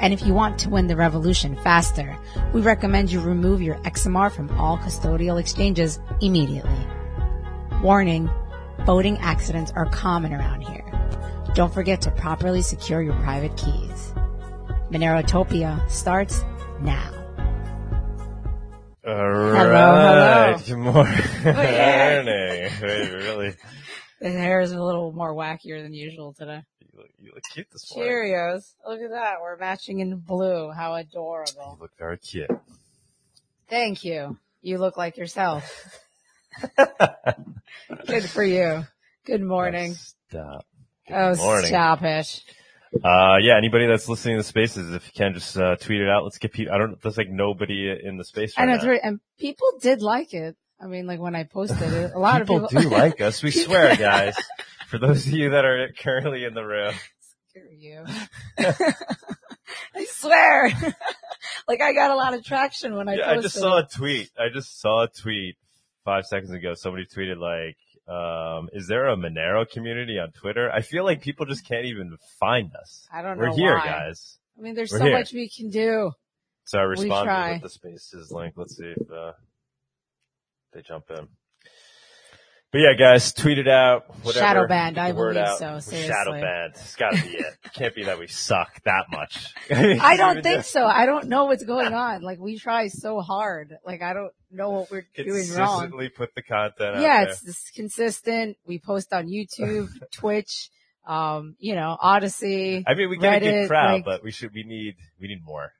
And if you want to win the revolution faster, we recommend you remove your XMR from all custodial exchanges immediately. Warning, boating accidents are common around here. Don't forget to properly secure your private keys. Monerotopia starts now. All Hello, hello. Good morning. Oh, yeah. Morning. Wait, really? The hair is a little more wackier than usual today. You look, you look cute this morning. Cheerios. Look at that. We're matching in blue. How adorable. You look very cute. Thank you. You look like yourself. Good for you. Good morning. Stop. Good Oh, morning. stop it. Uh, yeah, anybody that's listening to Spaces, if you can just, uh, tweet it out. Let's get people, I don't, there's like nobody in the space I right know, now. right. And people did like it. I mean, like when I posted it, a lot people of people do like us. We swear, guys. For those of you that are currently in the room, Screw you. I swear. like I got a lot of traction when I yeah, posted I just saw a tweet. I just saw a tweet five seconds ago. Somebody tweeted like, um, is there a Monero community on Twitter? I feel like people just can't even find us. I don't know. We're here, why. guys. I mean, there's We're so here. much we can do. So I responded with the spaces link. Let's see if, uh, they jump in. But yeah, guys, tweet it out. Whatever. Shadow banned, I believe out. so, seriously. Shadow banned. It's gotta be it. Can't be that we suck that much. I don't think so. I don't know what's going on. Like we try so hard. Like I don't know what we're doing wrong. Consistently put the content out Yeah, it's consistent. We post on YouTube, Twitch, um, you know, Odysee. I mean, we get a good crowd, like- but we should, we need, we need more.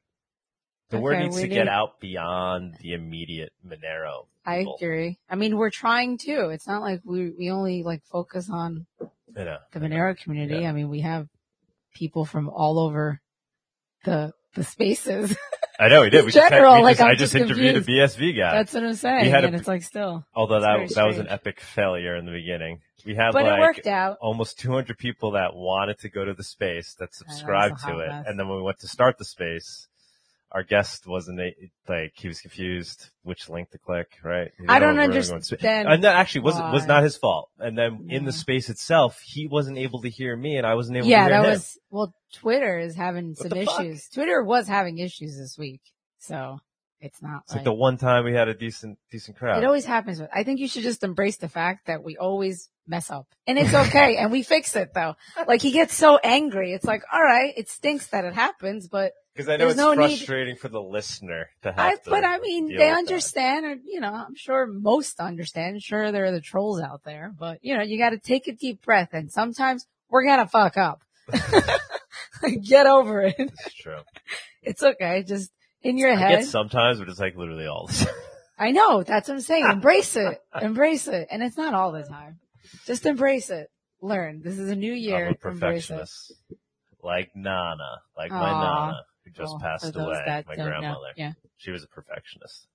The Okay, word needs to get out beyond the immediate Monero. I agree. I mean, we're trying to. It's not like we we only like focus on know. the Monero community. Yeah. I mean, we have people from all over the the spaces. I know we did. We just, general, we like, just, I'm just just interviewed a BSV guy. That's what I'm saying. had a- and it's like still, Although that that was an epic failure in the beginning. We had but it like worked out. almost 200 people that wanted to go to the space that I know, subscribed to it, mess. and then when we went to start the space, our guest wasn't like he was confused which link to click. Right? I oh, don't know where we were going to spa- understand And that actually was was not his fault. And then in the space itself, he wasn't able to hear me, and I wasn't able Yeah, to hear that him. was well. Twitter is having What some the fuck? issues. Twitter was having issues this week, so it's not It's like like, the one time we had a decent decent crowd. it always happens. I think you should just embrace the fact that we always mess up, and it's okay, and we fix it though. Like he gets so angry, it's like, all right, it stinks that it happens, but Because I know there's it's no need- frustrating for the listener to have I, to. but I mean, they with that. understand, or you know, I'm sure most understand. Sure, there are the trolls out there, but you know, you got to take a deep breath, and sometimes we're gonna fuck up. Get over it. It's true. It's okay. Just in your I head. get sometimes, but it's like literally all the time. I know. That's what I'm saying. Embrace it. Embrace it. And it's not all the time. Just embrace it. Learn. This is a new year. I'm a perfectionist. Like Nana, like my Nana, who just Well, passed away, my grandmother. Yeah. She was a perfectionist.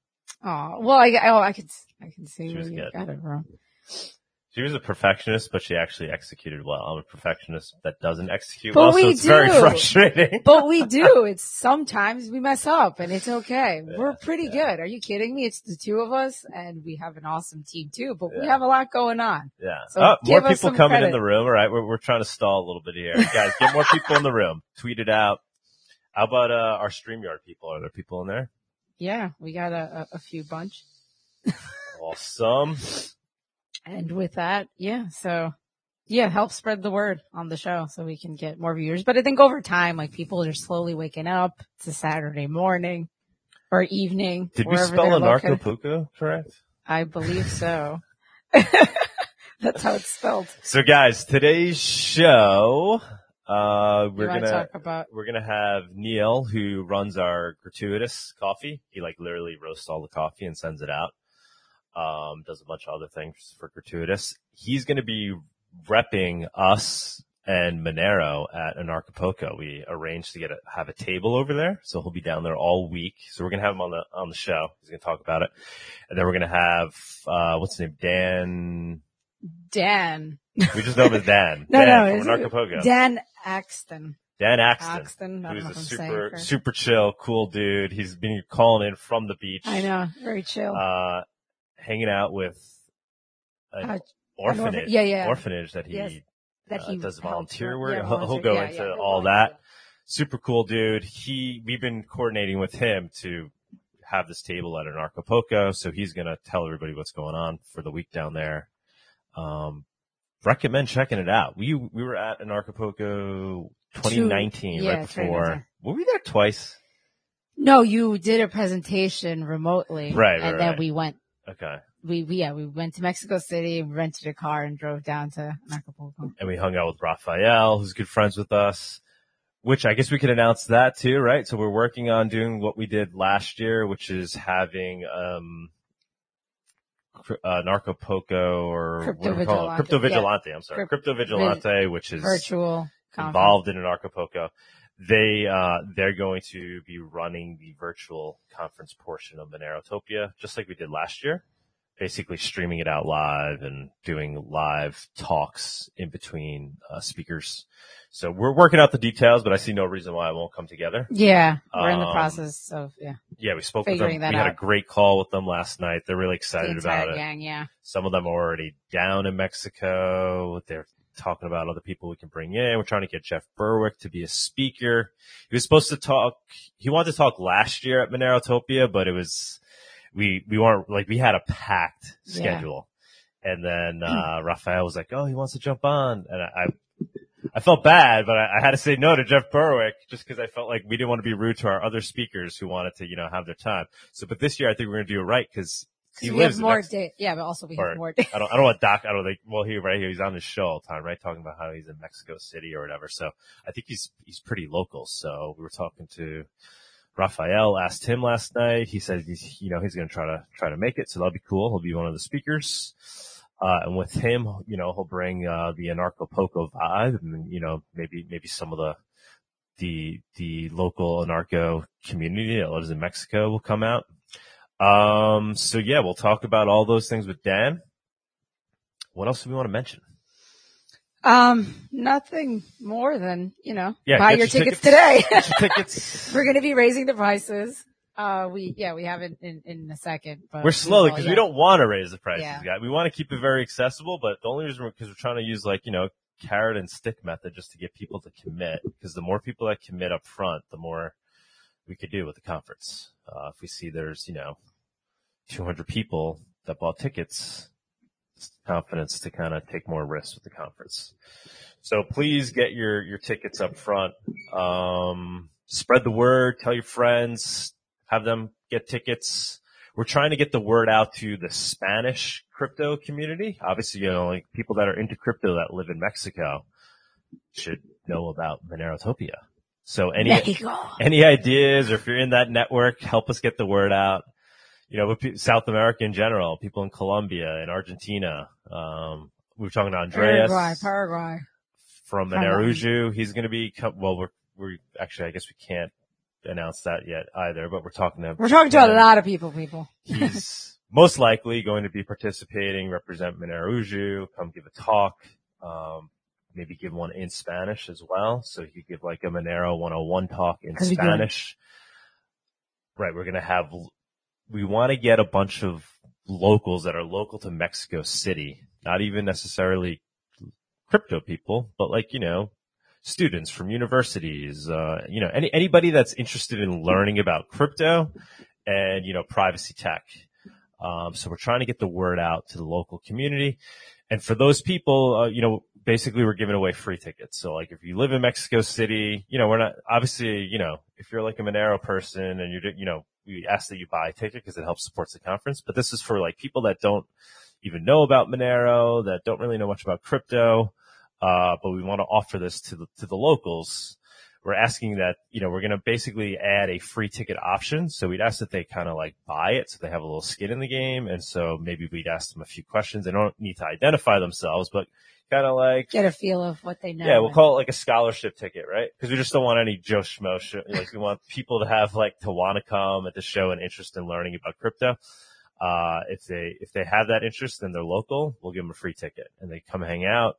Oh, well, I, oh, I can, I can see She was you good. got it wrong. She was a perfectionist, but she actually executed well. I'm a perfectionist that doesn't execute But well, we so it's very do. frustrating. But we do. It's sometimes we mess up and it's okay. We're pretty good. Are you kidding me? It's the two of us and we have an awesome team too, but we have a lot going on. Yeah. So oh, more people coming in the room. All right. We're, we're trying to stall a little bit here. Guys, get more people in the room. Tweet it out. How about, uh, our StreamYard people? Are there people in there? Yeah, we got a, a, a few bunch. Awesome. And with that, yeah, so yeah, help spread the word on the show so we can get more viewers. But I think over time, like people are slowly waking up. It's a Saturday morning or evening. Did we spell they're Anarchapulco correct? I believe so. That's how it's spelled. So guys, today's show, uh, We we're gonna, talk about we're gonna have Neil who runs our gratuitous coffee. He like literally roasts all the coffee and sends it out. Um, does a bunch of other things for gratuitous. He's gonna be repping us and Monero at Anarchapulco. We arranged to get a, have a table over there. So he'll be down there all week. So we're going to have him on the, on the show. He's going to talk about it. And then we're going to have, uh, what's his name? Dan. Dan. We just know him as Dan. No, Dan no, from Anarchapulco. Dan Axton. Dan Axton. Axton. Who's a if I'm saying super, super chill, cool dude. He's been calling in from the beach. I know. Very chill. Uh, hanging out with an Uh, orphanage. yeah, yeah. orphanage that he Yes, that uh, he does volunteer work. yeah, he'll, he'll go Yeah, into all that. Super cool dude. He we've been coordinating with him to have this table at an Anarchapulco, so he's gonna tell everybody what's going on for the week down there. Um, recommend checking it out. We we were at an Anarchapulco 2019 yeah, right before. Were we there twice? No, you did a presentation remotely. Right, right, And then right. we went, Okay. we, we, yeah, we went to Mexico City, rented a car and drove down to Acapulco. and we hung out with Raphael, who's good friends with us. Which I guess we could announce that too, right? So we're working on doing what we did last year, which is having um, uh, Anarchapulco or Crypto what do we call it? Vigilante, Crypto yeah. Vigilante. I'm sorry, Crypt- Crypto Vigilante, which is Virtual conference. involved in Anarchapulco. They uh, they're going to be running the virtual conference portion of Monerotopia, just like we did last year. Basically, streaming it out live and doing live talks in between uh, speakers. So we're working out the details, but I see no reason why it won't come together. Yeah. We're in the Um, process of, yeah. Yeah, we spoke with them. We had a great call with them last night. They're really excited entire about it. gang, yeah. Some of them are already down in Mexico. They're talking about other people we can bring in. We're trying to get Jeff Berwick to be a speaker. He was supposed to talk, he wanted to talk last year at Monerotopia, but it was, we, we weren't, like, we had a packed Yeah. schedule. And then, uh, Raphael was like, oh, he wants to jump on. And I, I, I felt bad, but I, I had to say no to Jeff Berwick just because I felt like we didn't want to be rude to our other speakers who wanted to, you know, have their time. So, but this year I think we're going to do it right because he we lives have more. Yeah, but also we Or- have more. I don't, I don't want Doc, I don't think, well, he, right here, he's on the show all the time, right? Talking about how he's in Mexico City or whatever. So I think he's, he's pretty local. So we were talking to Raphael, asked him last night. He said he's, you know, he's going to try to, try to make it. So that'll be cool. He'll be one of the speakers. Uh, and with him, you know, he'll bring, uh, the Anarchapulco vibe and, you know, maybe, maybe some of the, the, the local anarcho community that lives in Mexico will come out. Um, so yeah, we'll talk about all those things with Dan. What else do we want to mention? Um, nothing more than, you know, Yeah, buy your your tickets, tickets. today. Tickets. We're going to be raising the prices. Uh, we, yeah, we have it in, in a second, but We're slowly because yeah. we don't want to raise the prices, Yeah. guys. We want to keep it very accessible, but the only reason because we're trying to use like you know carrot and stick method just to get people to commit. Because the more people that commit up front, the more we could do with the conference. Uh, if we see there's you know 200 people that bought tickets, confidence to kind of take more risks with the conference. So please get your your tickets up front. Um, spread the word. Tell your friends. Have them get tickets. We're trying to get the word out to the Spanish crypto community. Obviously, you know, like people that are into crypto that live in Mexico should know about Monerotopia. So any any ideas or if you're in that network, help us get the word out. You know, with South America in general, people in Colombia and Argentina. Um, we were talking to Andreas Paraguay, Paraguay. from. Monerujo. He's going to be, well, we're, we're actually, I guess we can't announce that yet either, but we're talking to We're talking to a lot of people, people. He's most likely going to be participating, represent Monerujo, come give a talk, um, maybe give one in Spanish as well. So he could give like a Monero 101 talk in. Spanish. Right. We're going to have, we want to get a bunch of locals that are local to Mexico City, not even necessarily crypto people, but like, you know, students from universities, uh, you know, any, anybody that's interested in learning about crypto and, you know, privacy tech. Um, so we're trying to get the word out to the local community. And for those people, uh, you know, basically we're giving away free tickets. So like if you live in Mexico City, you know, we're not, obviously, you know, if you're like a Monero person and you're, you know, we ask that you buy a ticket because it helps support the conference, but this is for like people that don't even know about Monero, that don't really know much about crypto. Uh, but we want to offer this to the, to the locals we're asking that, you know, we're going to basically add a free ticket option. So we'd ask that they kind of like buy it so they have a little skin in the game. And so maybe we'd ask them a few questions. They don't need to identify themselves, but kind of like get a feel of what they know. Yeah, we'll call it like a scholarship ticket, right? Because we just don't want any Joe Schmo. Show. Like we want people to have like to want to come at the show and interest in learning about crypto. Uh, if they if they have that interest and they're local, we'll give them a free ticket and they come hang out.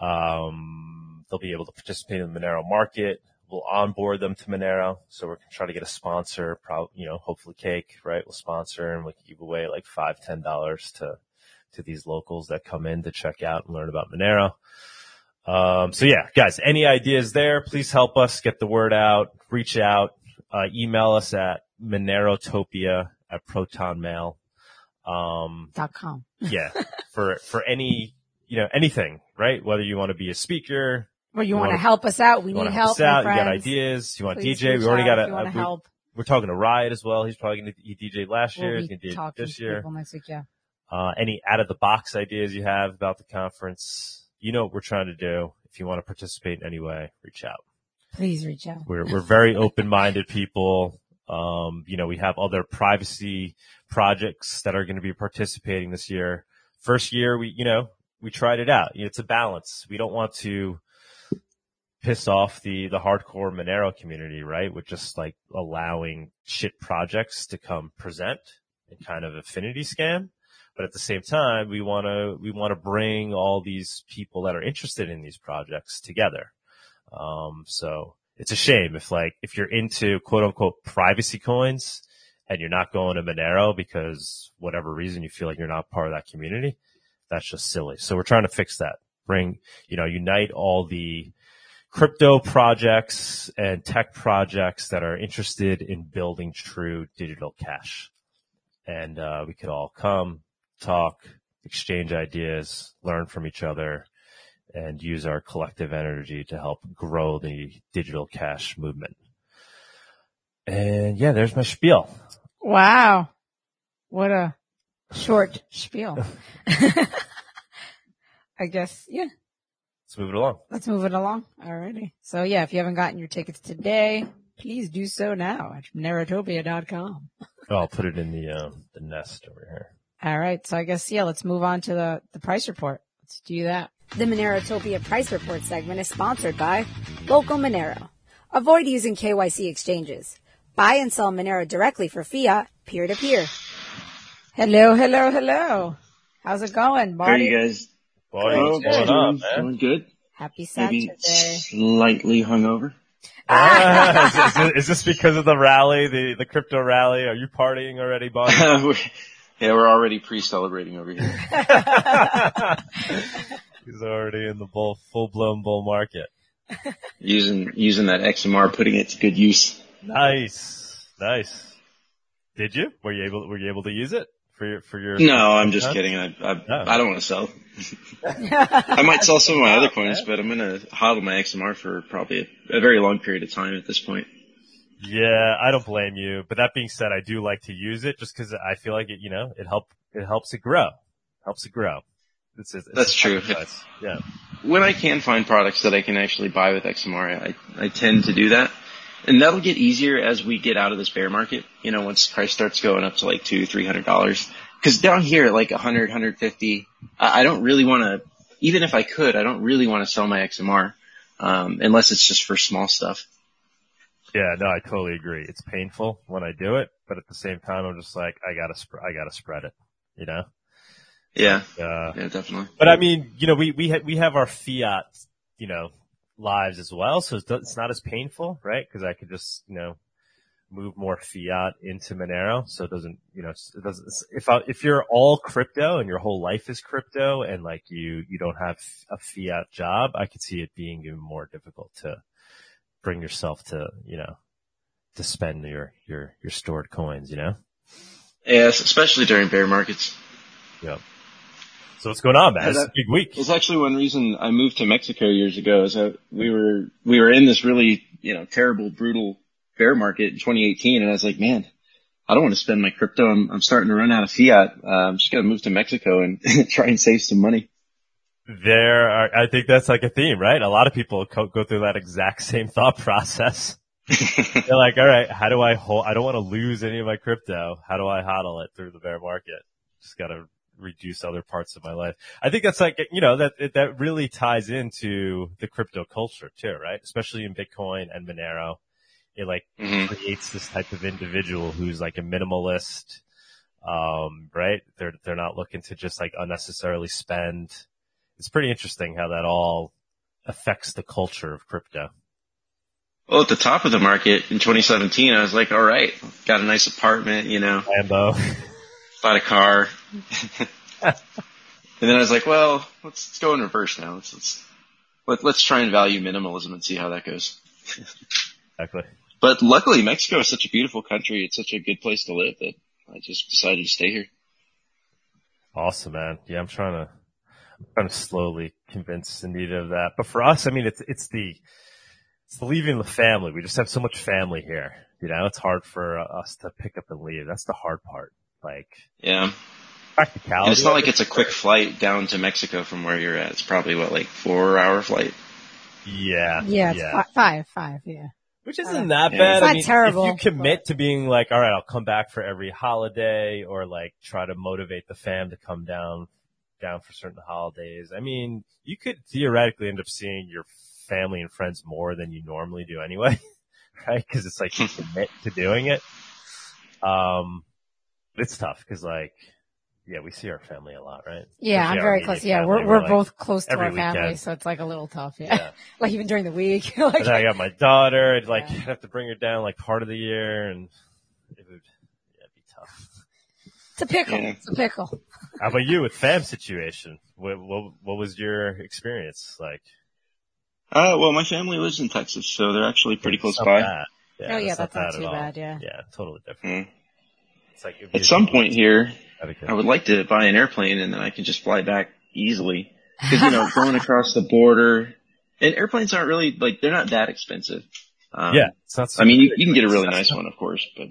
Um, they'll be able to participate in the Monero market. We'll onboard them to Monero. So we're going to try to get a sponsor, probably, you know, hopefully cake, right? We'll sponsor and we can give away like five, ten dollars to, to these locals that come in to check out and learn about Monero. Um, so yeah, guys, any ideas there? Please help us get the word out, reach out, uh, email us at Monerotopia at protonmail. Um, dot com. yeah, for, for any, you know, anything, right? Whether you want to be a speaker, or you, you want to help us out, we need help. Help us out. You got ideas. You want Please DJ? We already got a. a we, help. We're talking to Riot as well. He's probably going to he DJ last year. We'll He's going to DJ this year. Next week, yeah. Uh, any out of the box ideas you have about the conference? You know what we're trying to do. If you want to participate in any way, reach out. Please reach out. We're we're very open minded people. Um, you know, we have other privacy projects that are going to be participating this year. First year, we, you know, we tried it out. It's a balance. We don't want to piss off the, the hardcore Monero community, right? With just like allowing shit projects to come present and kind of affinity scam. But at the same time, we want to, we want to bring all these people that are interested in these projects together. Um, so it's a shame if like, if you're into quote unquote privacy coins and you're not going to Monero because whatever reason you feel like you're not part of that community, that's just silly. So we're trying to fix that. Bring, you know, unite all the crypto projects and tech projects that are interested in building true digital cash. And, uh, we could all come, talk, exchange ideas, learn from each other, and use our collective energy to help grow the digital cash movement. And yeah, there's my spiel. Wow. What a short spiel. I guess, yeah. Let's move it along. Let's move it along. Alrighty. So yeah, if you haven't gotten your tickets today, please do so now at monerotopia.com. Oh, I'll put it in the, uh, the nest over here. All right. So I guess, yeah, let's move on to the, the price report. Let's do that. The Monerotopia price report segment is sponsored by Local Monero. Avoid using KYC exchanges. Buy and sell Monero directly for fiat, peer to peer. Hello, hello, hello. How's it going, Marty? How are you guys? Boy, what's going on, man? Doing good. Happy Saturday. Maybe slightly hungover. Ah, is, is, this, is this because of the rally, the, the crypto rally? Are you partying already, Bob? yeah, we're already pre-celebrating over here. He's already in the bull, full-blown bull market. using using that XMR, putting it to good use. Nice, nice. Did you? Were you able? Were you able to use it? For your for your? No, I'm just kidding. I I, oh. I don't want to sell. I might sell some of my other coins, but I'm gonna hodl my XMR for probably a, a very long period of time at this point. Yeah, I don't blame you. But that being said, I do like to use it just because I feel like it, you know, it help it helps it grow, helps it grow. It's, it's, That's true. Yeah. When I can find products that I can actually buy with XMR, I I tend to do that. And that'll get easier as we get out of this bear market. You know, once price starts going up to like two, three hundred dollars. Cause down here like a hundred, hundred fifty, I don't really want to, even if I could, I don't really want to sell my XMR, um, unless it's just for small stuff. Yeah, no, I totally agree. It's painful when I do it, but at the same time, I'm just like, I gotta, sp- I gotta spread it, you know? Yeah. Uh, yeah, definitely. But I mean, you know, we, we, ha- we have our fiat, you know, lives as well. So it's not as painful, right? Cause I could just, you know, move more fiat into Monero. So it doesn't, you know, it doesn't, if I, if you're all crypto and your whole life is crypto and like you, you don't have a fiat job, I could see it being even more difficult to bring yourself to, you know, to spend your, your, your stored coins, you know? Yes, especially during bear markets. Yep. So what's going on, man? It's a big week. It's actually one reason I moved to Mexico years ago. Is that we were we were in this really you know terrible, brutal bear market in 2018, and I was like, man, I don't want to spend my crypto. I'm I'm starting to run out of fiat. Uh, I'm just gonna move to Mexico and try and save some money. There are, I think that's like a theme, right? A lot of people co- go through that exact same thought process. They're like, all right, how do I hold, I don't want to lose any of my crypto. How do I hodl it through the bear market? Just gotta reduce other parts of my life. I think that's like, you know, that, that really ties into the crypto culture too, right? Especially in Bitcoin and Monero. It like Mhm. creates this type of individual who's like a minimalist, um, right? They're, they're not looking to just like unnecessarily spend. It's pretty interesting how that all affects the culture of crypto. Well, at the top of the market in 2017, I was like, all right, got a nice apartment, you know, Lambo. bought a car. and then I was like, well, let's, let's go in reverse now. Let's, let's, let, let's try and value minimalism and see how that goes. exactly. But luckily, Mexico is such a beautiful country. It's such a good place to live that I just decided to stay here. Awesome, man. Yeah, I'm trying to, I'm trying to slowly convince Anita of that. But for us, I mean, it's, it's the, it's the leaving the family. We just have so much family here. You know, it's hard for us to pick up and leave. That's the hard part. Like Yeah. Practicality. And it's not like it's a quick flight down to Mexico from where you're at. It's probably what, like four hour flight? yeah. Yeah, it's Yeah. five, five, yeah. Which Uh, isn't that Yeah. bad. It's I not mean, terrible, if you commit to being like, all right, I'll come back for every holiday or like try to motivate the fam to come down, down for certain holidays. I mean, you could theoretically end up seeing your family and friends more than you normally do anyway, right? Cause it's like you commit to doing it. Um, it's tough cause like, yeah, we see our family a lot, right? Yeah, Especially I'm very immediate close. Yeah, family. we're, we're like- both close to every our family, so it's like a little tough. Yeah. yeah. like even during the week. And like, then I got my daughter. I'd like Yeah. Have to bring her down like part of the year, and it would yeah, be tough. it's a pickle. It's a pickle. How about you with fam situation? What what, what was your experience like? Uh, well, my family lives in Texas, so they're actually pretty close It's not by. bad. Yeah, Oh, yeah, that's not bad too at all. bad, yeah. yeah, totally different. Mm. It's like At some point here, etiquette. I would like to buy an airplane and then I can just fly back easily. Cause you know, going across the border and airplanes aren't really like, they're not that expensive. Um, yeah, it's not. I mean, you, you can get a really big, nice one, of course, but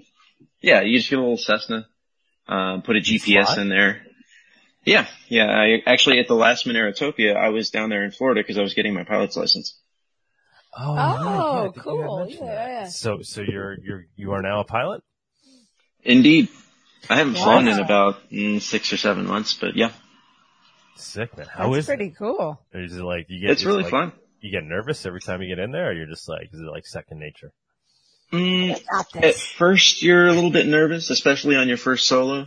yeah, you just get a little Cessna, um, put a GPS fly? in there. Yeah, yeah. I actually at the last Monerotopia, I was down there in Florida because I was getting my pilot's license. Oh, Oh, right, yeah, I think you had cool. Yeah, yeah. So so you're you're you are now a pilot. Indeed, I haven't flown in about mm, six or seven months, but yeah, Sick man. How That's is pretty cool. Or is it like you get? it's really like, fun. You get nervous every time you get in there, or you're just like, is it like second nature? Mm, At first, you're a little bit nervous, especially on your first solo.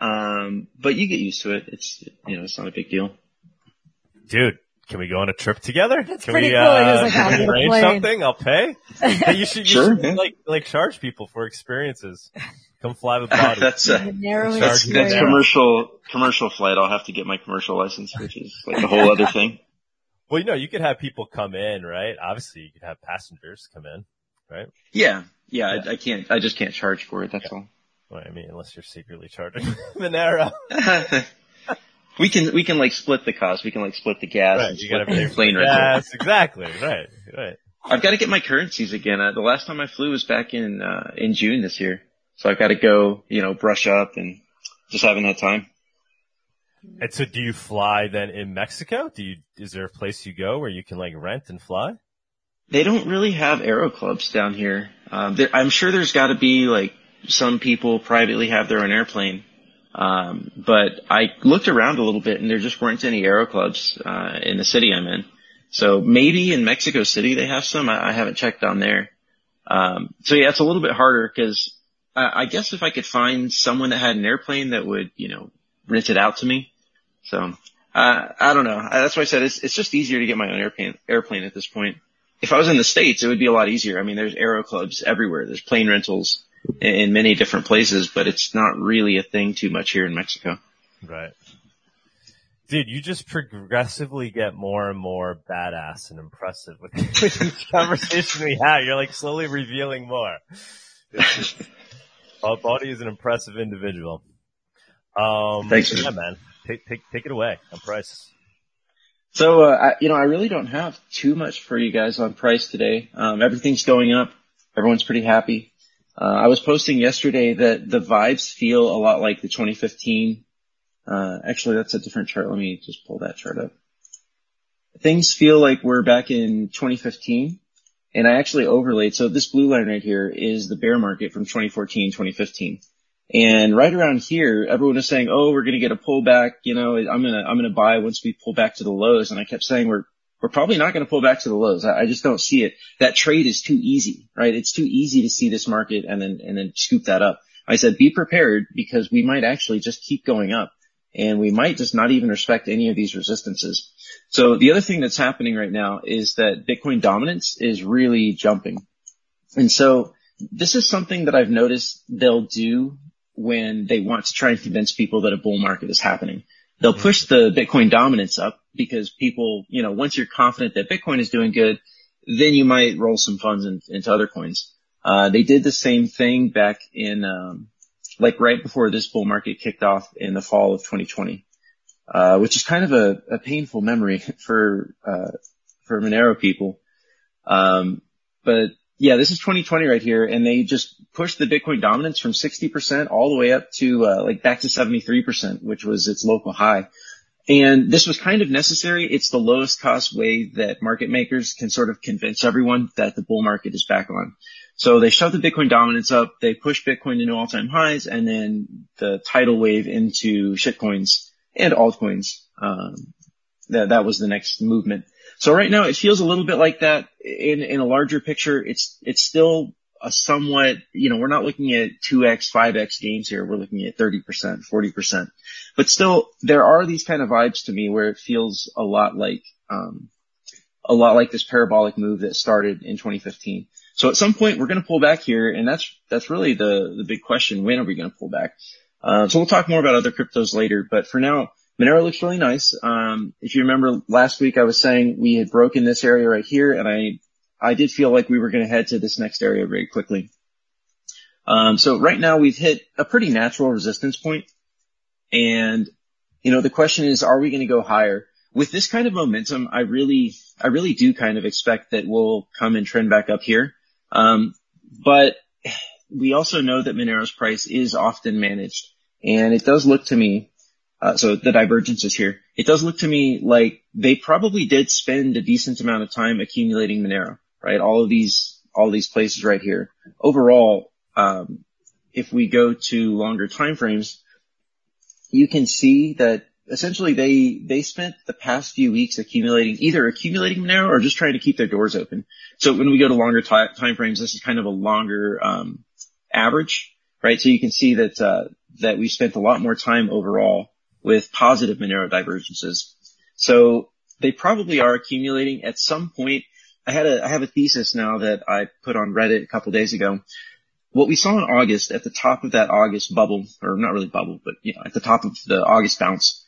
Um, but you get used to it. It's, you know, it's not a big deal. dude, can we go on a trip together? That's can pretty we, cool. Uh, like, can we arrange something? I'll pay. Hey, you should, you Sure, should yeah. like, like charge people for experiences. Come fly with Bawdy. that's, Narrowly Charge that's, you that's commercial, commercial flight. I'll have to get my commercial license, which is like a whole other thing. well, you know, you could have people come in, right? Obviously, you could have passengers come in, right? Yeah. Yeah. I, I can't, I just can't charge for it. That's all. Well, I mean, unless you're secretly charging Monero. we can, we can like split the cost. We can like split the gas Right, and you split gotta pay the for plane the rental. gas. Exactly. Right. Right. I've got to get my currencies again. Uh, the last time I flew was back in, uh, in June this year. So I've got to go, you know, brush up and just haven't had time. And so do you fly then in Mexico? Do you, is there a place you go where you can like rent and fly? They don't really have aero clubs down here. Um, there, I'm sure there's got to be like some people privately have their own airplane. Um, but I looked around a little bit and there just weren't any aero clubs, uh, in the city I'm in. So maybe in Mexico City they have some. I, I haven't checked on there. Um, so yeah, it's a little bit harder because I, I guess if I could find someone that had an airplane that would, you know, rent it out to me. So, uh, I don't know. That's why I said it's, it's just easier to get my own airplane, airplane at this point. If I was in the States, it would be a lot easier. I mean, there's aero clubs everywhere. There's plane rentals in, in many different places, but it's not really a thing too much here in Mexico. Right. Dude, you just progressively get more and more badass and impressive with, with each conversation we have. You're like slowly revealing more. It's Well, Bawdy is an impressive individual. Um, Thanks, yeah, man. Take, take, take it away on price. So, uh, I, you know, I really don't have too much for you guys on price today. Um, everything's going up. Everyone's pretty happy. Uh, I was posting yesterday that the vibes feel a lot like the 2015. Uh, actually, that's a different chart. Let me just pull that chart up. things feel like we're back in 2015 and I actually overlaid. So this blue line right here is the bear market from 2014, 2015. And right around here, everyone is saying, "Oh, we're going to get a pullback." You know, I'm gonna I'm gonna buy once we pull back to the lows. And I kept saying, "We're we're probably not going to pull back to the lows. I, I, just don't see it. That trade is too easy, right? It's too easy to see this market and then and then scoop that up." I said, "Be prepared because we might actually just keep going up, and we might just not even respect any of these resistances." So the other thing that's happening right now is that Bitcoin dominance is really jumping, and so this is something that I've noticed they'll do when they want to try and convince people that a bull market is happening. They'll mm-hmm. push the Bitcoin dominance up because people, you know, once you're confident that Bitcoin is doing good, then you might roll some funds in, into other coins. Uh, they did the same thing back in, um, like right before this bull market kicked off in the fall of 2020, uh, which is kind of a, a painful memory for, uh, for Monero people. Um, but yeah, this is 2020 right here, and they just pushed the Bitcoin dominance from 60% all the way up to uh, like back to 73%, which was its local high. And this was kind of necessary. It's the lowest cost way that market makers can sort of convince everyone that the bull market is back on. So they shoved the Bitcoin dominance up, they pushed Bitcoin to new all-time highs, and then the tidal wave into shitcoins and altcoins. Um, that that was the next movement. So right now it feels a little bit like that in, in a larger picture. It's, it's still a somewhat, you know, we're not looking at 2x, 5x gains here. We're looking at 30%, 40%, but still there are these kind of vibes to me where it feels a lot like, um, a lot like this parabolic move that started in 2015. So at some point we're going to pull back here and that's, that's really the, the big question. When are we going to pull back? Uh, so we'll talk more about other cryptos later, but for now, Monero looks really nice. Um, if you remember last week, I was saying we had broken this area right here, and I I did feel like we were going to head to this next area very quickly. Um, so right now we've hit a pretty natural resistance point, and you know the question is, are we going to go higher? With this kind of momentum, I really I really do kind of expect that we'll come and trend back up here. Um, but we also know that Monero's price is often managed, and it does look to me uh, so the divergence is here. It does look to me like they probably did spend a decent amount of time accumulating Monero, right? All of these, all these places right here. Overall, um, if we go to longer time frames, you can see that essentially they, they spent the past few weeks accumulating, either accumulating Monero or just trying to keep their doors open. So when we go to longer t- time frames, this is kind of a longer, um, average, right? So you can see that, uh, that we spent a lot more time overall with positive Monero divergences. So they probably are accumulating at some point. I had a, I have a thesis now that I put on Reddit a couple days ago. What we saw in August at the top of that August bubble, or not really bubble, but you know, at the top of the August bounce,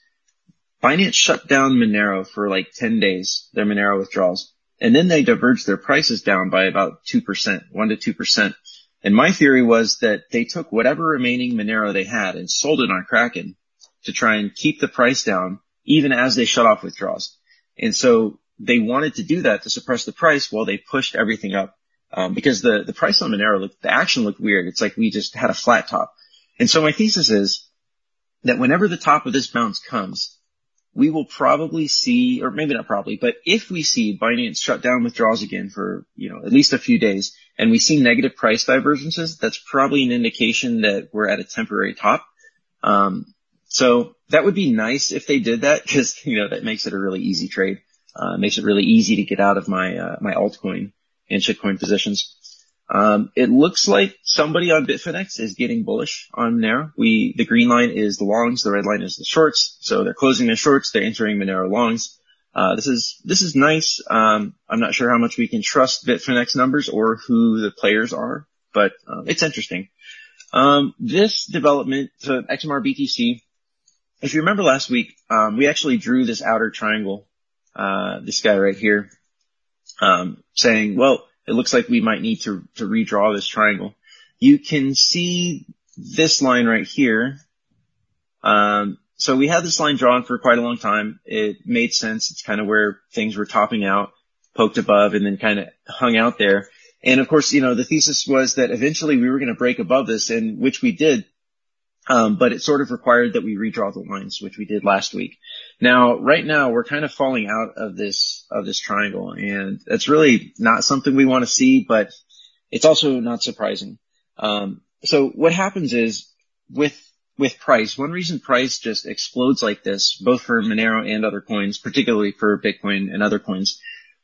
Binance shut down Monero for like 10 days, their Monero withdrawals. And then they diverged their prices down by about 2%, 1 to 2%. And my theory was that they took whatever remaining Monero they had and sold it on Kraken to try and keep the price down even as they shut off withdrawals. And so they wanted to do that to suppress the price while they pushed everything up. Um, because the, the price on Monero looked, the action looked weird. It's like we just had a flat top. And so my thesis is that whenever the top of this bounce comes, we will probably see, or maybe not probably, but if we see Binance shut down withdrawals again for, you know, at least a few days and we see negative price divergences, that's probably an indication that we're at a temporary top. Um, so that would be nice if they did that because, you know, that makes it a really easy trade. Uh, makes it really easy to get out of my, uh, my altcoin and shitcoin positions. Um, it looks like somebody on Bitfinex is getting bullish on Monero. We, the green line is the longs, the red line is the shorts. So they're closing their shorts, they're entering Monero longs. Uh, this is, this is nice. Um, I'm not sure how much we can trust Bitfinex numbers or who the players are, but, um, it's interesting. Um, this development, so XMR BTC, if you remember last week, um, we actually drew this outer triangle, uh, this guy right here, saying, well, it looks like we might need to, to redraw this triangle. You can see this line right here. Um, so we had this line drawn for quite a long time. It made sense. It's kind of where things were topping out, poked above, and then kind of hung out there. And of course, you know, the thesis was that eventually we were going to break above this, and which we did Um, but it sort of required that we redraw the lines, which we did last week. Now, right now, we're kind of falling out of this of this triangle, and that's really not something we want to see, but it's also not surprising. Um, so what happens is with with price, one reason price just explodes like this, both for Monero and other coins, particularly for Bitcoin and other coins,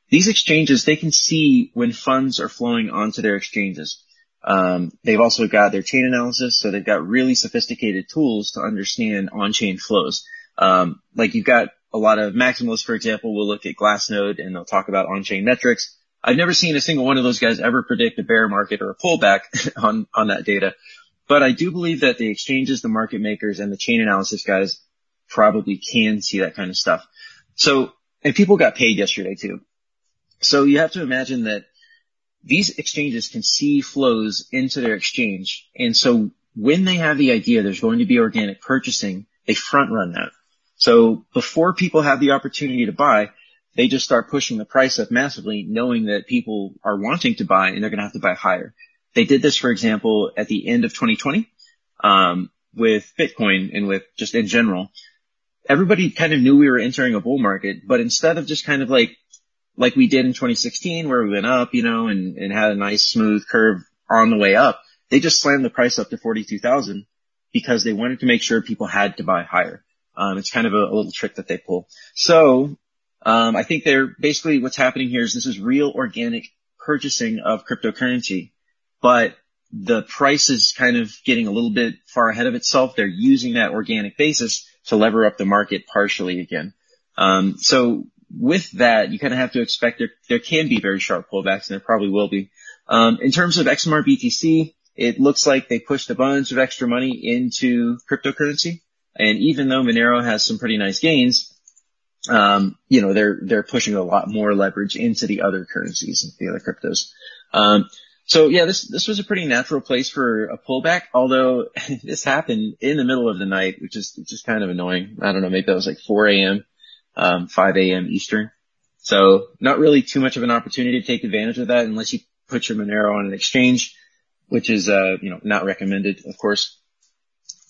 these exchanges they can see when funds are flowing onto their exchanges. Um, they've also got their chain analysis, so they've got really sophisticated tools to understand on-chain flows. Um, like you've got a lot of maximalists, for example, will look at Glassnode and they'll talk about on-chain metrics. I've never seen a single one of those guys ever predict a bear market or a pullback on, on that data. But I do believe that the exchanges, the market makers, and the chain analysis guys probably can see that kind of stuff. So, and people got paid yesterday too. So you have to imagine that these exchanges can see flows into their exchange. And so when they have the idea there's going to be organic purchasing, they front run that. So before people have the opportunity to buy, they just start pushing the price up massively, knowing that people are wanting to buy and they're going to have to buy higher. They did this, for example, at the end of 2020, um, with Bitcoin and with just in general. Everybody kind of knew we were entering a bull market, but instead of just kind of like like we did in 2016 where we went up, you know, and, and had a nice smooth curve on the way up. They just slammed the price up to 42,000 because they wanted to make sure people had to buy higher. Um, it's kind of a, a, little trick that they pull. So, um, I think they're basically what's happening here is this is real organic purchasing of cryptocurrency, but the price is kind of getting a little bit far ahead of itself. They're using that organic basis to lever up the market partially again. Um, so with that, you kind of have to expect there, there can be very sharp pullbacks, and there probably will be. Um, in terms of XMR BTC, it looks like they pushed a bunch of extra money into cryptocurrency. And even though Monero has some pretty nice gains, um, you know, they're, they're pushing a lot more leverage into the other currencies, and the other cryptos. Um, so yeah, this, this was a pretty natural place for a pullback, although this happened in the middle of the night, which is, which is kind of annoying. I don't know, maybe that was like 4 a.m um, 5 a.m. Eastern. So not really too much of an opportunity to take advantage of that unless you put your Monero on an exchange, which is, uh, you know, not recommended, of course.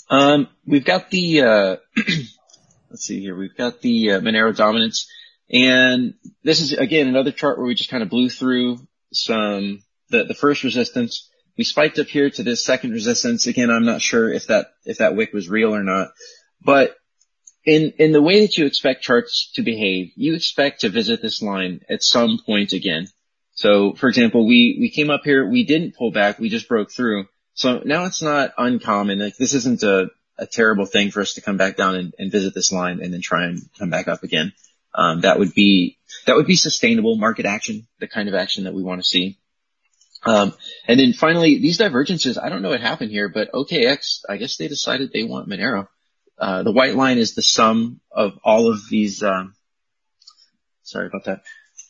Um, we've got the, uh, let's see here. We've got the uh, Monero dominance and this is again another chart where we just kind of blew through some, the, the first resistance. We spiked up here to this second resistance. Again, I'm not sure if that, if that wick was real or not, but in, in the way that you expect charts to behave, you expect to visit this line at some point again. So for example, we, we came up here, we didn't pull back, we just broke through. So now it's not uncommon. Like this isn't a, a terrible thing for us to come back down and, and visit this line and then try and come back up again. Um, that would be, that would be sustainable market action, the kind of action that we want to see. Um, and then finally, these divergences, I don't know what happened here, but OKX, I guess they decided they want Monero. Uh, the white line is the sum of all of these, um, sorry about that,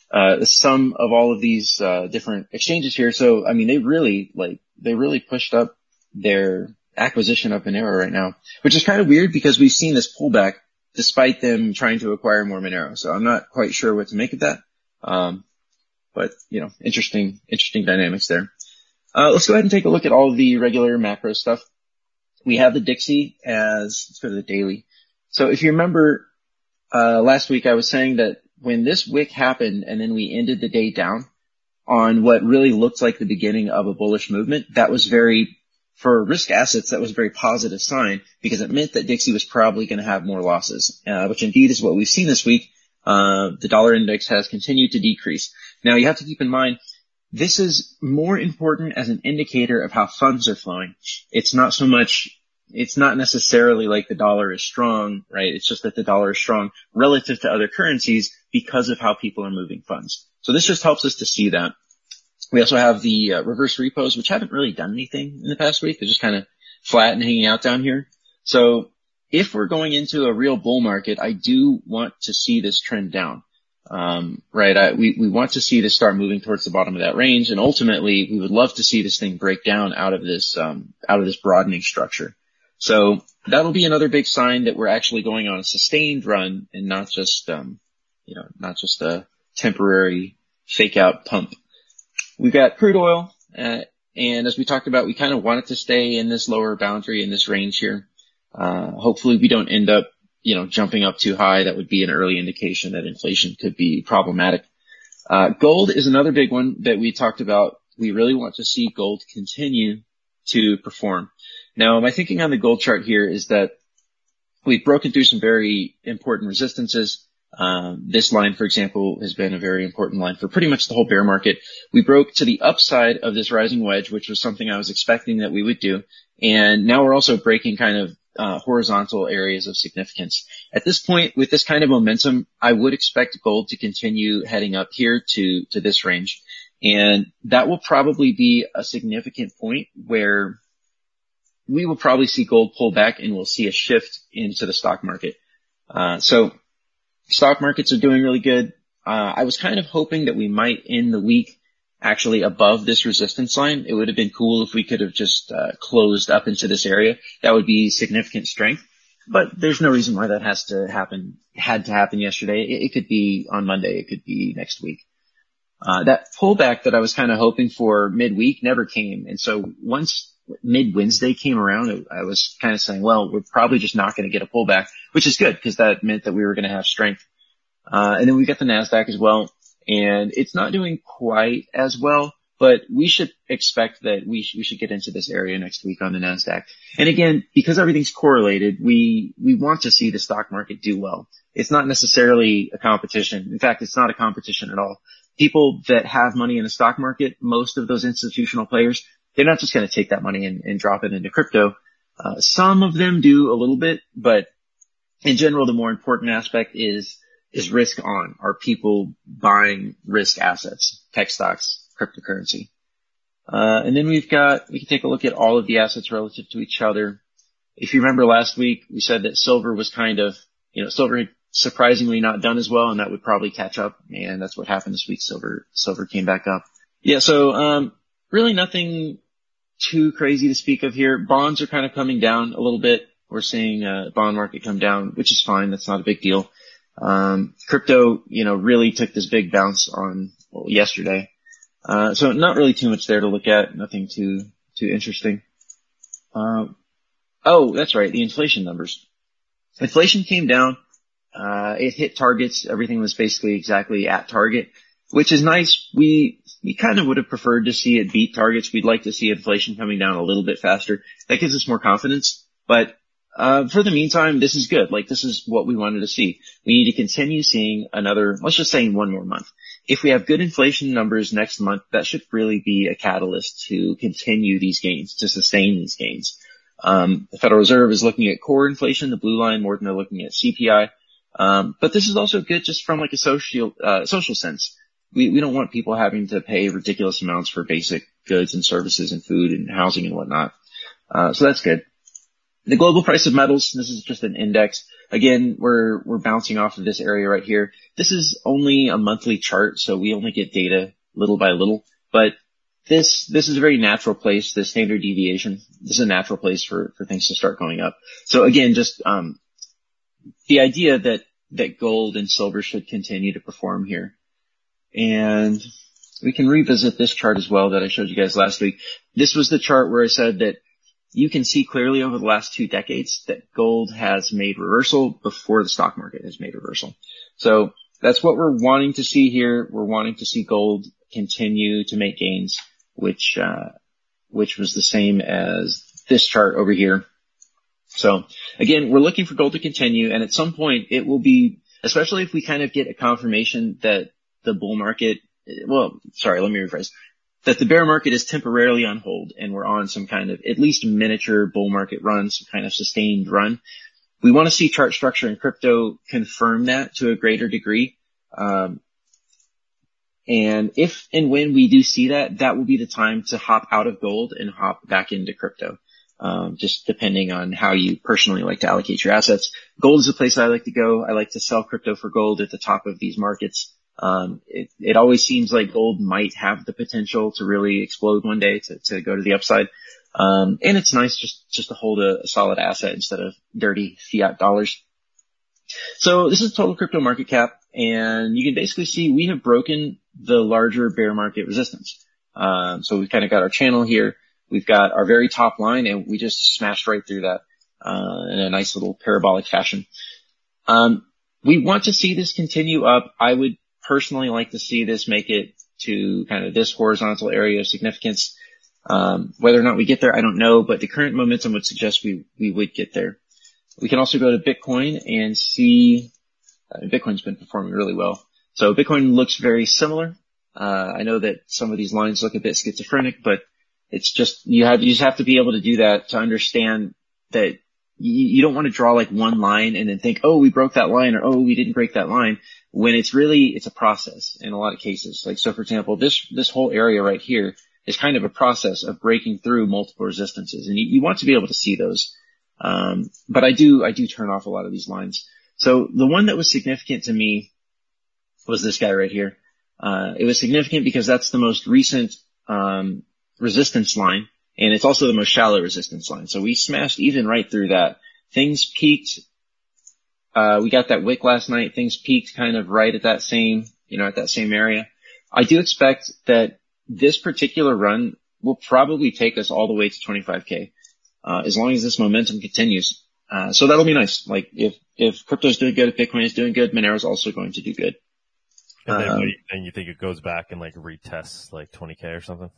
uh, the sum of all of these, uh, different exchanges here. So, I mean, they really, like, they really pushed up their acquisition of Monero right now, which is kind of weird because we've seen this pullback despite them trying to acquire more Monero. So I'm not quite sure what to make of that. Um, but, you know, interesting, interesting dynamics there. Uh, let's go ahead and take a look at all the regular macro stuff we have the DXY as, go to the daily. So if you remember, uh, last week I was saying that when this wick happened and then we ended the day down on what really looked like the beginning of a bullish movement, that was very, for risk assets, that was a very positive sign because it meant that DXY was probably going to have more losses, uh, which indeed is what we've seen this week. Uh, the dollar index has continued to decrease. Now you have to keep in mind, this is more important as an indicator of how funds are flowing. It's not so much it's not necessarily like the dollar is strong, right? It's just that the dollar is strong relative to other currencies because of how people are moving funds. So this just helps us to see that. We also have the uh, reverse repos, which haven't really done anything in the past week. They're just kind of flat and hanging out down here. So if we're going into a real bull market, I do want to see this trend down. Um, right. I, we, we want to see this start moving towards the bottom of that range. And ultimately we would love to see this thing break down out of this, um, out of this broadening structure. So that'll be another big sign that we're actually going on a sustained run and not just, um, you know, not just a temporary fake out pump. We've got crude oil, uh, and as we talked about, we kind of want it to stay in this lower boundary in this range here. Uh, hopefully we don't end up, you know, jumping up too high. That would be an early indication that inflation could be problematic. Uh, gold is another big one that we talked about. We really want to see gold continue to perform. Now, my thinking on the gold chart here is that we've broken through some very important resistances. Um, this line, for example, has been a very important line for pretty much the whole bear market. We broke to the upside of this rising wedge, which was something I was expecting that we would do. And now we're also breaking kind of uh, horizontal areas of significance. At this point, with this kind of momentum, I would expect gold to continue heading up here to, to this range. And that will probably be a significant point where we will probably see gold pull back and we'll see a shift into the stock market. Uh, so stock markets are doing really good. Uh, I was kind of hoping that we might end the week actually above this resistance line. It would have been cool if we could have just uh, closed up into this area. That would be significant strength. But there's no reason why that has to happen, had to happen yesterday. It, it could be on Monday. It could be next week. Uh, that pullback that I was kind of hoping for midweek never came. And so once mid Wednesday came around, I was kind of saying, well, we're probably just not going to get a pullback, which is good because that meant that we were going to have strength. Uh, and then we got the NASDAQ as well and it's not doing quite as well, but we should expect that we, sh- we should get into this area next week on the NASDAQ. And again, because everything's correlated, we, we want to see the stock market do well. It's not necessarily a competition. In fact, it's not a competition at all. People that have money in the stock market, most of those institutional players, they're not just going to take that money and, and drop it into crypto. Uh, some of them do a little bit, but in general, the more important aspect is is risk on? Are people buying risk assets, tech stocks, cryptocurrency? Uh, and then we've got, we can take a look at all of the assets relative to each other. If you remember last week, we said that silver was kind of, you know, silver surprisingly not done as well and that would probably catch up. And that's what happened this week. Silver, silver came back up. Yeah. So, um, really nothing too crazy to speak of here. Bonds are kind of coming down a little bit. We're seeing, uh, bond market come down, which is fine. That's not a big deal. Um, crypto, you know, really took this big bounce on well, yesterday. Uh, so not really too much there to look at. Nothing too, too interesting. Um, oh, that's right. The inflation numbers. Inflation came down. Uh, it hit targets. Everything was basically exactly at target, which is nice. We, we kind of would have preferred to see it beat targets. We'd like to see inflation coming down a little bit faster. That gives us more confidence, but uh, for the meantime, this is good. Like this is what we wanted to see. We need to continue seeing another, let's just say one more month. If we have good inflation numbers next month, that should really be a catalyst to continue these gains, to sustain these gains. Um, the Federal Reserve is looking at core inflation, the blue line, more than they're looking at CPI. Um, but this is also good just from like a social, uh, social sense. We, we don't want people having to pay ridiculous amounts for basic goods and services and food and housing and whatnot. Uh, so that's good. The global price of metals, this is just an index. Again, we're, we're bouncing off of this area right here. This is only a monthly chart, so we only get data little by little, but this, this is a very natural place, the standard deviation. This is a natural place for, for things to start going up. So again, just, um, the idea that, that gold and silver should continue to perform here. And we can revisit this chart as well that I showed you guys last week. This was the chart where I said that you can see clearly over the last two decades that gold has made reversal before the stock market has made reversal. So that's what we're wanting to see here. We're wanting to see gold continue to make gains, which, uh, which was the same as this chart over here. So again, we're looking for gold to continue and at some point it will be, especially if we kind of get a confirmation that the bull market, well, sorry, let me rephrase that the bear market is temporarily on hold and we're on some kind of at least miniature bull market run, some kind of sustained run. We want to see chart structure and crypto confirm that to a greater degree. Um, and if and when we do see that, that will be the time to hop out of gold and hop back into crypto. Um, just depending on how you personally like to allocate your assets. Gold is a place I like to go. I like to sell crypto for gold at the top of these markets. Um, it, it always seems like gold might have the potential to really explode one day to, to go to the upside. Um, and it's nice just, just to hold a, a solid asset instead of dirty fiat dollars. So this is total crypto market cap and you can basically see we have broken the larger bear market resistance. Um, so we've kind of got our channel here. We've got our very top line and we just smashed right through that. uh, in a nice little parabolic fashion. Um, we want to see this continue up. I would personally like to see this make it to kind of this horizontal area of significance. Um, whether or not we get there, I don't know, but the current momentum would suggest we, we would get there. We can also go to Bitcoin and see, uh, Bitcoin's been performing really well. So Bitcoin looks very similar. Uh, I know that some of these lines look a bit schizophrenic, but it's just, you have, you just have to be able to do that to understand that you, you don't want to draw like one line and then think, oh, we broke that line or oh, we didn't break that line when it's really, it's a process in a lot of cases. Like, so for example, this, this whole area right here is kind of a process of breaking through multiple resistances and you, you want to be able to see those. Um, but I do, I do turn off a lot of these lines. So the one that was significant to me was this guy right here. Uh, it was significant because that's the most recent, um, resistance line and it's also the most shallow resistance line. So we smashed even right through that. Things peaked, uh, we got that wick last night. Things peaked kind of right at that same, you know, at that same area. I do expect that this particular run will probably take us all the way to 25k, uh, as long as this momentum continues. Uh, so that'll be nice. Like if, if crypto's doing good, if Bitcoin is doing good, Monero is also going to do good. And then, um, you, and you think it goes back and like retests like 20k or something?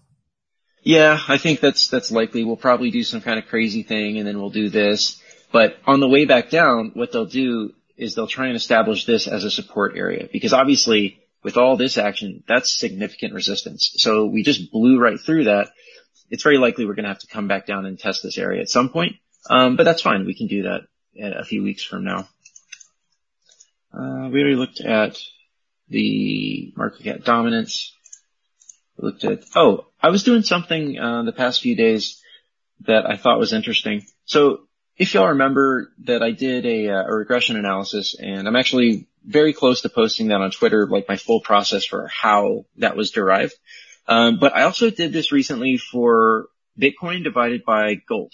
Yeah, I think that's, that's likely. We'll probably do some kind of crazy thing and then we'll do this. But on the way back down, what they'll do is they'll try and establish this as a support area because obviously with all this action, that's significant resistance. So we just blew right through that. It's very likely we're going to have to come back down and test this area at some point. Um, but that's fine. We can do that a few weeks from now. Uh, we already looked at the market cap dominance. Looked at, oh, I was doing something, uh, the past few days that I thought was interesting. So if y'all remember that I did a, uh, a, regression analysis and I'm actually very close to posting that on Twitter, like my full process for how that was derived. Um, but I also did this recently for Bitcoin divided by gold,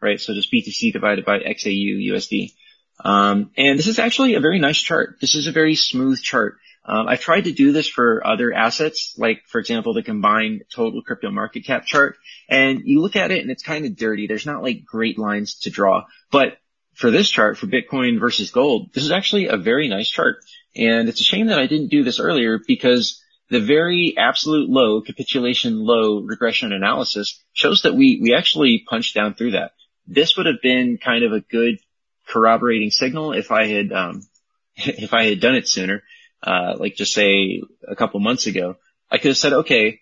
right? So just BTC divided by XAU USD. Um, and this is actually a very nice chart. This is a very smooth chart. Um, I've tried to do this for other assets, like for example, the combined total crypto market cap chart. And you look at it and it's kind of dirty. There's not like great lines to draw, but for this chart for Bitcoin versus gold, this is actually a very nice chart. And it's a shame that I didn't do this earlier because the very absolute low capitulation low regression analysis shows that we, we actually punched down through that. This would have been kind of a good corroborating signal if I had, um, if I had done it sooner uh, like just say a couple months ago, I could have said, okay,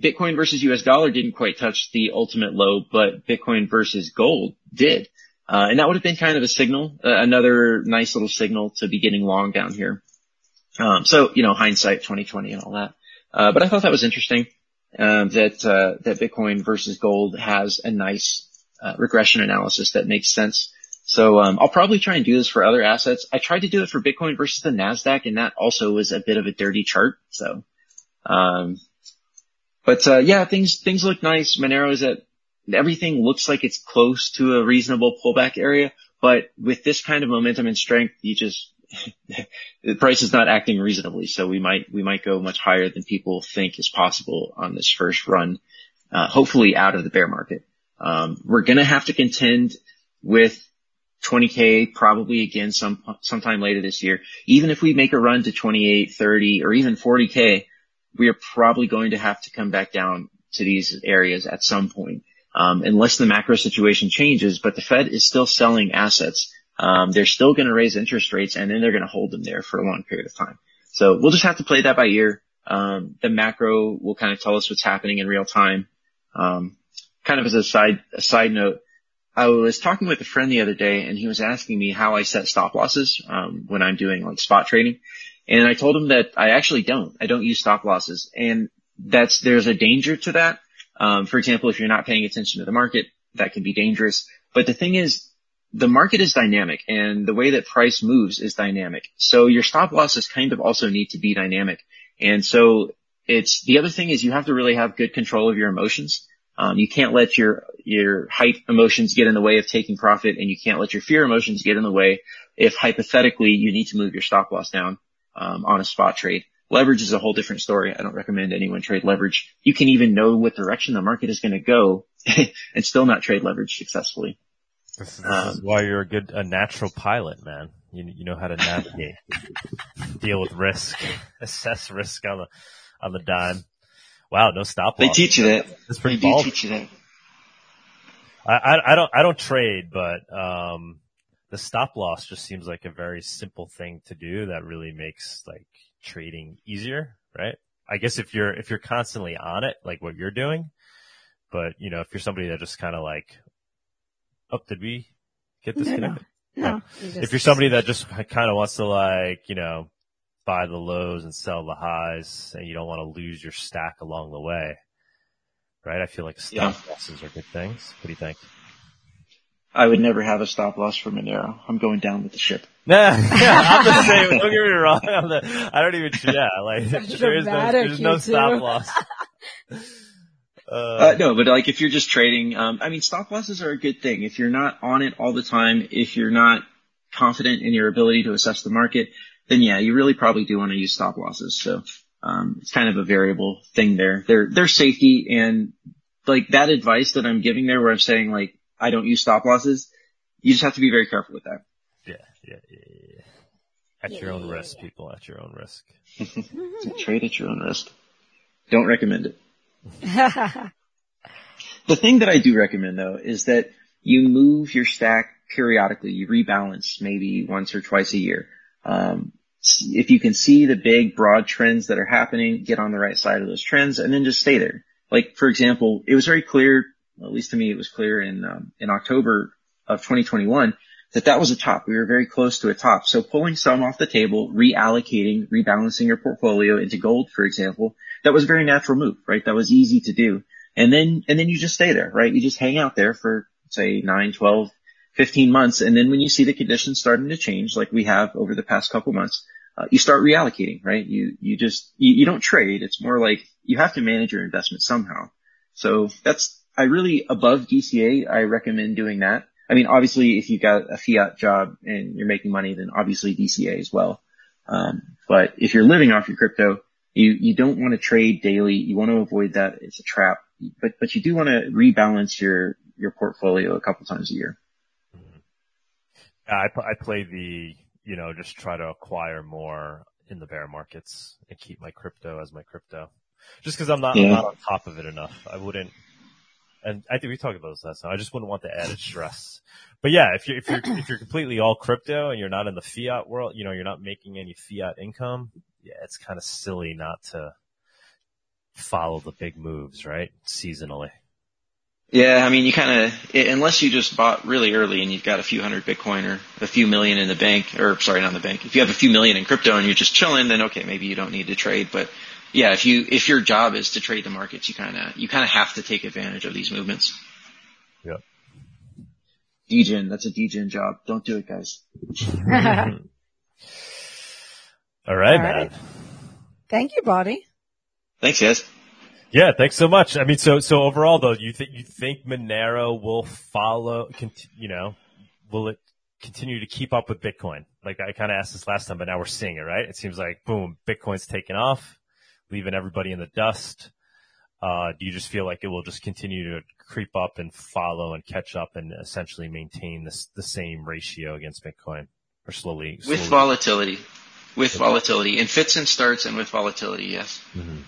Bitcoin versus US dollar didn't quite touch the ultimate low, but Bitcoin versus gold did. Uh, and that would have been kind of a signal, uh, another nice little signal to be getting long down here. Um, so, you know, hindsight 2020 and all that. Uh, but I thought that was interesting, um, that, uh, that Bitcoin versus gold has a nice, uh, regression analysis that makes sense. So um, I'll probably try and do this for other assets. I tried to do it for Bitcoin versus the Nasdaq, and that also was a bit of a dirty chart. So, um, but uh, yeah, things things look nice. Monero is at everything looks like it's close to a reasonable pullback area, but with this kind of momentum and strength, you just the price is not acting reasonably. So we might we might go much higher than people think is possible on this first run. Uh, hopefully out of the bear market. Um, we're going to have to contend with 20k probably again some sometime later this year. Even if we make a run to 28, 30, or even 40k, we are probably going to have to come back down to these areas at some point, um, unless the macro situation changes. But the Fed is still selling assets. Um, they're still going to raise interest rates, and then they're going to hold them there for a long period of time. So we'll just have to play that by ear. Um, the macro will kind of tell us what's happening in real time. Um, kind of as a side a side note, I was talking with a friend the other day and he was asking me how I set stop losses, um, when I'm doing like spot trading. And I told him that I actually don't. I don't use stop losses and that's, there's a danger to that. Um, for example, if you're not paying attention to the market, that can be dangerous. But the thing is, the market is dynamic and the way that price moves is dynamic. So your stop losses kind of also need to be dynamic. And so it's, the other thing is you have to really have good control of your emotions. Um, you can't let your your hype emotions get in the way of taking profit, and you can't let your fear emotions get in the way if hypothetically you need to move your stop loss down um, on a spot trade. Leverage is a whole different story. I don't recommend anyone trade leverage. You can even know what direction the market is going to go and still not trade leverage successfully. This, is, this is um, why you're a good, a natural pilot, man. You, you know how to navigate, deal with risk, assess risk on the, on the dime. Wow, no stop loss. They teach you that. That's pretty they do teach you that. I, I, I don't, I don't trade, but, um, the stop loss just seems like a very simple thing to do that really makes like trading easier, right? I guess if you're, if you're constantly on it, like what you're doing, but you know, if you're somebody that just kind of like, oh, did we get disconnected? No, no. no. If you're somebody that just kind of wants to like, you know, buy the lows and sell the highs and you don't want to lose your stack along the way, right? I feel like stop yeah. losses are good things. What do you think? I would never have a stop loss for Monero. I'm going down with the ship. Nah, yeah, I'm the same. Don't get me wrong. I'm the, I don't even, yeah, like, there is no, there's no stop loss. Uh, uh, no, but like if you're just trading, um, I mean, stop losses are a good thing. If you're not on it all the time, if you're not confident in your ability to assess the market, then yeah, you really probably do want to use stop losses. So, um, it's kind of a variable thing there. They're, they're safety and like that advice that I'm giving there where I'm saying like, I don't use stop losses. You just have to be very careful with that. Yeah, yeah, yeah, yeah. At yeah, your own yeah, risk, people. At your own risk. trade at your own risk. Don't recommend it. the thing that I do recommend though is that you move your stack periodically. You rebalance maybe once or twice a year. Um, if you can see the big broad trends that are happening, get on the right side of those trends and then just stay there. Like for example, it was very clear at least to me, it was clear in um, in October of 2021 that that was a top. We were very close to a top. So pulling some off the table, reallocating, rebalancing your portfolio into gold, for example, that was a very natural move, right? That was easy to do. And then, and then you just stay there, right? You just hang out there for say 9, 12, 15 months. And then when you see the conditions starting to change, like we have over the past couple months, uh, you start reallocating, right? You, you just, you, you don't trade. It's more like you have to manage your investment somehow. So that's, I really, above DCA, I recommend doing that. I mean, obviously, if you got a fiat job and you're making money, then obviously DCA as well. Um, but if you're living off your crypto, you, you don't want to trade daily. You want to avoid that. It's a trap, but, but you do want to rebalance your, your portfolio a couple times a year. Mm-hmm. I, I play the, you know, just try to acquire more in the bear markets and keep my crypto as my crypto. Just cause I'm not, yeah. I'm not on top of it enough. I wouldn't, and I think we talked about this last time. I just wouldn't want the added stress. But yeah, if you're if you're if you're completely all crypto and you're not in the fiat world, you know, you're not making any fiat income. Yeah, it's kind of silly not to follow the big moves, right? Seasonally. Yeah, I mean, you kind of unless you just bought really early and you've got a few hundred Bitcoin or a few million in the bank, or sorry, not in the bank. If you have a few million in crypto and you're just chilling, then okay, maybe you don't need to trade. But yeah, if you if your job is to trade the markets, you kind of you kind of have to take advantage of these movements. Yep. degen, that's a degen job. Don't do it, guys. All right, All man. Thank you, Bobby. Thanks, guys. Yeah, thanks so much. I mean, so so overall though, you think you think Monero will follow? You know, will it continue to keep up with Bitcoin? Like I kind of asked this last time, but now we're seeing it, right? It seems like boom, Bitcoin's taken off leaving everybody in the dust? Uh, do you just feel like it will just continue to creep up and follow and catch up and essentially maintain this, the same ratio against Bitcoin or slowly? slowly? With volatility. With volatility. In fits and starts and with volatility, yes. Mm-hmm.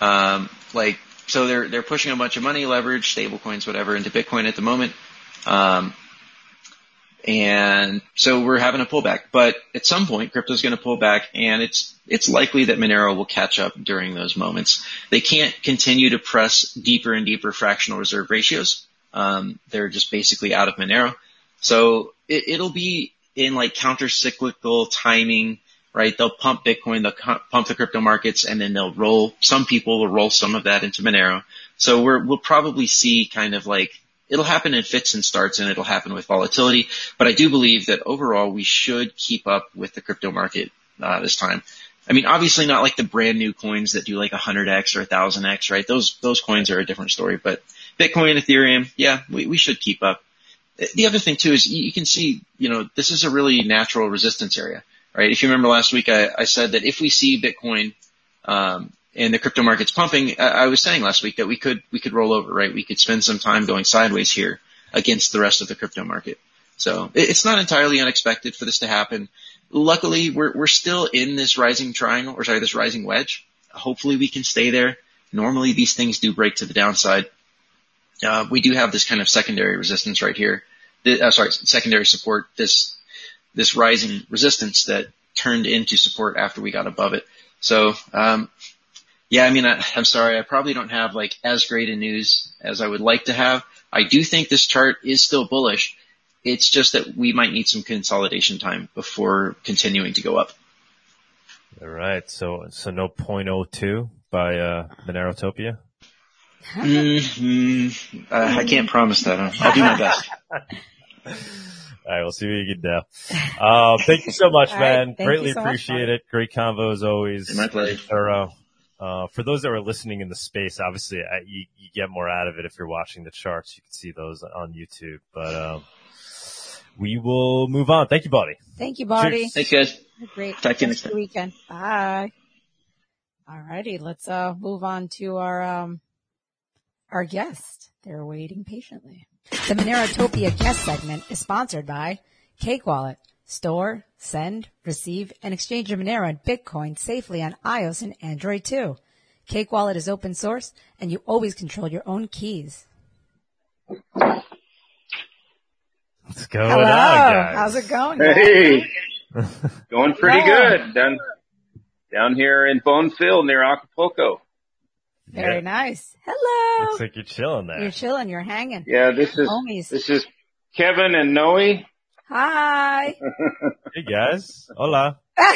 Um, like, so they're, they're pushing a bunch of money, leverage, stable coins, whatever, into Bitcoin at the moment. Um, and so we're having a pullback, but at some point crypto is going to pull back and it's, it's likely that Monero will catch up during those moments. They can't continue to press deeper and deeper fractional reserve ratios. Um, they're just basically out of Monero. So it, it'll be in like counter cyclical timing, right? They'll pump Bitcoin, they'll pump the crypto markets, and then they'll roll, some people will roll some of that into Monero. So we're, we'll probably see kind of like it'll happen in fits and starts and it'll happen with volatility. But I do believe that overall we should keep up with the crypto market uh, this time. I mean, obviously not like the brand new coins that do like 100x or 1000x, right? Those those coins are a different story. But Bitcoin, Ethereum, yeah, we, we should keep up. The other thing too is you can see, you know, this is a really natural resistance area, right? If you remember last week, I, I said that if we see Bitcoin um, and the crypto market's pumping, I was saying last week that we could we could roll over, right? We could spend some time going sideways here. against the rest of the crypto market. So it's not entirely unexpected for this to happen. Luckily, we're, we're still in this rising triangle, or sorry, this rising wedge. Hopefully we can stay there. Normally these things do break to the downside. Uh, we do have this kind of secondary resistance right here. The, uh, sorry, secondary support, this, this rising resistance that turned into support after we got above it. So, um, yeah, I mean, I, I'm sorry, I probably don't have like as great a news as I would like to have. I do think this chart is still bullish. It's just that we might need some consolidation time before continuing to go up. All right. So, so no 0.02 by, uh, Monerotopia? mm-hmm. uh, I can't promise that. I'll do my best. All right, we'll see what you can do. Uh, thank you so much, man. Right, Greatly so appreciate much, it. Great convo as always. My pleasure. Thorough. Uh, for those that are listening in the space, obviously I, you, you, get more out of it if you're watching the charts. You can see those on YouTube, but, um, we will move on. Thank you, buddy. Thank you, buddy. Thanks, guys. Great. Talk to you next time. weekend. Bye. All righty. Let's, uh, move on to our, um, our guest. They're waiting patiently. The Monerotopia guest segment is sponsored by Cake Wallet. Store, send, receive, and exchange your Monero and Bitcoin safely on iOS and Android too. Cake Wallet is open source and you always control your own keys. What's going Hello. on, guys? How's it going? Hey, going pretty good. Down, down here in Bonfil near Acapulco. Very Yeah. nice. Hello. Looks like you're chilling there. You're chilling. You're hanging. Yeah, this is Homies. this is Kevin and Noe. Hi. Hey guys. Hola.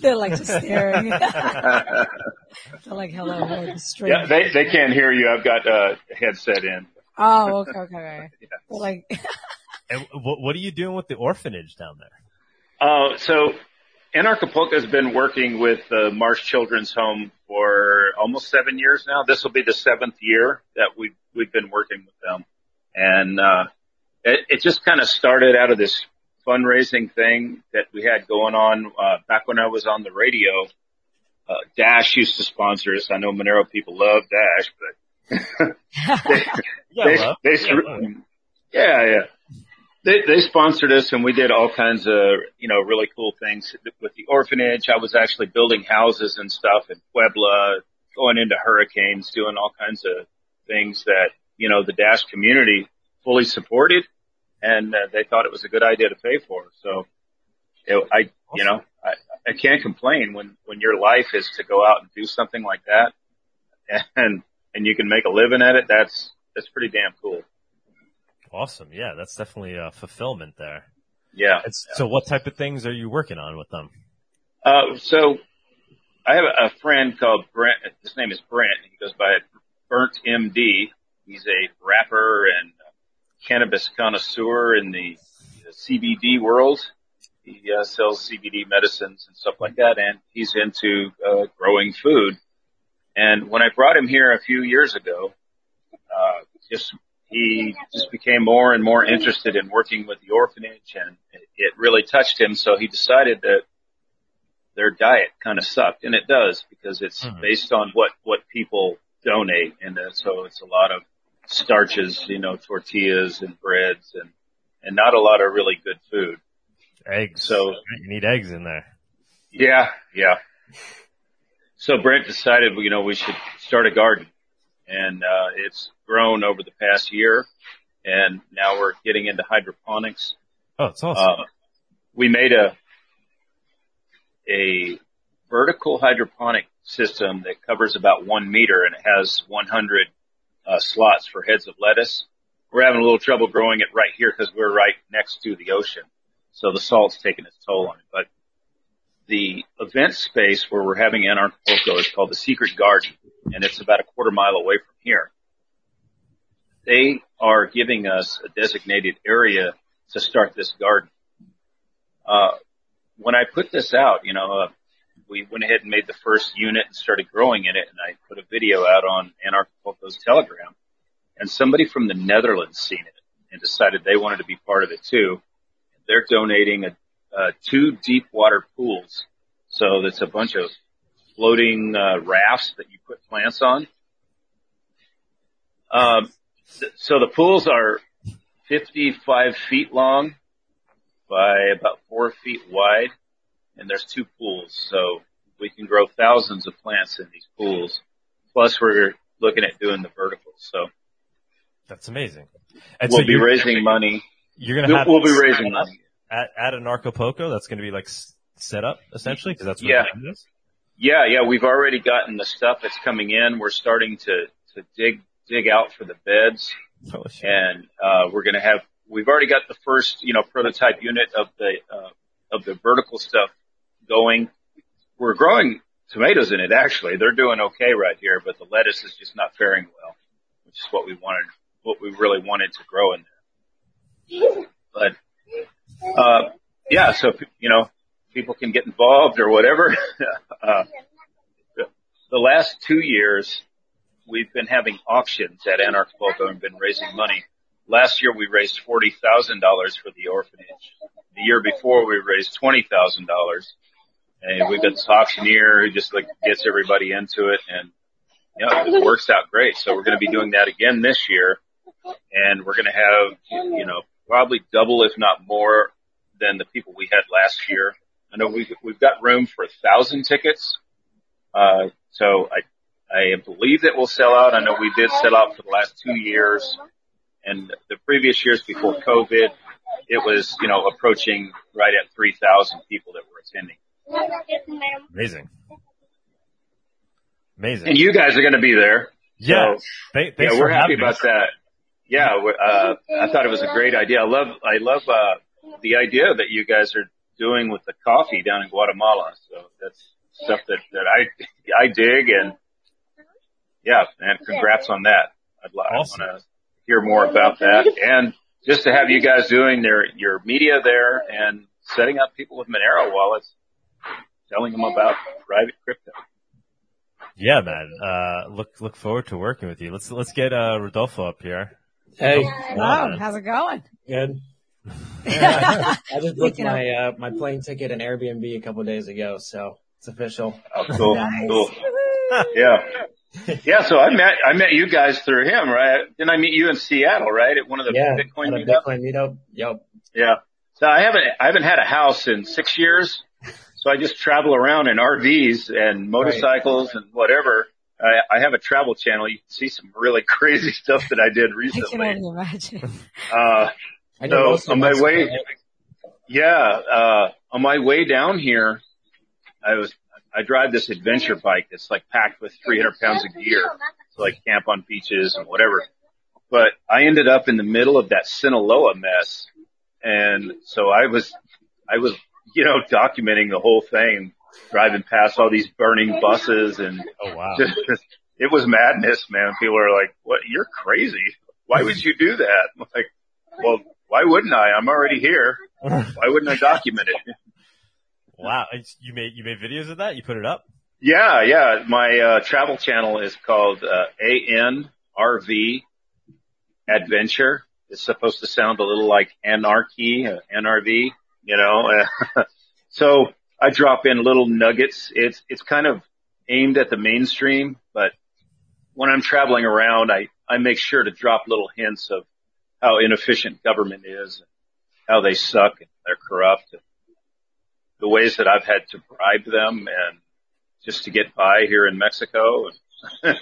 They're like just staring. They're like, hello, we're the strange. they they can't hear you. I've got uh, a headset in. Oh, okay, okay, okay. Yeah. Like, And what, what are you doing with the orphanage down there? Uh, so Anarchapulco has been working with the Marsh Children's Home for almost seven years now. This will be the seventh year that we've, we've been working with them. And, uh, it, it just kind of started out of this fundraising thing that we had going on, uh, back when I was on the radio. Uh, Dash used to sponsor us. I know Monero people love Dash, but Yeah, they, love. they, Yeah, love. yeah, yeah. They, they sponsored us and we did all kinds of, you know, really cool things with the orphanage. I was actually building houses and stuff in Puebla, going into hurricanes, doing all kinds of things that, you know, the Dash community fully supported and uh, they thought it was a good idea to pay for. So it, I, you know, I, I can't complain when, when your life is to go out and do something like that and, and you can make a living at it. That's, that's pretty damn cool. Awesome. Yeah, that's definitely a fulfillment there. Yeah. It's, So what type of things are you working on with them? Uh, so I have a friend called Brent. His name is Brent. He goes by Burnt MD. He's a rapper and cannabis connoisseur in the, CBD world. He uh, sells CBD medicines and stuff like that, and he's into uh, growing food. And when I brought him here a few years ago, uh, just he just became more and more interested in working with the orphanage, and it, really touched him. So he decided that their diet kind of sucked, and it does because it's Mhm. based on what what people donate, and uh, so it's a lot of starches, you know, tortillas and breads, and and not a lot of really good food. Eggs. So- you need eggs in there. Yeah, yeah. So Brent decided, you know, we should start a garden, and uh, it's grown over the past year, and now we're getting into hydroponics. Oh, it's awesome. Uh, we made a a vertical hydroponic system that covers about one meter and it has 100 uh, slots for heads of lettuce. We're having a little trouble growing it right here because we're right next to the ocean, so the salt's taking its toll on it. But the event space where we're having Anarchapulco is called the Secret Garden, and it's about a quarter mile away from here. They are giving us a designated area to start this garden. Uh, when I put this out, you know, uh, we went ahead and made the first unit and started growing in it, and I put a video out on Anarchapulco's Telegram, and somebody from the Netherlands seen it and decided they wanted to be part of it too. They're donating a, uh, two deep water pools, so that's a bunch of floating uh, rafts that you put plants on. Um, So the pools are 55 feet long by about four feet wide, and there's two pools. So we can grow thousands of plants in these pools. Plus, we're looking at doing the verticals. So That's amazing. And we'll so be raising money. you're gonna have We'll be raising money. at at Anarchapulco. That's gonna be like set up essentially because that's what Yeah. the gym is. Yeah, yeah, we've already gotten the stuff that's coming in. We're starting to to dig dig out for the beds, shit. and uh, we're going to have. We've already got the first, you know, prototype unit of the uh, of the vertical stuff going. We're growing tomatoes in it. Actually, they're doing okay right here, but the lettuce is just not faring well, which is what we wanted, what we really wanted to grow in there. But uh, yeah, so you know, people can get involved or whatever. uh, the, last two years, we've been having auctions at Anarchapulco and been raising money. Last year we raised forty thousand dollars for the orphanage. The year before we raised twenty thousand dollars, and we've got this auctioneer who just like gets everybody into it, and you know it works out great. So we're going to be doing that again this year, and we're going to have you know probably double if not more than the people we had last year. I know we've we've got room for a thousand tickets, uh, so I I believe that we'll sell out. I know we did sell out for the last two years, and the previous years before COVID, it was you know approaching right at three thousand people that were attending. Amazing. Amazing. And you guys are going to be there. yeah. So, yeah, we're happy about that. Yeah, we're, uh, I thought it was a great idea. I love, I love, uh, the idea that you guys are doing with the coffee down in Guatemala. So that's stuff that, that I, I dig and yeah, and congrats on that. I'd li- Awesome. I want to hear more about that and just to have you guys doing their, your media there and setting up people with Monero wallets, telling them about private crypto. Yeah, man. Uh, look look forward to working with you. Let's let's get uh, Rodolfo up here. Hey, Hello, how's it going? good. I just booked my uh, my plane ticket and Airbnb a couple days ago, so it's official. Oh, cool, Nice. cool. Yeah. Yeah, so I met I met you guys through him, right? Didn't I meet you in Seattle, right? At one of the Yeah, Bitcoin at a meetup? Bitcoin meetup. Yep. Yeah. So I haven't I haven't had a house in six years. So I just travel around in RVs and motorcycles and whatever. I, I have a travel channel. You can see some really crazy stuff that I did I can recently. only imagine. Uh, I know So, on my way- right? Yeah, uh, on my way down here, I was, I drive this adventure bike that's like packed with 300 pounds of gear. So like camp on beaches and whatever. But I ended up in the middle of that Sinaloa mess. And so I was, I was, you know, documenting the whole thing, driving past all these burning buses and Oh wow. just, it was madness, man. People are like, what? You're crazy. Why would you do that? I'm like, well, why wouldn't I? I'm already here. Why wouldn't I document it? wow. You made you made videos of that. You put it up. Yeah, yeah. My uh, travel channel is called uh, ANRV Adventure. It's supposed to sound a little like anarchy, uh, NRV, you know. so I drop in little nuggets. It's it's kind of aimed at the mainstream, but when I'm traveling around, I I make sure to drop little hints of how inefficient government is, how they suck, and they're corrupt, and the ways that I've had to bribe them and just to get by here in Mexico.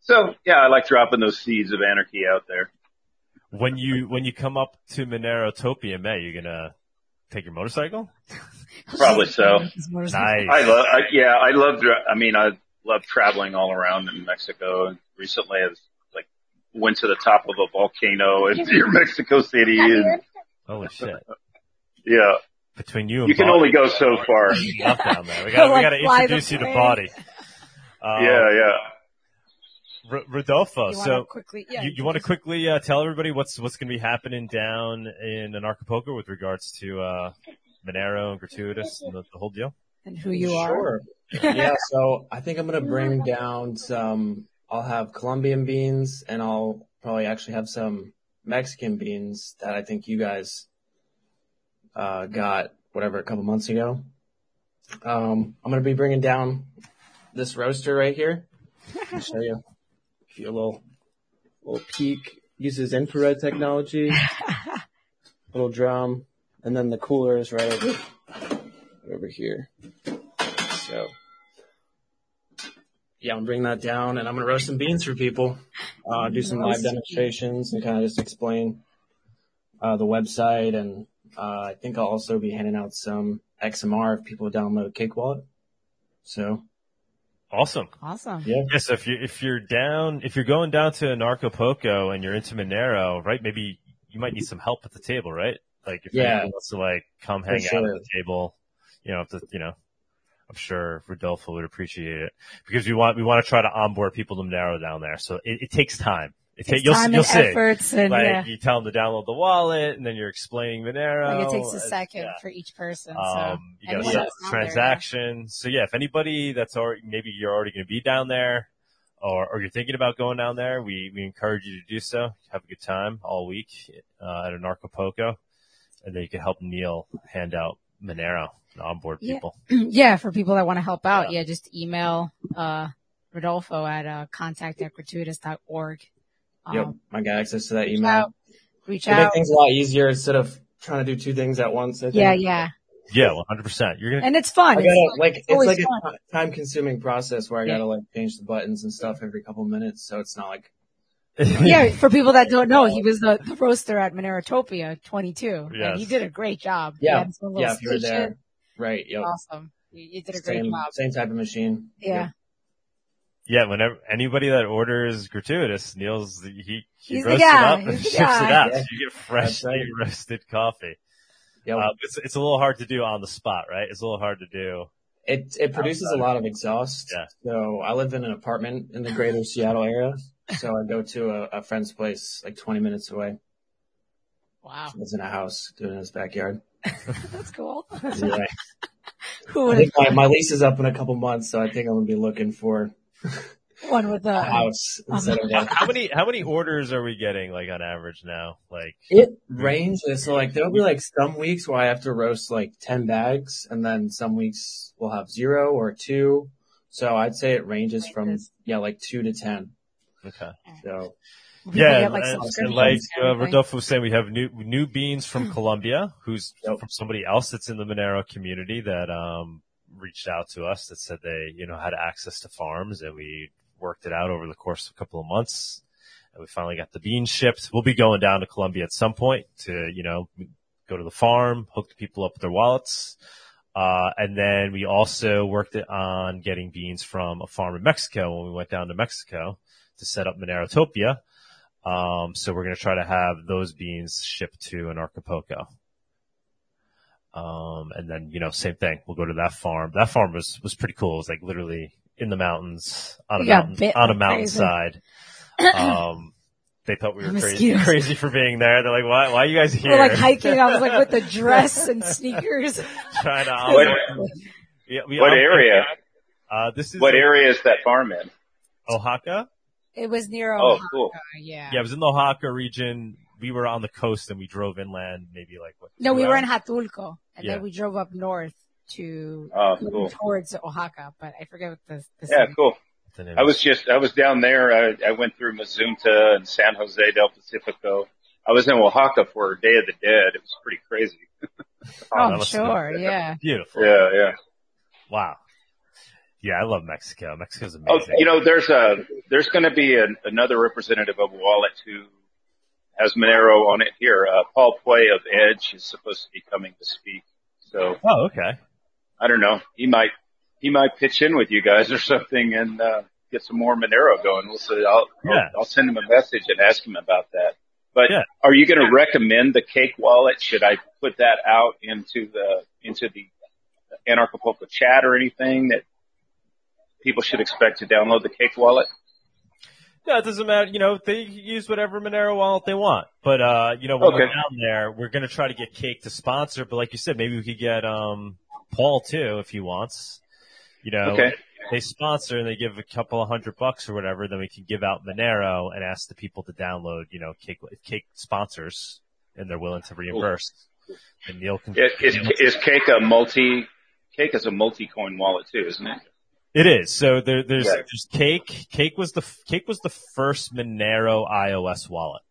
so yeah, I like dropping those seeds of anarchy out there. When you when you come up to Monerotopia, May, you're gonna take your motorcycle. Probably so. Nice. I love, I, yeah, I love, dri- I mean, I love traveling all around in Mexico. And recently I was like, went to the top of a volcano in near Mexico City and Holy shit! yeah, Between you and you can Bawdy, only go so far. down there. We got Like to introduce you to. Bawdy. Um, Yeah, yeah. R- Rodolfo. You so quickly, yeah, you, you want to quickly uh, tell everybody what's what's going to be happening down in Anarchapulco with regards to uh, Monero and Gratuitous and the, the whole deal? and who you are. Sure. yeah, so I think I'm gonna bring down some. I'll have Colombian beans, and I'll probably actually have some Mexican beans that I think you guys uh, got whatever a couple months ago. Um, I'm gonna be bringing down this roaster right here. I'll show you. Give you a little little peak uses infrared technology, little drum, and then the cooler is right over, right over here. So, yeah, I'm gonna bring that down and I'm going to roast some beans for people, uh, do some live demonstrations and kind of just explain, uh, the website and, uh, I think I'll also be handing out some XMR if people download Cake Wallet. So Awesome. Awesome. yeah, Yes, if you if you're down, if you're going down to Anarchapulco and you're into Monero, right? Maybe you might need some help at the table, right? Like if Yeah. anyone wants to like come For hang out at the table, you know, if the, you know, I'm sure Rodolfo would appreciate it because we want we want to try to onboard people to Monero down there. So it, it takes time. It ta- It's you'll time you'll and see. efforts and Like yeah. you tell them to download the wallet, and then you're explaining Monero. Like it takes a and- second yeah. for each person. So Um, you got to anyone set that's up the on there, yeah. transaction. So yeah, if anybody that's already, maybe you're already going to be down there or, or you're thinking about going down there, we, we encourage you to do so. Have a good time all week, uh, at Anarchapulco. And then you can help Neil hand out Monero and onboard Yeah. people. yeah, for people that want to help out, yeah, just email uh Rodolfo at uh contact at gratuitous.org. Um, yep, I got access to that reach email. out, reach To make out. things a lot easier instead of trying to do two things at once. I think. Yeah, yeah. Yeah, 100%. You're going to, And it's fun. Gotta fun. like it's always like fun. a time consuming process where I Yeah. gotta like change the buttons and stuff every couple minutes, so it's not like yeah, for people that don't know, he was the, the roaster at Monerotopia 22. And he did a great job. Yeah, had his own little yeah. If you were there, right? Yep. Awesome. You, you did a great Same job. same type of machine. Yeah. yeah, whenever anybody that orders gratuitous, Neil's, he, he He's roasts it up and He's the ships it out. Yeah. So you get freshly right. roasted coffee. Yep. Uh, it's, it's a little hard to do on the spot, right? It's a little hard to do. It it produces a lot of exhaust. Yeah. So I live in an apartment in the greater Seattle area. So I go to a, a friend's place like 20 minutes away. Wow. He lives in a house, doing it in his backyard. That's cool. Yeah. Who I think my, my lease is up in a couple months, so I think I'm gonna be looking for one with a a house instead of a How many how many orders are we getting like on average now? Like It ranges. So like there'll be like some weeks where I have to roast like 10 bags and then some weeks we'll have zero or two. So I'd say it ranges from, yeah, like two to 10. Okay. So People Yeah, get, and, like, and- and like uh. Rodolfo was saying, we have new new beans from Colombia, who's Yep. from somebody else that's in the Monero community that um reached out to us that said they you know had access to farms, and we worked it out over the course of a couple of months, and we finally got the beans shipped. We'll be going down to Colombia at some point to you know go to the farm, hook the people up with their wallets. Uh, and then we also worked on getting beans from a farm in Mexico when we went down to Mexico to set up Monerotopia. Um, so we're going to try to have those beans shipped to Anarchapulco. Um, and then, you know, same thing. We'll go to that farm. That farm was, was pretty cool. It was like literally in the mountains on a mountain, bit on a mountainside. Um, they thought we were crazy, crazy for being there. They're like, why, why are you guys here? We're like hiking. I was like with the dress and sneakers. trying to, What, we, we what onboard- area? Uh, this is What in area is that farm in? Oaxaca. It was near Oh, Oaxaca. cool. Yeah. Yeah, it was in the Oaxaca region. We were on the coast and we drove inland maybe like what? No, two we were in hours? Huatulco, and Yeah. then we drove up north to Oh, cool. towards Oaxaca, but I forget what the, the Yeah, city- cool. I was just, I was down there. I, I went through Mazunte and San Jose del Pacifico. I was in Oaxaca for Day of the Dead. It was pretty crazy. Oh, that Oh, sure. Yeah. Beautiful. Yeah, yeah. Wow. Yeah, I love Mexico. Mexico's Oh, amazing. you know, there's a, there's going to be an, another representative of Wallet who has Monero on it here. Uh, Paul Puey of Edge is supposed to be coming to speak. So oh, okay. I don't know. He might, he might pitch in with you guys or something and, uh, get some more Monero going. We'll see. I'll, Yeah. I'll, I'll send him a message and ask him about that. But Yeah. are you going to recommend the Cake Wallet? Should I put that out into the, into the Anarchapulco chat or anything that people should expect to download the Cake Wallet? Yeah, it doesn't matter. You know, they use whatever Monero wallet they want. But, uh, you know, when we're down there, we're going to try to get Cake to sponsor. But like you said, maybe we could get, um, Paul too, if he wants. You know, Okay. they sponsor and they give a couple of hundred bucks or whatever, then we can give out Monero and ask the people to download, you know, Cake, if Cake sponsors and they're willing to reimburse. And Neil can, Is, is, is Cake a multi, Cake is a multi-coin wallet too, isn't it? It is. So there, there's, Yeah. there's Cake. Cake was the Cake was the first Monero iOS wallet,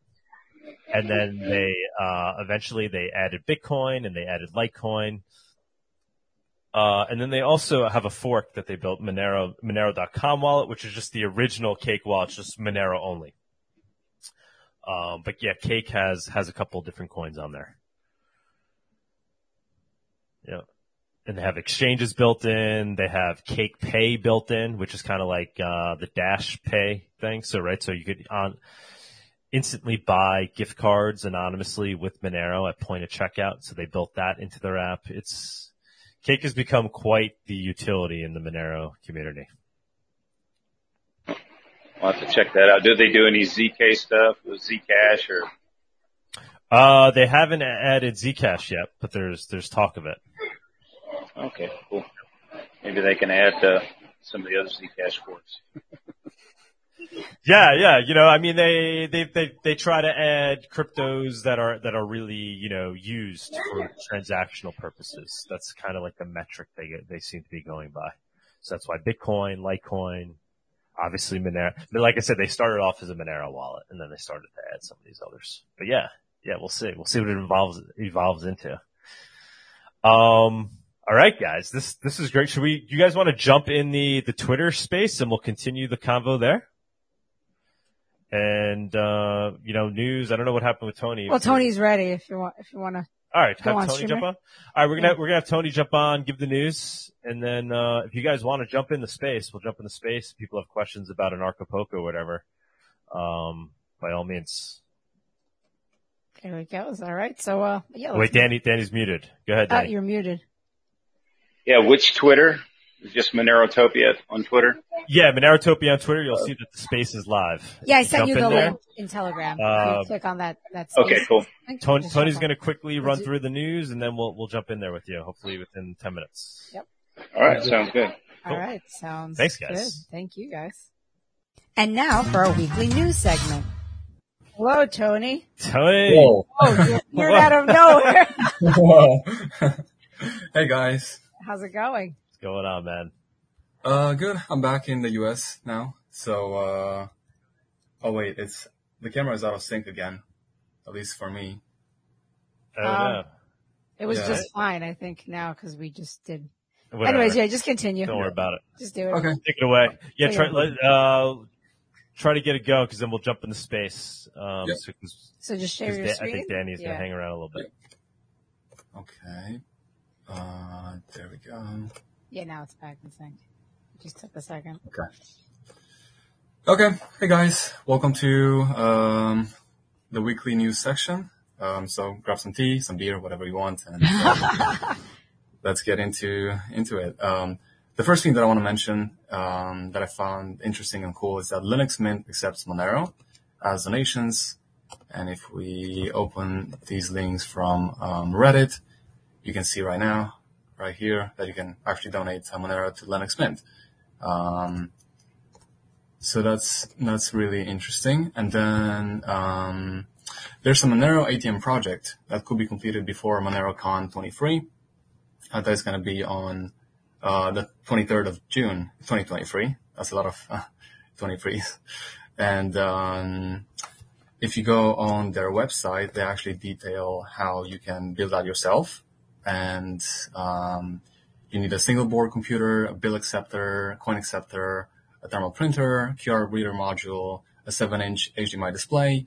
and then they uh, eventually they added Bitcoin and they added Litecoin, uh, and then they also have a fork that they built Monero Monero.com wallet, which is just the original Cake wallet, it's just Monero only. Um, but yeah, Cake has has a couple different coins on there. Yeah and they have exchanges built in. They have Cake Pay built in, which is kind of like uh, the Dash Pay thing. So right, so you could on instantly buy gift cards anonymously with Monero at point of checkout. So they built that into their app. It's Cake has become quite the utility in the Monero community. I'll have to check that out. Do they do any ZK stuff with Zcash or? Uh, they haven't added Zcash yet, but there's there's talk of it. Okay, cool. Maybe they can add uh, some of the other Zcash forks. Yeah, yeah. You know, I mean, they, they, they, they try to add cryptos that are, that are really, you know, used for transactional purposes. That's kind of like the metric they get, they seem to be going by. So that's why Bitcoin, Litecoin, obviously Monero. But like I said, they started off as a Monero wallet and then they started to add some of these others. But yeah, yeah, we'll see. We'll see what it evolves, evolves into. Um, all right, guys, this, this is great. Should we, you guys want to jump in the, the Twitter space and we'll continue the convo there? And, uh, you know, news, I don't know what happened with Tony. Well, Tony's ready if you want, if you want to. All right, have on, Tony streamer. jump on. All right, we're gonna Yeah. we're gonna have Tony jump on, give the news, and then uh, if you guys want to jump in the space, we'll jump in the space. People have questions about Anarchapulco or whatever. Um, by all means. There we go. All right. So, uh, yeah. Wait, Danny, Danny's muted. Go ahead, Uh, Danny. you're muted. Yeah, which Twitter? Just Monerotopia on Twitter. yeah, Monerotopia on Twitter. You'll see that the space is live. Yeah, I sent Jump you the there. link in Telegram. Uh, click on that. that space Okay, cool. Tony, Tony's going to quickly run through the news, and then we'll we'll jump in there with you. Hopefully within ten minutes. Yep. All right, sounds good. on. All right. Sounds Thanks, guys. good. Thank you, guys. And now for our weekly news segment. Hello, Tony. Tony, Whoa. Oh, you're, you're out of nowhere. Whoa. hey guys. How's it going? what's going on, man? Uh, good. I'm back in the US now. So, uh, oh wait, it's, the camera is out of sync again. At least for me. I don't Um, know. It was Yeah. just fine, I think, now because we just did. Whatever. Anyways, yeah, just continue. don't worry about it. Just do it. Okay. Take it away. Yeah, Okay. try let, uh, try to get it going because then we'll jump into space. Um, Yep. so, 'cause- So just share your Da- I think Danny's yeah. gonna hang around a little bit. Okay. Uh, there we go. Yeah, now it's back in sync. Just took a second. Okay. Okay. Hey guys. Welcome to, um, the weekly news section. Um, so grab some tea, some beer, whatever you want, and let's get into into it. Um, the first thing that I want to mention um, that I found interesting and cool is that Linux Mint accepts Monero as donations, and if we open these links from um, Reddit, you can see right now, right here, that you can actually donate Monero to Linux Mint. Um, so that's that's really interesting. And then um, there's a Monero ATM project that could be completed before MoneroCon 23. Uh, that's going to be on uh, the 23rd of June, 2023. That's a lot of uh, 23s. And um, if you go on their website, they actually detail how you can build that yourself. And um, you need a single board computer, a bill acceptor, coin acceptor, a thermal printer, QR reader module, a 7-inch HDMI display,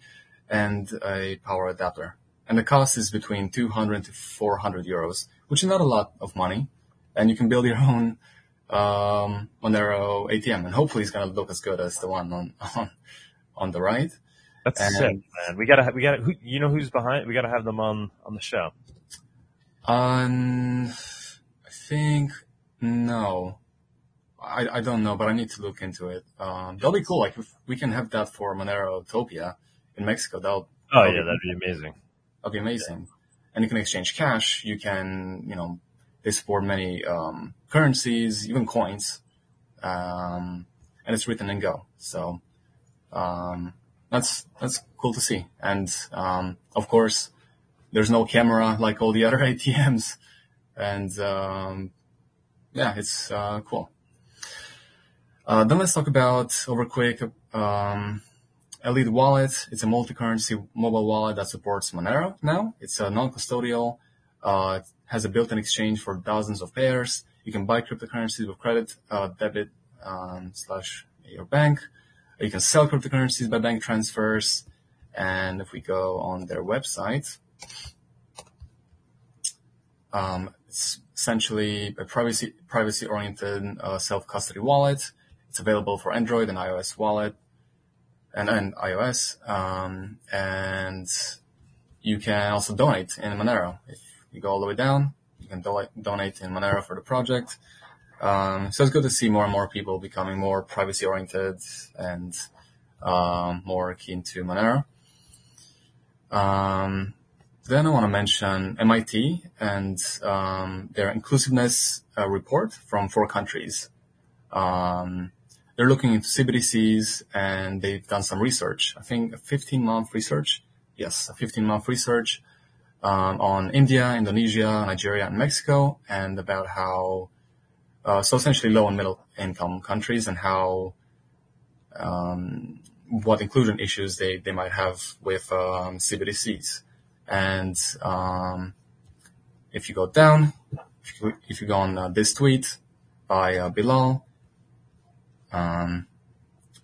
and a power adapter. And the cost is between 200 to 400 euros, which is not a lot of money. And you can build your own um, Monero ATM, and hopefully it's going to look as good as the one on on, on the right. That's And- sick, man. We gotta, we gotta, who, you know who's behind? We gotta have them on on the show. Um, I think no. I, I don't know, but I need to look into it. Um, that'll be cool. Like if we can have that for Monerotopia in Mexico, that'll Oh that'll yeah, be- that'd be amazing. that'll be amazing. And you can exchange cash. You can, you know, they support many um, currencies, even coins, um, and it's written in Go. So um, that's that's cool to see. And um, of course, there's no camera like all the other ATMs, and um, yeah, it's uh, cool. Uh, then let's talk about over quick um, Elite Wallet. It's a multi-currency mobile wallet that supports Monero now. It's a non-custodial. Uh, has a built-in exchange for thousands of pairs. You can buy cryptocurrencies with credit, uh, debit um, slash your bank. You can sell cryptocurrencies by bank transfers. And if we go on their website, um, it's essentially a privacy privacy oriented uh, self custody wallet. It's available for Android and iOS wallet and, and iOS. Um, and you can also donate in Monero. If you go all the way down, you can do- donate in Monero for the project. Um, so it's good to see more and more people becoming more privacy oriented and um, more keen to Monero. Um, then I want to mention MIT and um, their inclusiveness uh, report from four countries. Um, they're looking into CBDCs and they've done some research. I think a 15 month research. Yes, a 15 month research um, on India, Indonesia, Nigeria, and Mexico, and about how uh, so essentially low and middle income countries and how um, what inclusion issues they, they might have with um, CBDCs. And um, if you go down, if you, if you go on uh, this tweet by uh, Bilal, um,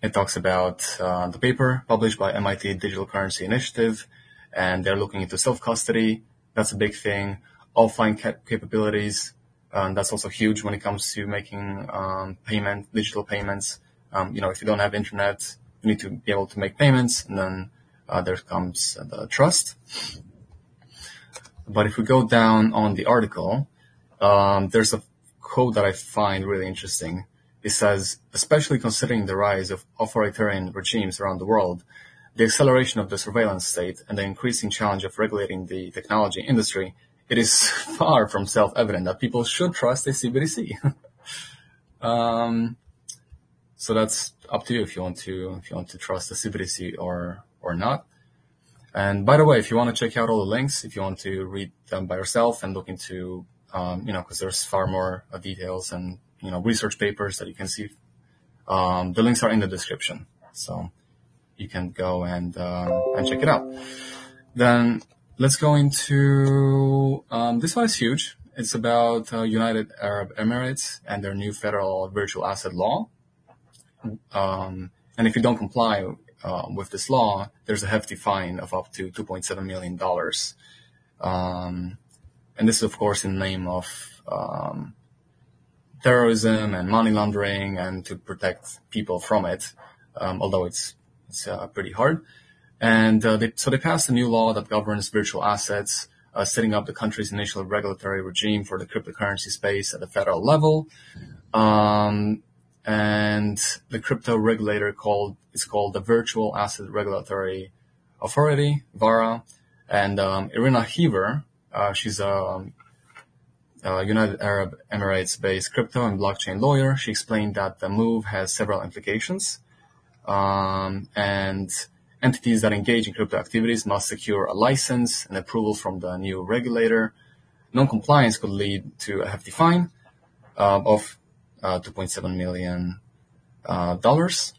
it talks about uh, the paper published by MIT Digital Currency Initiative, and they're looking into self-custody. That's a big thing. Offline cap- capabilities. Um, that's also huge when it comes to making um, payment, digital payments. Um, you know, if you don't have internet, you need to be able to make payments, and then uh, there comes the trust. But if we go down on the article, um, there's a quote that I find really interesting. It says, especially considering the rise of authoritarian regimes around the world, the acceleration of the surveillance state, and the increasing challenge of regulating the technology industry, it is far from self-evident that people should trust a CBDC. um, so that's up to you if you want to if you want to trust the CBDC or or not. And by the way, if you want to check out all the links, if you want to read them by yourself and look into, um, you know, because there's far more uh, details and you know research papers that you can see. Um, the links are in the description, so you can go and uh, and check it out. Then let's go into um, this one is huge. It's about uh, United Arab Emirates and their new federal virtual asset law. Um, and if you don't comply uh, with this law, there's a hefty fine of up to 2.7 million dollars. Um, and this is, of course, in the name of um, terrorism and money laundering, and to protect people from it. Um, although it's it's uh, pretty hard. And uh, they, so they passed a new law that governs virtual assets, uh, setting up the country's initial regulatory regime for the cryptocurrency space at the federal level. Um, and the crypto regulator called it's called the Virtual Asset Regulatory Authority (VARA), and um, Irina Heaver, uh, she's a, a United Arab Emirates-based crypto and blockchain lawyer. She explained that the move has several implications, um, and entities that engage in crypto activities must secure a license and approval from the new regulator. Non-compliance could lead to a hefty fine uh, of 2.7 million uh, dollars.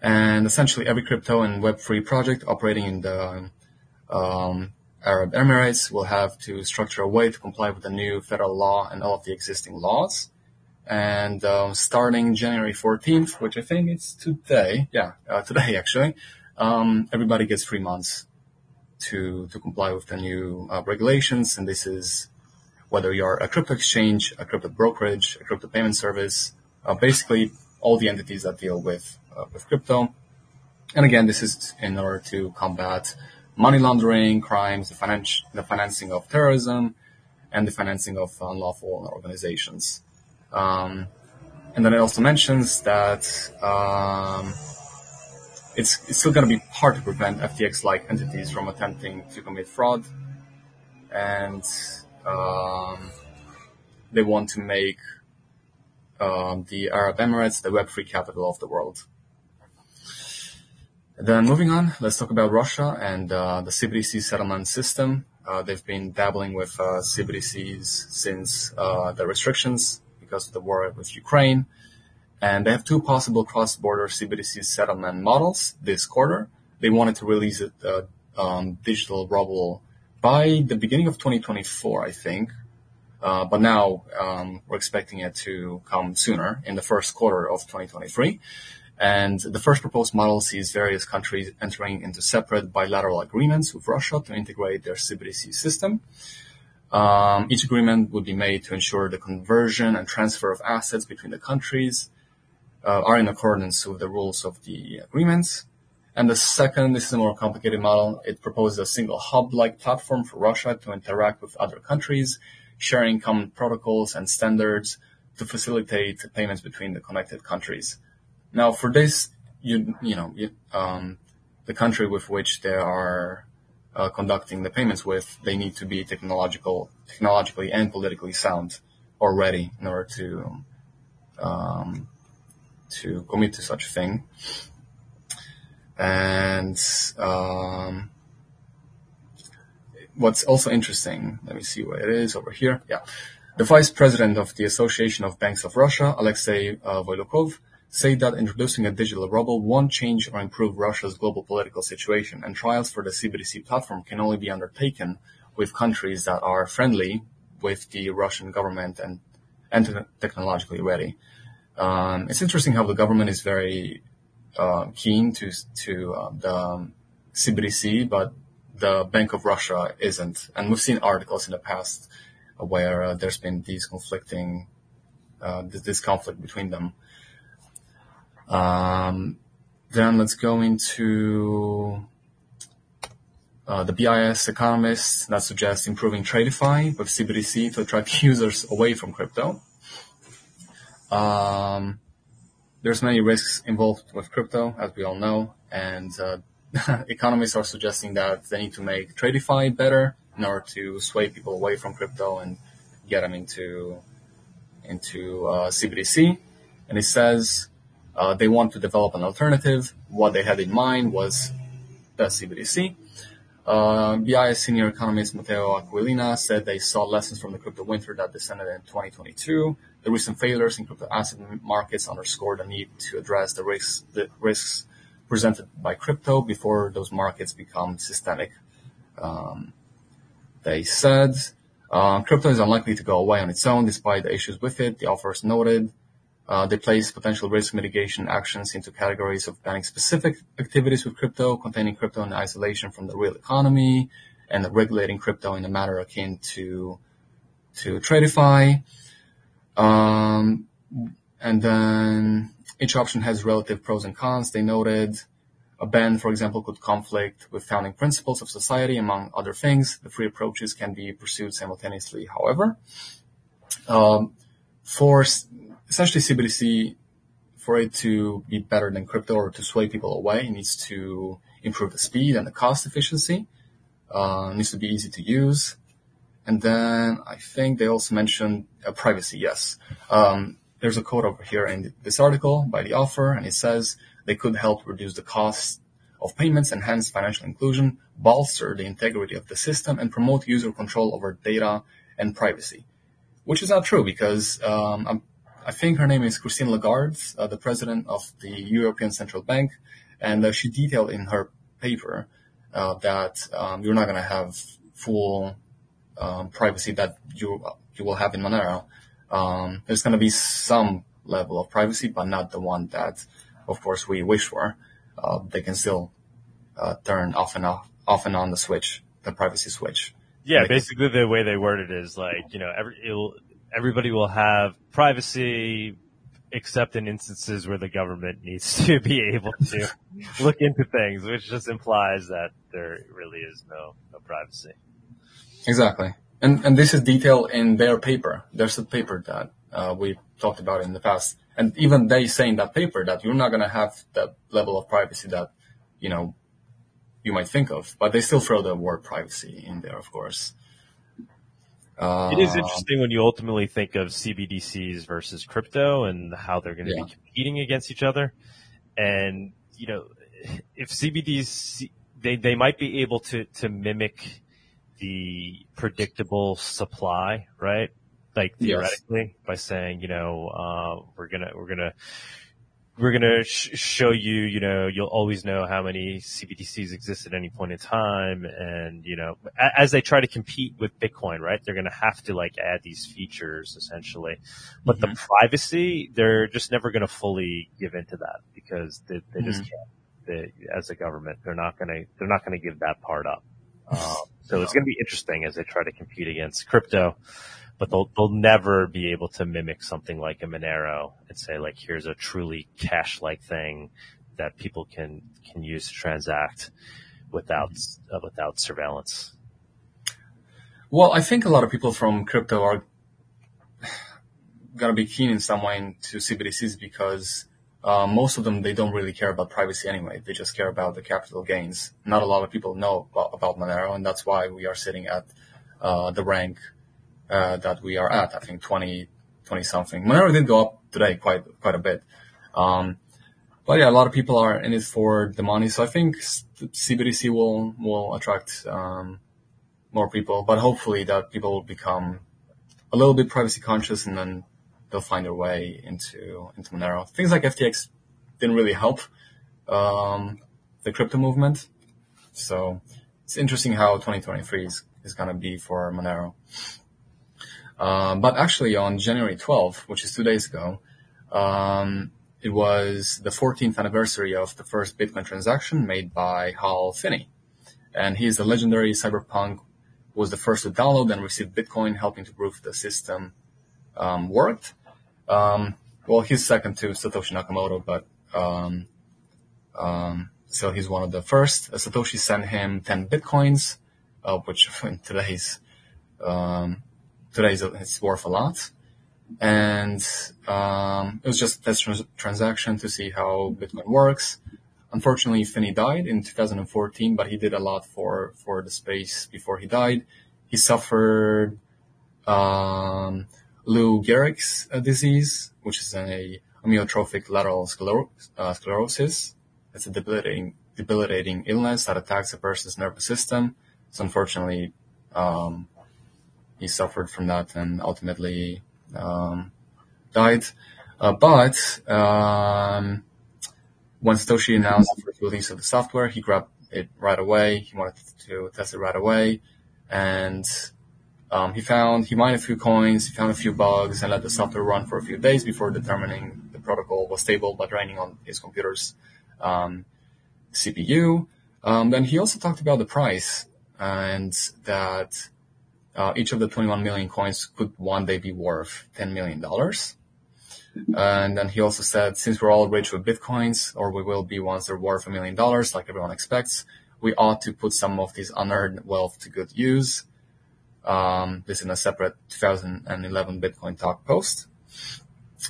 And essentially, every crypto and Web3 project operating in the um, Arab Emirates will have to structure a way to comply with the new federal law and all of the existing laws. And um, starting January 14th, which I think it's today, yeah, uh, today actually, um, everybody gets three months to to comply with the new uh, regulations. And this is whether you're a crypto exchange, a crypto brokerage, a crypto payment service, uh, basically all the entities that deal with uh, with crypto. And again, this is in order to combat money laundering, crimes, the, the financing of terrorism, and the financing of unlawful organizations. Um, and then it also mentions that um, it's, it's still going to be hard to prevent FTX-like entities from attempting to commit fraud. And um, they want to make um, the Arab Emirates the Web3 capital of the world. Then moving on, let's talk about Russia and uh, the CBDC settlement system. Uh, they've been dabbling with uh, CBDCs since uh, the restrictions because of the war with Ukraine. and they have two possible cross-border CBDC settlement models this quarter. They wanted to release a, uh, um, digital ruble by the beginning of 2024, I think. Uh, but now um, we're expecting it to come sooner in the first quarter of 2023. And the first proposed model sees various countries entering into separate bilateral agreements with Russia to integrate their CBDC system. Um, each agreement would be made to ensure the conversion and transfer of assets between the countries uh, are in accordance with the rules of the agreements. And the second, this is a more complicated model. It proposes a single hub-like platform for Russia to interact with other countries, sharing common protocols and standards to facilitate payments between the connected countries. Now, for this, you you know, you, um, the country with which they are uh, conducting the payments with, they need to be technological, technologically and politically sound already in order to um, to commit to such a thing. And um, what's also interesting, let me see where it is over here. Yeah. The vice president of the Association of Banks of Russia, Alexei uh, said that introducing a digital ruble won't change or improve Russia's global political situation, and trials for the CBDC platform can only be undertaken with countries that are friendly with the Russian government and, and technologically ready. Um, it's interesting how the government is very keen to to uh, the CBDC, but the Bank of Russia isn't. And we've seen articles in the past where uh, there's been these conflicting uh, this, conflict between them. Um, then let's go into uh, the BIS economists that suggest improving TradFi with CBDC to attract users away from crypto. Um, there's many risks involved with crypto, as we all know, and uh, economists are suggesting that they need to make TradFi better in order to sway people away from crypto and get them into into uh, CBDC. And it says uh, they want to develop an alternative. What they had in mind was the CBDC. Uh, BIS senior economist Matteo Aquilina said they saw lessons from the crypto winter that descended in 2022. The recent failures in crypto asset markets underscore the need to address the risks, the risks presented by crypto before those markets become systemic. Um, they said uh, crypto is unlikely to go away on its own despite the issues with it. The authors noted uh, they place potential risk mitigation actions into categories of banning specific activities with crypto, containing crypto in isolation from the real economy, and regulating crypto in a manner akin to to TradFi. Um, and then each option has relative pros and cons. They noted a ban, for example, could conflict with founding principles of society, among other things. The three approaches can be pursued simultaneously, however. Um, for essentially CBDC, for it to be better than crypto or to sway people away, it needs to improve the speed and the cost efficiency. Uh, needs to be easy to use. And then I think they also mentioned uh, privacy. Yes. Um, there's a quote over here in this article by the author, and it says they could help reduce the cost of payments, enhance financial inclusion, bolster the integrity of the system, and promote user control over data and privacy. Which is not true because um, i think her name is Christine Lagarde, uh, the president of the European Central Bank, and uh, she detailed in her paper uh, that um, you're not going to have full um, privacy that you you will have in Monero. Um, there's going to be some level of privacy, but not the one that, of course, we wish for. Uh, they can still uh, turn off and off, off and on the switch, the privacy switch. Yeah, basically the way they word it is like, you know, every, everybody will have privacy, except in instances where the government needs to be able to look into things, which just implies that there really is no, no privacy. Exactly. And, and this is detailed in their paper. There's a paper that uh, we talked about in the past. And even they say in that paper that you're not going to have that level of privacy that, you know, you might think of, but they still throw the word privacy in there, of course. Uh, it is interesting when you ultimately think of CBDCs versus crypto and how they're going to yeah. be competing against each other. And, you know, if CBDs, they, they might be able to, to mimic the predictable supply, right? like Yes. theoretically, by saying, you know, uh, we're gonna, we're gonna, we're gonna sh- show you, you know, you'll always know how many CBDCs exist at any point in time, and you know, a- as they try to compete with Bitcoin, right? They're gonna have to like add these features essentially, but the privacy, they're just never gonna fully give into that because they, they just can't. They, as a government, they're not gonna, they're not gonna give that part up. Um, so it's going to be interesting as they try to compete against crypto, but they'll they'll never be able to mimic something like a Monero and say like, here's a truly cash-like thing that people can can use to transact without uh, without surveillance. Well, I think a lot of people from crypto are gonna be keen in some way to CBDCs because most of them they don't really care about privacy anyway. They just care about the capital gains. Not a lot of people know about, about Monero, and that's why we are sitting at uh, the rank uh, that we are at. I think 20, 20 something. Monero did go up today quite quite a bit. Um, but yeah, a lot of people are in it for the money. So I think CBDC will will attract um, more people, but hopefully that people will become a little bit privacy conscious and then they'll find their way into into Monero. Things like FTX didn't really help um, the crypto movement, so it's interesting how 2023 is, is going to be for Monero. Um, but actually, on January 12th, which is two days ago, um, it was the 14th anniversary of the first Bitcoin transaction made by Hal Finney, and he is the legendary cyberpunk who was the first to download and receive Bitcoin, helping to prove the system um, worked. Um, well, he's second to Satoshi Nakamoto, but um, um, so he's one of the first. Uh, Satoshi sent him 10 bitcoins, uh, which today's um, today's it's worth a lot. And um, it was just a test trans- transaction to see how Bitcoin works. Unfortunately, Finney died in 2014, but he did a lot for for the space before he died. He suffered um, Lou Gehrig's uh, disease, which is a amyotrophic lateral uh, sclerosis. It's a debilitating debilitating illness that attacks a person's nervous system. So unfortunately, um, he suffered from that and ultimately um, died. Uh, but um, when Satoshi announced the first release of the software, he grabbed it right away. He wanted to test it right away, and um, he found he mined a few coins, he found a few bugs, and let the software run for a few days before determining the protocol was stable by running on his computer's um, CPU. Um, then he also talked about the price and that uh, each of the 21 million coins could one day be worth 10 million dollars. And then he also said, since we're all rich with bitcoins, or we will be once they're worth a million dollars, like everyone expects, we ought to put some of this unearned wealth to good use. Um, this in a separate 2011 Bitcoin talk post.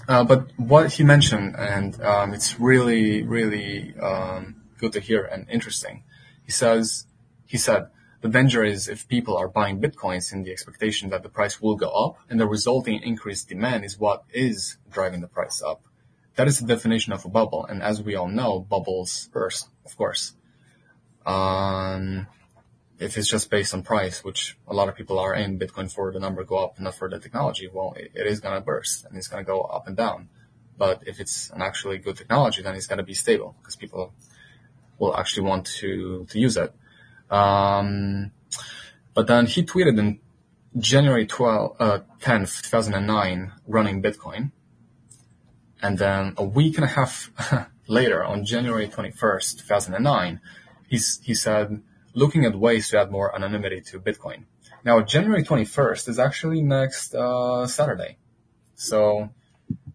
Uh, but what he mentioned, and um, it's really, really um, good to hear and interesting. He says, he said, the danger is if people are buying bitcoins in the expectation that the price will go up, and the resulting increased demand is what is driving the price up. That is the definition of a bubble, and as we all know, bubbles burst, of course. Um, if it's just based on price, which a lot of people are in Bitcoin for the number go up, not for the technology, well, it, it is going to burst and it's going to go up and down. But if it's an actually good technology, then it's going to be stable because people will actually want to, to use it. Um, but then he tweeted in January 12, uh, 10th, 2009, running Bitcoin. And then a week and a half later, on January 21st, 2009, he's, he said, looking at ways to add more anonymity to Bitcoin. Now, January 21st is actually next uh, Saturday. So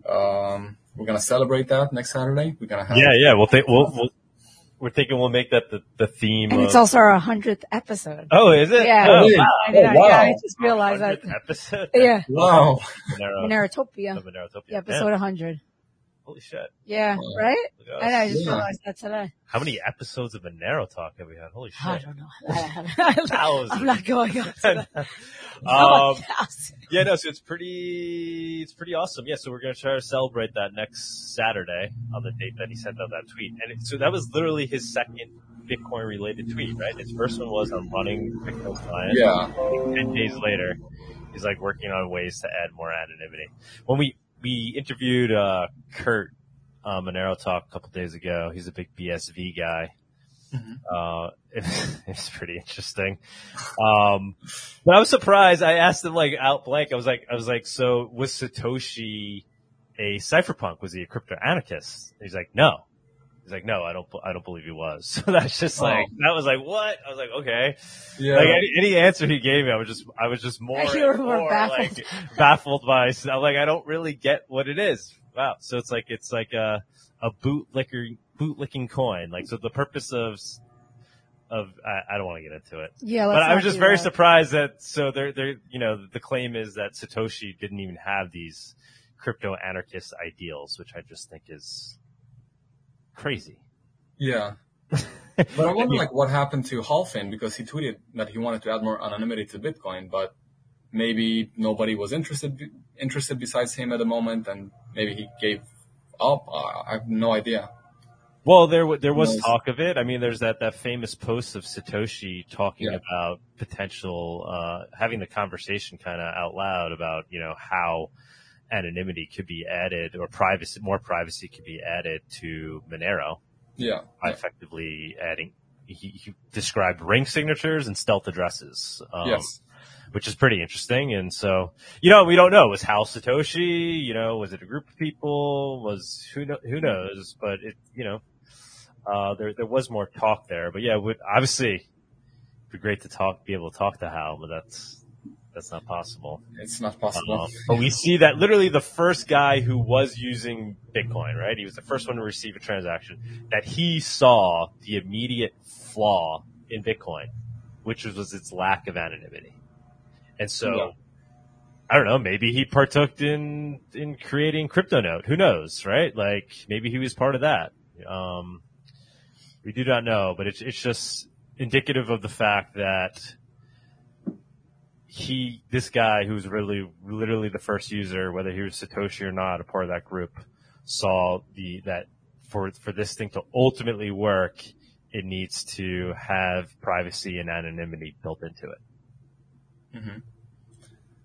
um, we're going to celebrate that next Saturday. We're going to have. Yeah, yeah. We'll think we'll, we'll we're thinking we'll make that the, the theme. And of, it's also our hundredth episode. oh, is it? Yeah. Oh, wow. I, did- Oh, wow. yeah, I just realized that. episode. Yeah. Wow. Monero, Minerotopia. the Monerotopia. Yeah, episode Yeah. 100. Holy shit! Yeah, Wow. right? Look at I know, I us. just Yeah. realized that today. How many episodes of Monero talk have we had? Holy shit. I don't know. Thousands. I'm not going up to that. um, thousand. yeah, no, so it's pretty, it's pretty awesome. Yeah, so we're gonna try to celebrate that next Saturday on the date that he sent out that tweet, and it, so that was literally his second Bitcoin related tweet, right? His first one was on running Bitcoin client. Yeah. Ten days later, He's like working on ways to add more anonymity. When we we interviewed uh, Kurt uh, Monero Talk a couple days ago, he's a big BSV guy. Mhm. Uh, it's pretty interesting. Um, but I was surprised. I asked him like out blank. I was like, I was like, so was Satoshi a cypherpunk? Was he a crypto anarchist? He's like, no. He's like, no, I don't, I don't believe he was. So that's just like, Oh. that was like, what? I was like, okay. Yeah. Like any, any answer he gave me, I was just, I was just more, You were and more more baffled. like baffled by, I'm like, I don't really get what it is. Wow. So it's like, it's like a, a bootlicker, bootlicking coin. Like, so the purpose of, of, I, I don't want to get into it. Yeah, But let's I was just very that. surprised that, so they're, they're, you know, the claim is that Satoshi didn't even have these crypto anarchist ideals, which I just think is crazy. Yeah. But I wonder, like, what happened to Halfin because he tweeted that he wanted to add more anonymity to Bitcoin, but maybe nobody was interested interested besides him at the moment, and maybe he gave up. I have no idea. Well, there w- there was talk of it. I mean, there's that that famous post of Satoshi talking Yeah. about potential uh, having the conversation kind of out loud about you know how anonymity could be added or privacy more privacy could be added to Monero Yeah. by effectively adding. He, he described ring signatures and stealth addresses. Um, yes. which is pretty interesting. And so, you know, we don't know. Was Hal Satoshi? You know, was it a group of people? Was who know, who knows? But it, you know, uh, there there was more talk there. But yeah, would obviously it'd be great to talk, be able to talk to Hal, but that's that's not possible. It's not possible. Um, but we see that literally the first guy who was using Bitcoin, right? He was the first one to receive a transaction that he saw the immediate flaw in Bitcoin, which was, was its lack of anonymity. And so, Yeah. I don't know, maybe he partook in, in creating CryptoNote. Who knows, right? Like maybe he was part of that. Um, we do not know, but it's, it's just indicative of the fact that he, this guy who was really, literally the first user, whether he was Satoshi or not, a part of that group, saw the, that for, for this thing to ultimately work, it needs to have privacy and anonymity built into it. hmm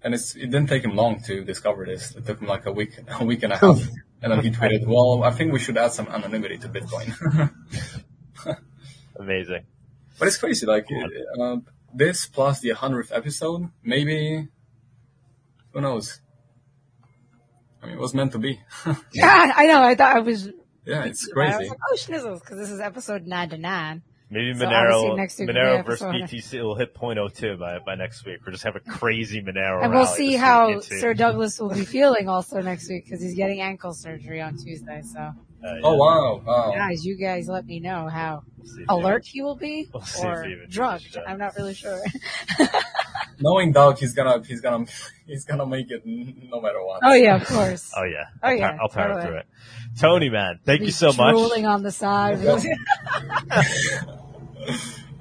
And it's, it didn't take him long to discover this. It took him like a week, a week and a half. And then he tweeted, well, I think we should add some anonymity to Bitcoin. Amazing. But it's crazy, like uh, this plus the hundredth episode, maybe who knows? I mean, it was meant to be. Yeah, I know. I thought I was. yeah, it's I was crazy. like, oh, schnizzles, because this is episode 99. Maybe So Monero, obviously next week Monero versus episode- BTC will hit 0.02 by, by next week. We'll just have a crazy Monero And we'll rally see how Sir Douglas will be feeling also next week because he's getting ankle surgery on Tuesday. So, yeah, Oh wow, wow. guys, you guys let me know how we'll alert he will be We'll or he drugged. I'm not really sure. Knowing Doug, he's gonna, he's gonna, he's gonna make it no matter what. oh yeah, of course. Oh yeah. Oh, I'll, yeah, power- I'll power totally. through it. Tony, man, thank you so much. Drooling on the side.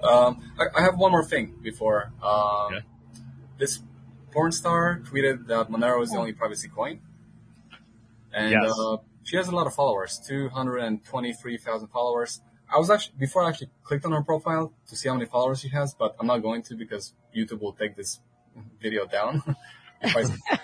Um, I, I have one more thing before. Um, Okay. This porn star tweeted that Monero is the only privacy coin, and Yes. uh, she has a lot of followers, two hundred and twenty-three thousand followers. I was actually before I actually clicked on her profile to see how many followers she has, but I'm not going to because YouTube will take this video down if I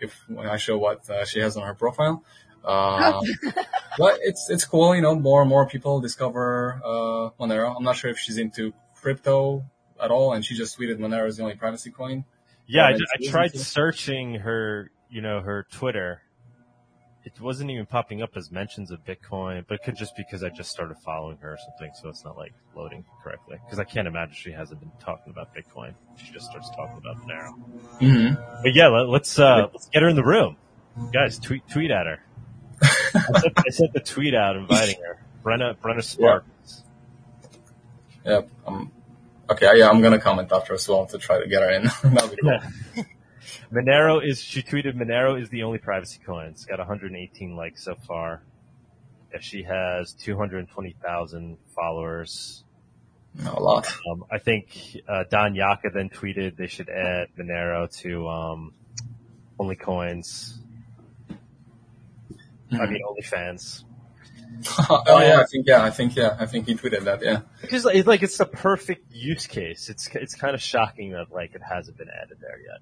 if when I show what uh, she has on her profile. Uh, but it's it's cool, you know. More and more people discover uh, Monero. I'm not sure if she's into crypto at all, and she just tweeted Monero is the only privacy coin. Yeah, I, Yeah, ju- it's I tried searching her, you know, her Twitter. It wasn't even popping up as mentions of Bitcoin, but it could just because I just started following her or something, so it's not like loading correctly. Because I can't imagine she hasn't been talking about Bitcoin. She just starts talking about Monero. Mm-hmm. But yeah, let, let's uh, let's get her in the room, guys. Tweet tweet at her. I, sent, I sent the tweet out inviting her. Brenna Brenna Sparks. Yep. Um, okay. Yeah, I'm gonna comment after as well to try to get her in. That'll be cool. Monero is she tweeted Monero is the only privacy coin. It's got 118 likes so far. Yeah, she has 220,000 followers. No, a lot. Um, I think uh, Don Yaka then tweeted they should add Monero to um, Only Coins. I mean OnlyFans oh yeah, I think yeah, I think yeah, I think he tweeted that. Yeah. because it's like it's the perfect use case. It's it's kind of shocking that like it hasn't been added there yet.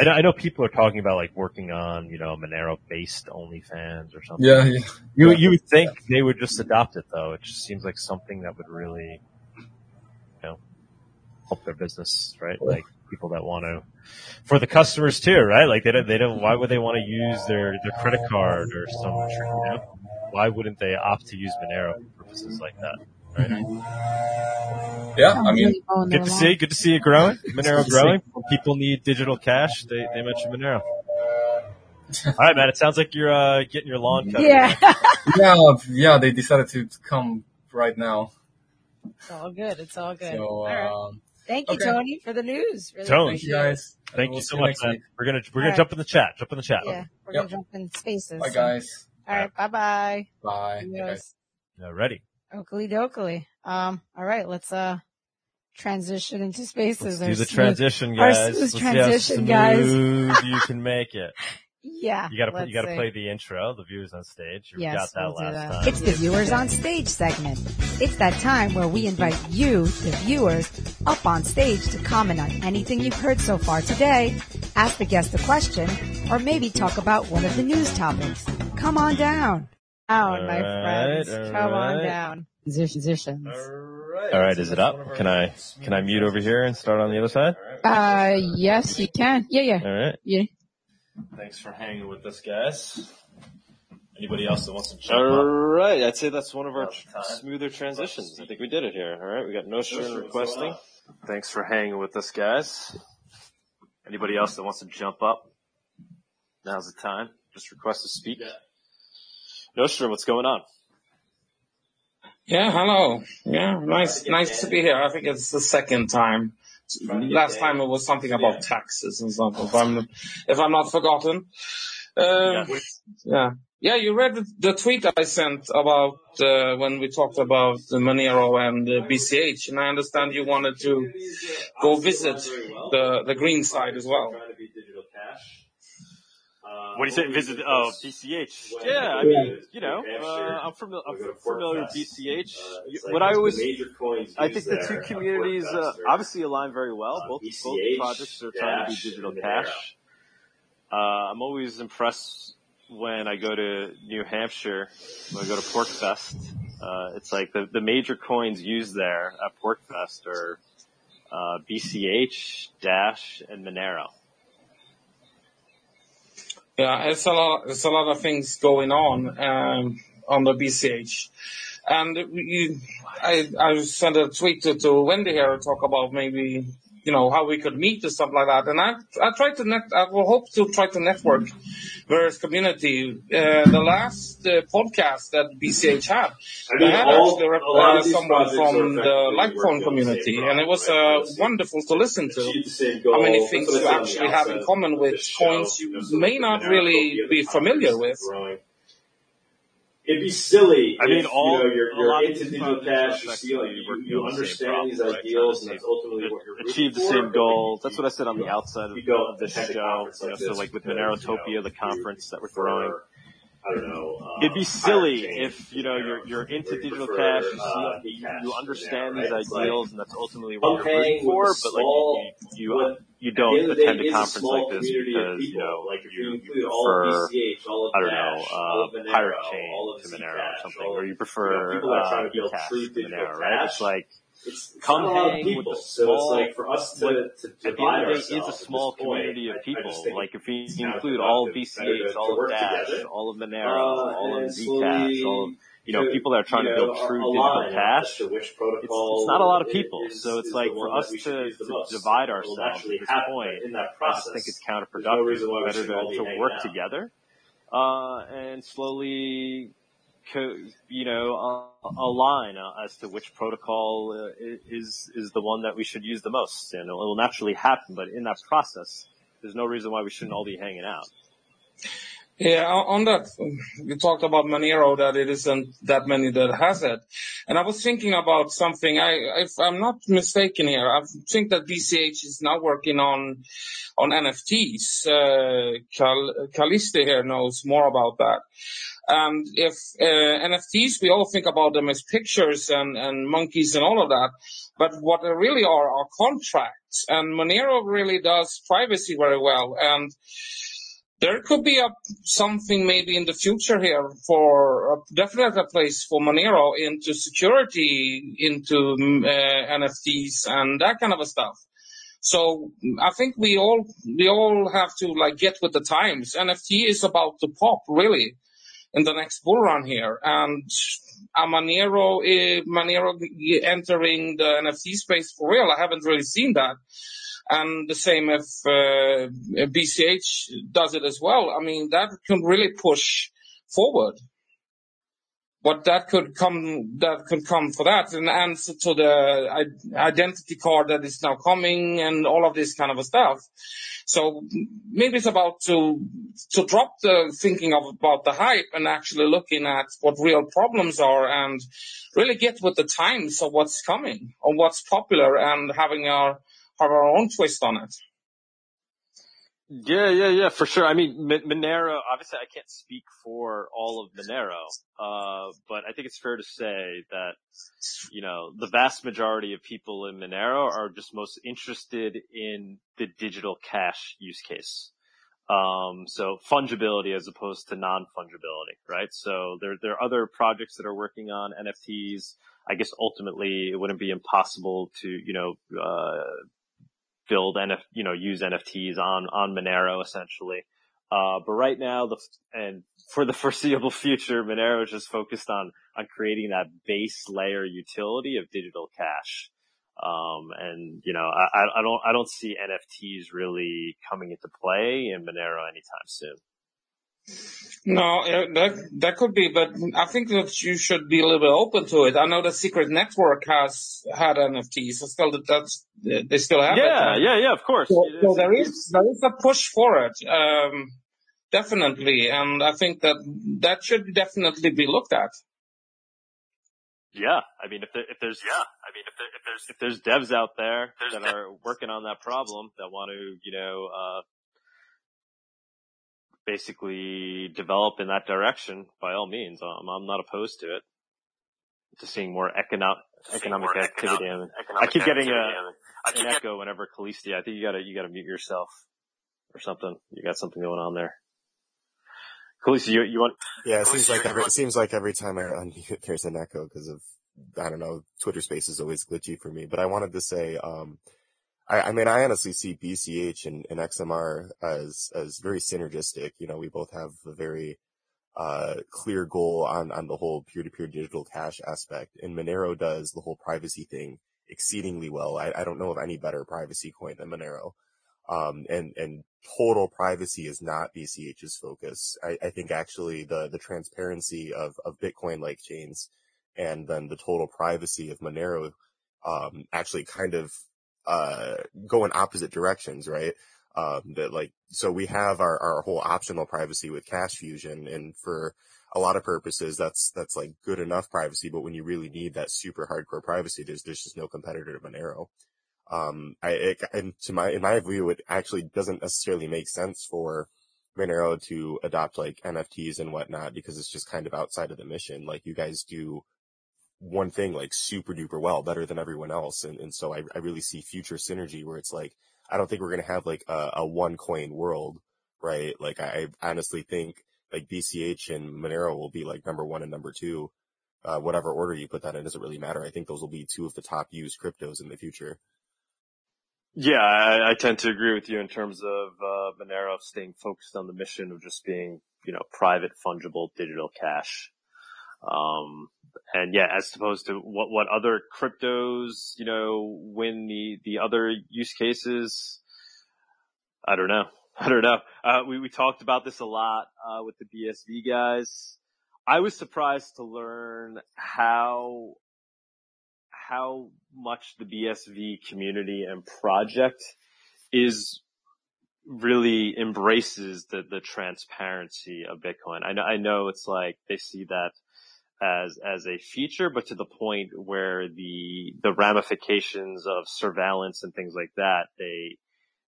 I know, I know people are talking about like working on, you know, Monero based OnlyFans or something. Yeah, yeah. You, Yeah. you would think they would just adopt it though. It just seems like something that would really, you know, help their business, right? Cool. Like people that want to, for the customers too, right? Like they don't, they don't, why would they want to use their, their credit card or some, you know, why wouldn't they opt to use Monero for purposes like that? Right? Yeah, I mean, Really mowing their Good to see, good to see it growing. Monero growing. When people need digital cash, they, they mention Monero. All right, man. It sounds like you're, uh, getting your lawn cut. Yeah. yeah, yeah, they decided to come right now. it's all good. It's all good. So, all right. um, Thank you, okay. Tony, for the news. Really Tony. thank you guys. Thank We'll you so much, man. week. We're gonna, we're All gonna right. jump in the chat. Jump in the chat. Yeah, we're Yep. gonna jump in spaces. Bye, so- guys. All right, bye bye. Bye. Hey, guys. Oakley dokley. Um, all right, let's uh transition into spaces. Let's do the smooth- transition, guys. Let's transition, guys. you can make it. Yeah, You gotta, you gotta see. play the intro, the viewers on stage. You Yes, got that we'll last that. time. It's the Viewers on Stage segment. It's that time where we invite you, the viewers, up on stage to comment on anything you've heard so far today, ask the guest a question, or maybe talk about one of the news topics. Come on down. Down, my All friends. right, all Come on down. Musicians. All right, is it up? Can I, can I mute over here and start on the other side? Uh, yes, you can. Yeah, yeah, All right. yeah. Thanks for hanging with us, guys. Anybody else that wants to jump All up? right, I'd say that's one of our smoother transitions. I think we did it here. All right, we got Nostrum requesting. Thanks for hanging with us, guys. Anybody else that wants to jump up? Now's the time. Just request to speak. Nostrum, what's going on? Yeah, hello. Yeah, nice, nice to be here. I think it's the second time. Last time it was something about taxes and stuff. If I'm, if I'm not forgotten. Um, yeah, yeah. You read the, the tweet I sent about uh, when we talked about the Monero and uh, BCH, and I understand you wanted to go visit the the green side as well. What do you say? Visit? Oh, BCH. Yeah, I mean, you know, uh, I'm, fami- I'm familiar with BCH. You- What I always, I think the two communities uh, obviously align very well. Both both projects are trying to be digital cash. Uh, I'm always impressed when I go to New Hampshire, when I go to PorkFest. Uh, it's like the, the major coins used there at PorkFest are uh, BCH, Dash, and Monero. Yeah, it's a lot. It's a lot of things going on um, on the BCH, and I I sent a tweet to, to Wendy here to talk about maybe you know how we could meet and stuff like that. And I I tried to net. I will hope to try to network various community. Uh, the last uh, podcast that BCH had, they had actually rep- uh, someone from the Litecoin community, and it was uh, wonderful to listen to how many things you actually have in common with coins you may not really be familiar with. It'd be silly. I mean, if, all- you know, you're, you're into digital cash, you are see, like, effectively you, you understand these ideals, and that's ultimately what you're achieve the same for, goal. That's what I said on the outside of, of this show. You know, so like with Monerotopia, the conference that we're throwing. I don't know. Uh, It'd be silly if you know you're you're into digital prefer, cash, you uh, see, Bcash you understand there, these right? Like, ideals, and that's ultimately what I'm you're rooting for. But small- like you you, with- you don't attend a it's a conference like this because you know like if you, you, you all prefer BCH, all of I don't Dash, know uh, Monero, pirate chain to Monero or something, or you prefer you know, people are uh, trying to build Bcash true to digital Monero, right? It's like it's, it's Come a hang with people, the so it's like for us to, what- to divide end of the day, ourselves it's a at this small point, community of I- I people. like if you it's include all of all of Dash, together. all of Monero, Uh, all of Zcash, all of you know to, people that are trying you to build know, true digital cash. It's, it's not a lot of people, is- so it's like for us to, to divide ourselves at this point. in that process. I think it's no counterproductive. why we Better should all be to, to work together uh, and slowly, you know, a line uh, as to which protocol uh, is is the one that we should use the most, and it will naturally happen. But in that process, there's no reason why we shouldn't all be hanging out. Yeah, on that, you talked about Monero, that it isn't that many that has it. And I was thinking about something, I, if I'm not mistaken here, I think that BCH is now working on, on NFTs. Uh, Cal, here knows more about that. And if uh, NFTs, we all think about them as pictures and, and monkeys and all of that. But what they really are are contracts. And Monero really does privacy very well. And there could be a, something maybe in the future here for definitely a place for Monero into security, into uh, NFTs and that kind of a stuff. So I think we all we all have to like get with the times. NFT is about to pop really in the next bull run here, and a Monero uh, Monero entering the NFT space for real. I haven't really seen that. And the same if uh, BCH does it as well. I mean, that can really push forward. But that could come, that could come for that, an answer to the identity card that is now coming and all of this kind of stuff. So maybe it's about to to drop the thinking of about the hype and actually looking at what real problems are and really get with the times of what's coming or what's popular and having our have our own twist on it. Yeah, yeah, yeah, for sure. I mean, Monero, obviously I can't speak for all of Monero, uh, but I think it's fair to say that, you know, the vast majority of people in Monero are just most interested in the digital cash use case. Um, so fungibility as opposed to non-fungibility, right? So there, there are other projects that are working on NFTs. I guess ultimately it wouldn't be impossible to, you know, uh, build NF, you know, use NFTs on, on Monero essentially. Uh, but right now the, and for the foreseeable future, Monero is just focused on, on creating that base layer utility of digital cash. Um, and you know, I, I don't, I don't see NFTs really coming into play in Monero anytime soon. No, that that could be, but I think that you should be a little bit open to it. I know the Secret Network has had NFTs. So still, that's they still have yeah, it. Yeah, yeah, yeah. Of course. So, so there is there is a push for it, um, definitely, and I think that that should definitely be looked at. Yeah, I mean, if there, if there's yeah, I mean, if there, if there's if there's devs out there that are working on that problem that want to, you know, uh, basically develop in that direction, by all means, I'm, I'm not opposed to it. To seeing more economic economic more activity. Economic, and I keep getting a, an echo whenever Calisti. I think you gotta you gotta mute yourself or something. You got something going on there. Calisti, you, you want? Yeah, it seems like every, it seems like every time I unmute, there's an echo because of I don't know. Twitter Space is always glitchy for me. But I wanted to say, um, I, I mean, I honestly see BCH and, and XMR as, as very synergistic. You know, we both have a very, uh, clear goal on, on the whole peer-to-peer digital cash aspect. And Monero does the whole privacy thing exceedingly well. I, I don't know of any better privacy coin than Monero. Um, and, and total privacy is not BCH's focus. I, I think actually the, the transparency of, of Bitcoin like chains and then the total privacy of Monero, um, actually kind of uh, go in opposite directions, right? Um, that like, so we have our, our whole optional privacy with Cash Fusion and for a lot of purposes, that's, that's like good enough privacy. But when you really need that super hardcore privacy, there's, there's just no competitor to Monero. Um, I, it, and to my, in my view, it actually doesn't necessarily make sense for Monero to adopt like NFTs and whatnot because it's just kind of outside of the mission. Like you guys do one thing like super duper well, better than everyone else. And, and so I, I really see future synergy where it's like, I don't think we're going to have like a, a one coin world, right? Like I, honestly think like BCH and Monero will be like number one and number two. Uh, whatever order you put that in doesn't really matter. I think those will be two of the top used cryptos in the future. Yeah, I, I tend to agree with you in terms of uh, Monero staying focused on the mission of just being, you know, private fungible digital cash. Um, and yeah, as opposed to what, what other cryptos, you know, win the, the other use cases. I don't know. I don't know. Uh, we, we talked about this a lot, uh, with the BSV guys. I was surprised to learn how, how much the BSV community and project is really embraces the, the transparency of Bitcoin. I know, I know it's like they see that as, as a feature, but to the point where the, the ramifications of surveillance and things like that, they,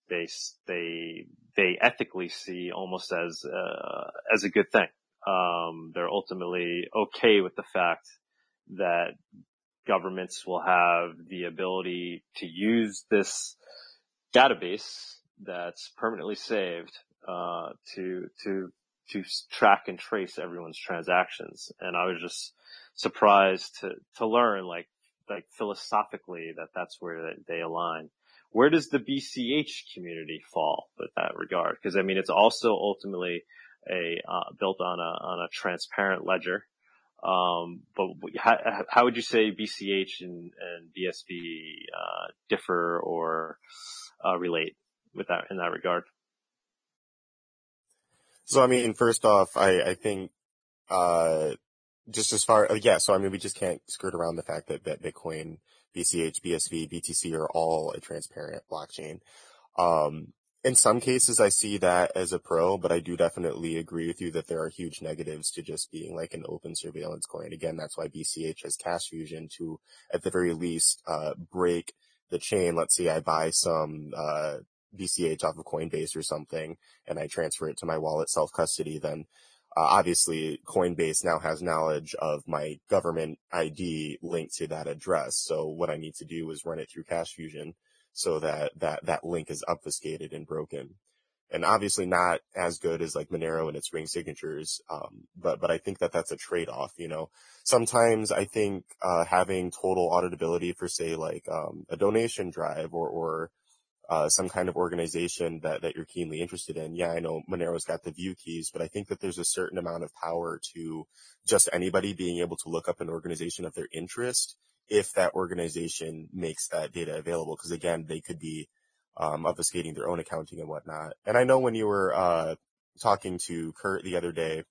they, they, they ethically see almost as, uh, as a good thing. Um, they're ultimately okay with the fact that governments will have the ability to use this database that's permanently saved uh, to to to track and trace everyone's transactions. And I was just surprised to to learn like like philosophically that that's where they align. Where does the BCH community fall with that regard? Because I mean, it's also ultimately a uh, built on a on a transparent ledger. Um, but how, how, would you say BCH and, and BSV uh, differ or uh, relate? with that in that regard. So I mean, first off, I I think uh just as far yeah, so I mean we just can't skirt around the fact that, that Bitcoin, BCH, BSV, BTC are all a transparent blockchain. Um in some cases I see that as a pro, but I do definitely agree with you that there are huge negatives to just being like an open surveillance coin. Again, that's why BCH has cash fusion to at the very least uh break the chain. Let's say I buy some uh BCH off of Coinbase or something and I transfer it to my wallet self custody, then uh, obviously Coinbase now has knowledge of my government ID linked to that address. So what I need to do is run it through Cash Fusion so that that, that link is obfuscated and broken. And obviously not as good as like Monero and its ring signatures. Um, but, but I think that that's a trade off, you know, sometimes I think, uh, having total auditability for say like, um, a donation drive or, or, uh, some kind of organization that, that you're keenly interested in. Yeah, I know Monero's got the view keys, but I think that there's a certain amount of power to just anybody being able to look up an organization of their interest if that organization makes that data available. Cause again, they could be, um, obfuscating their own accounting and whatnot. And I know when you were, uh, talking to Kurt the other day,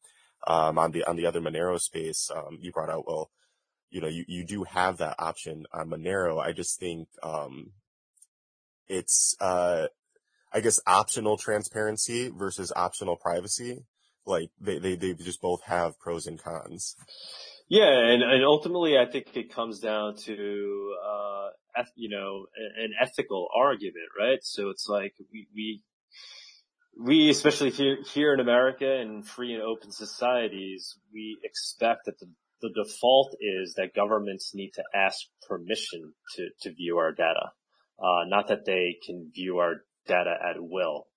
um, on the, on the other Monero space, um, you brought out, well, you know, you, you do have that option on Monero. I just think, um, it's, uh, I guess optional transparency versus optional privacy. Like they, they, they just both have pros and cons. Yeah. And, and ultimately I think it comes down to, uh, you know, an ethical argument, right? So it's like we, we, we, especially here, here in America and free and open societies, we expect that the, the default is that governments need to ask permission to, to view our data. Uh, not that they can view our data at will.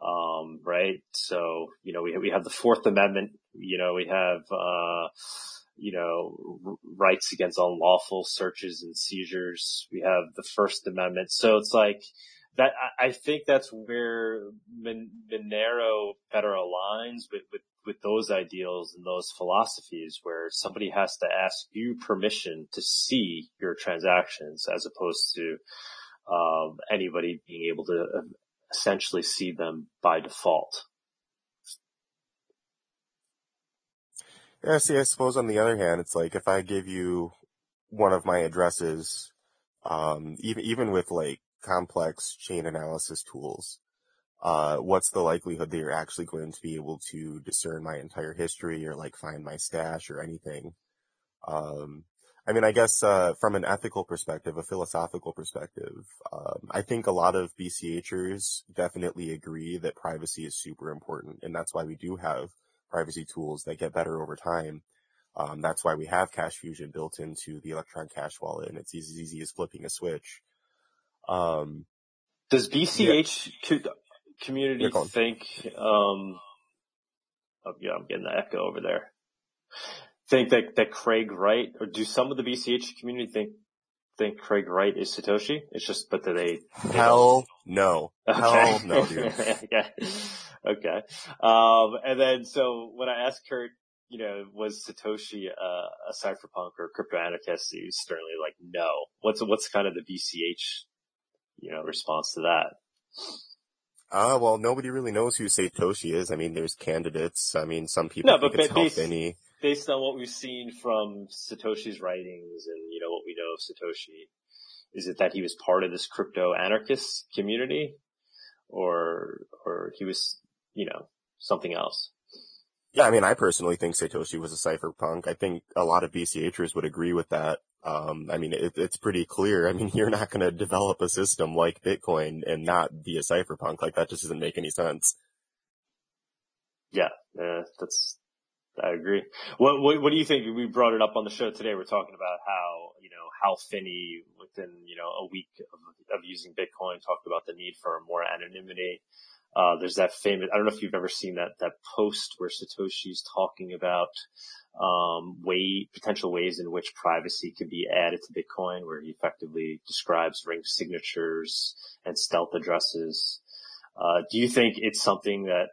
Um, right. So, you know, we, we have the fourth amendment, you know, we have, uh, you know, rights against unlawful searches and seizures. We have the first amendment. So it's like that. I, I think that's where Monero better aligns with, with, with those ideals and those philosophies where somebody has to ask you permission to see your transactions as opposed to, um, anybody being able to essentially see them by default. Yeah, see, I suppose on the other hand, it's like if I give you one of my addresses, um, even, even with like complex chain analysis tools, uh, what's the likelihood that you're actually going to be able to discern my entire history or like find my stash or anything? Um, I mean, I guess, uh, from an ethical perspective, a philosophical perspective, um, I think a lot of BCHers definitely agree that privacy is super important. And that's why we do have privacy tools that get better over time. Um, that's why we have Cash Fusion built into the Electron Cash wallet and it's as easy as flipping a switch. Um, does BCH yeah. community think, um, oh, yeah, I'm getting the echo over there think that, that Craig Wright, or do some of the BCH community think think Craig Wright is Satoshi? It's just, but do they? Hell no. Okay. Hell no, dude. okay. Okay. Um, and then so when I asked Kurt, you know, was Satoshi uh, a cypherpunk or crypto anarchist? He was sternly like, no. What's what's kind of the BCH, you know, response to that? Uh, well, nobody really knows who Satoshi is. I mean, there's candidates. I mean, some people no, think but it's Hal Finney based on what we've seen from Satoshi's writings and, you know, what we know of Satoshi, is it that he was part of this crypto anarchist community? or, or he was, you know, something else. Yeah, I mean, I personally think Satoshi was a cypherpunk. I think a lot of BCHers would agree with that. Um, I mean, it, it's pretty clear. I mean, you're not going to develop a system like Bitcoin and not be a cypherpunk. Like that just doesn't make any sense. Yeah, uh, that's, I agree. What, what, what do you think? We brought it up on the show today. We're talking about how, you know, Hal Finney within, you know, a week of, of using Bitcoin talked about the need for more anonymity. Uh, there's that famous, I don't know if you've ever seen that, that post where Satoshi's talking about, um, way, potential ways in which privacy could be added to Bitcoin, where he effectively describes ring signatures and stealth addresses. Uh, do you think it's something that,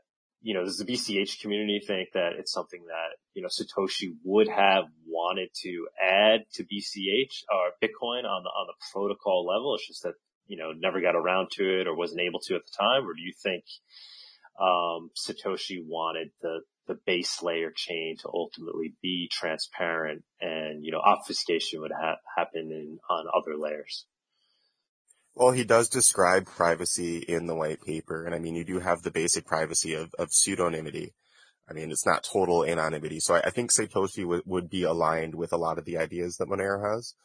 you know, does the BCH community think that it's something that, you know, Satoshi would have wanted to add to BCH or Bitcoin on the, on the protocol level? It's just that you know, never got around to it or wasn't able to at the time? Or do you think, um, Satoshi wanted the, the base layer chain to ultimately be transparent and, you know, obfuscation would ha- happen in, on other layers? Well, he does describe privacy in the white paper. And I mean, you do have the basic privacy of, of pseudonymity. I mean, it's not total anonymity. So I, I think Satoshi w- would be aligned with a lot of the ideas that Monero has.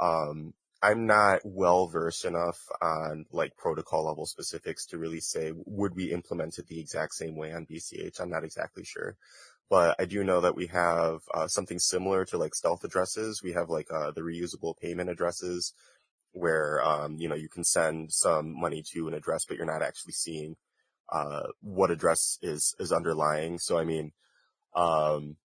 Um, I'm not well versed enough on like protocol level specifics to really say would we implement it the exact same way on BCH. I'm not exactly sure, but I do know that we have uh, something similar to like stealth addresses. We have like uh, the reusable payment addresses where um, you know you can send some money to an address, but you're not actually seeing uh, what address is is underlying. So I mean, um,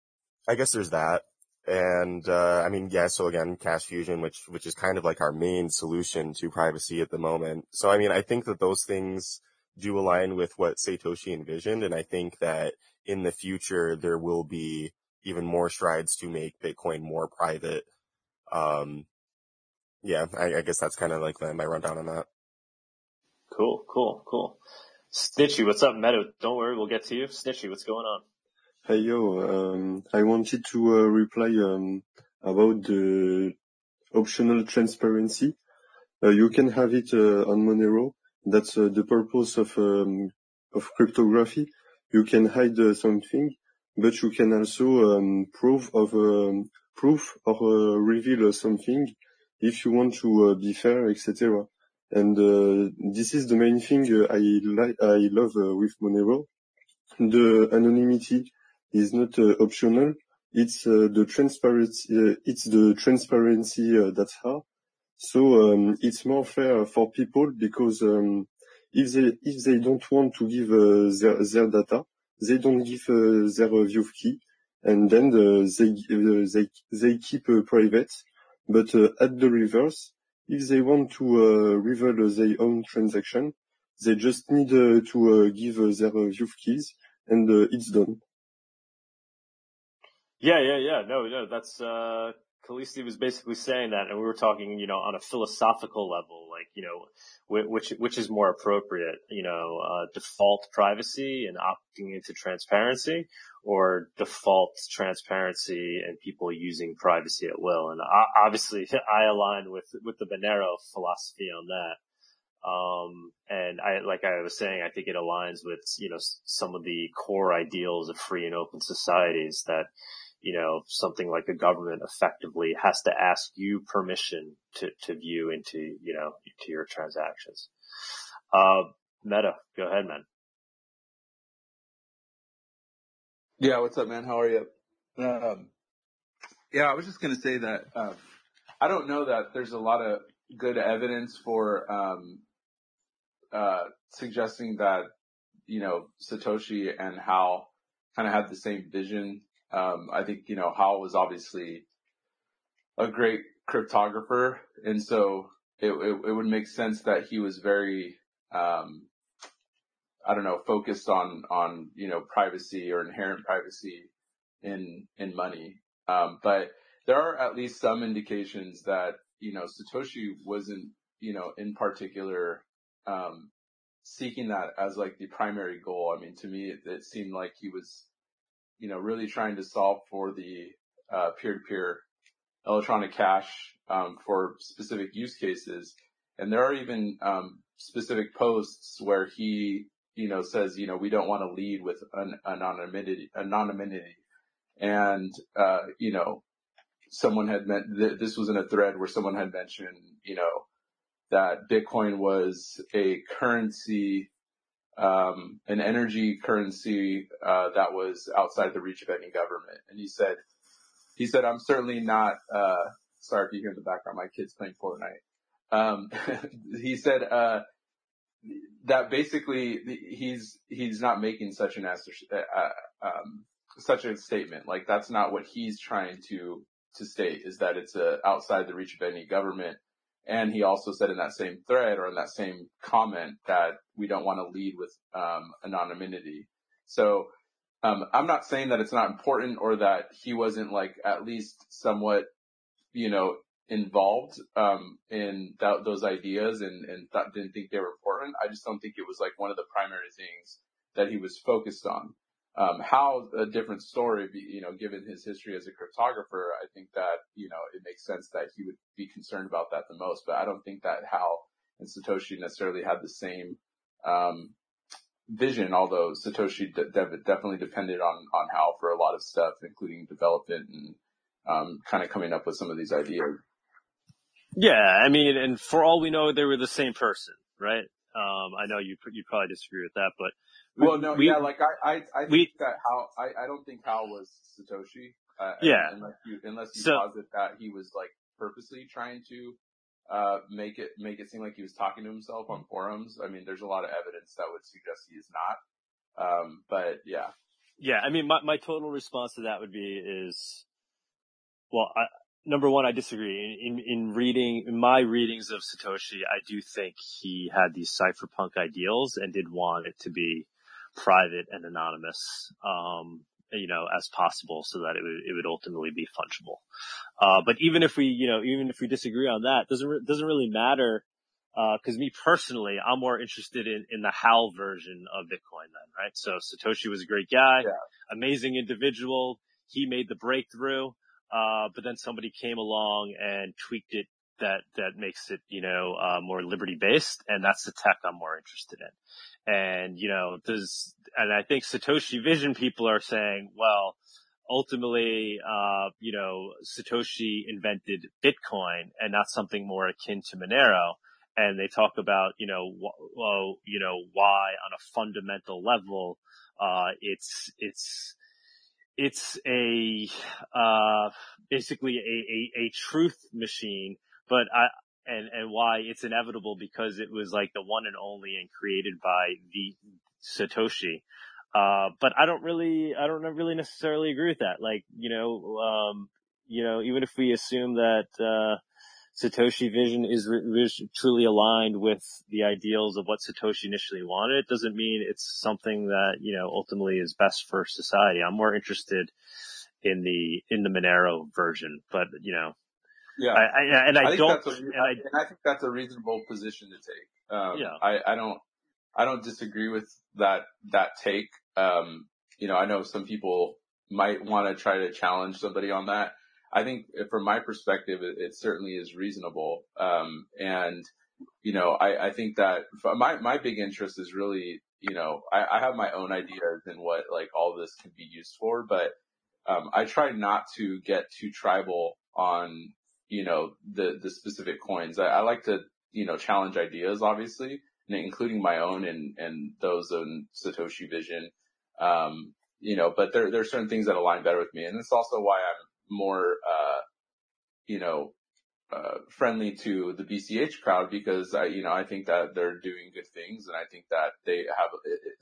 I guess there's that. And, uh, I mean, yeah, so again, Cash Fusion, which, which is kind of like our main solution to privacy at the moment. So, I mean, I think that those things do align with what Satoshi envisioned. And I think that in the future, there will be even more strides to make Bitcoin more private. Um, yeah, I, I guess that's kind of like my, my rundown on that. Cool, cool, cool. Snitchy, what's up, Meadow? Don't worry, we'll get to you. Snitchy, what's going on? Hey yo, um, I wanted to uh, reply um, about the optional transparency. Uh, you can have it uh, on Monero. That's uh, the purpose of um, of cryptography. You can hide uh, something, but you can also um, prove of um, proof or uh, reveal something if you want to uh, be fair, etc. And uh, this is the main thing uh, I like. I love with Monero, the anonymity is not uh, optional. It's uh, the transparency. Uh, it's the transparency that's hard. So um, it's more fair for people because um, if they if they don't want to give their their data, they don't give their view key, and then they they they keep private. But uh, at the reverse, if they want to uh, reveal their own transaction, they just need uh, to give their view keys, and it's done. Yeah, yeah, yeah. No, no, that's, uh, Khaleesi was basically saying that, and we were talking, you know, on a philosophical level, like, you know, which, which is more appropriate, you know, uh, default privacy and opting into transparency or default transparency and people using privacy at will. And obviously I align with, with the Monero philosophy on that. Um, and I, like I was saying, I think it aligns with, you know, some of the core ideals of free and open societies that, you know, something like a government effectively has to ask you permission to, to view into, you know, to your transactions. Uh, Meta, go ahead, man. Yeah, what's up, man? How are you? Um, yeah, I was just gonna say that, um, I don't know that there's a lot of good evidence for, um, uh, suggesting that, you know, Satoshi and Hal kind of had the same vision um, I think, you know, Hal was obviously a great cryptographer. And so it, it, it would make sense that he was very, um, I don't know, focused on, on, you know, privacy or inherent privacy in, in money. Um, but there are at least some indications that, you know, Satoshi wasn't, you know, in particular, um, seeking that as like the primary goal. I mean, to me, it, it seemed like he was you know, really trying to solve for the uh, peer-to-peer electronic cash um, for specific use cases. And there are even um, specific posts where he, you know, says, you know, we don't want to lead with an anonymity, anonymity. And, uh, you know, someone had meant, th- this was in a thread where someone had mentioned, you know, that Bitcoin was a currency, um, an energy currency, uh, that was outside the reach of any government. And he said, he said, I'm certainly not, uh, sorry if you hear in the background, my kids playing Fortnite. Um, he said, uh, that basically he's, he's not making such an, uh, um, such a statement. Like that's not what he's trying to, to state is that it's uh, outside the reach of any government. And he also said in that same thread or in that same comment that we don't want to lead with, um, anonymity. So, um, I'm not saying that it's not important or that he wasn't like at least somewhat, you know, involved um, in those ideas and, and th- didn't think they were important. I just don't think it was like one of the primary things that he was focused on. Um, how a different story, you know, given his history as a cryptographer, I think that, you know, it makes sense that he would be concerned about that the most, but I don't think that Hal and Satoshi necessarily had the same, um, vision, although Satoshi de- de- definitely depended on, on Hal for a lot of stuff, including development and, um, kind of coming up with some of these ideas. Yeah, I mean, and for all we know, they were the same person, right? Um, I know you you probably disagree with that, but well, no, we, yeah, like I I, I think we, that Hal I I don't think Hal was Satoshi. Uh, yeah, unless you unless you so, posit that he was like purposely trying to uh, make it make it seem like he was talking to himself on forums. I mean, there's a lot of evidence that would suggest he is not. Um, but yeah. Yeah, I mean, my my total response to that would be is, well, I, number one, I disagree. In, in, in reading, in my readings of Satoshi, I do think he had these cypherpunk ideals and did want it to be private and anonymous, um, you know, as possible so that it would, it would ultimately be fungible. Uh, but even if we, you know, even if we disagree on that, doesn't, doesn't really matter. Uh, cause me personally, I'm more interested in, in the HAL version of Bitcoin then, right? So Satoshi was a great guy, yeah. amazing individual. He made the breakthrough. Uh, but then somebody came along and tweaked it that, that makes it, you know, uh, more liberty based. And that's the tech I'm more interested in. And, you know, there's, and I think Satoshi vision people are saying, well, ultimately, uh, you know, Satoshi invented Bitcoin and not something more akin to Monero. And they talk about, you know, well, you know, why on a fundamental level, uh, it's, it's, it's a uh, basically a, a, a truth machine, but I and and why it's inevitable because it was like the one and only and created by the Satoshi. Uh, but I don't really, I don't really necessarily agree with that. Like, you know, um, you know, even if we assume that, uh, Satoshi vision is re- truly aligned with the ideals of what Satoshi initially wanted, it doesn't mean it's something that, you know, ultimately is best for society. I'm more interested in the, in the Monero version, but, you know, yeah, I, I and I, I don't, a, and I, and I think that's a reasonable position to take. Um, Yeah. I, I don't, I don't disagree with that, that take. Um, you know, I know some people might want to try to challenge somebody on that. I think from my perspective, it, it certainly is reasonable. Um, and, you know, I, I think that my, my big interest is really, you know, I, I have my own ideas in what like all this can be used for, but, um, I try not to get too tribal on, you know, the, the specific coins. I, I like to, you know, challenge ideas, obviously, including my own and, and those in Satoshi vision. Um, you know, but there, there are certain things that align better with me. And it's also why I'm more, uh, you know, uh, friendly to the BCH crowd because I, you know, I think that they're doing good things and I think that they have,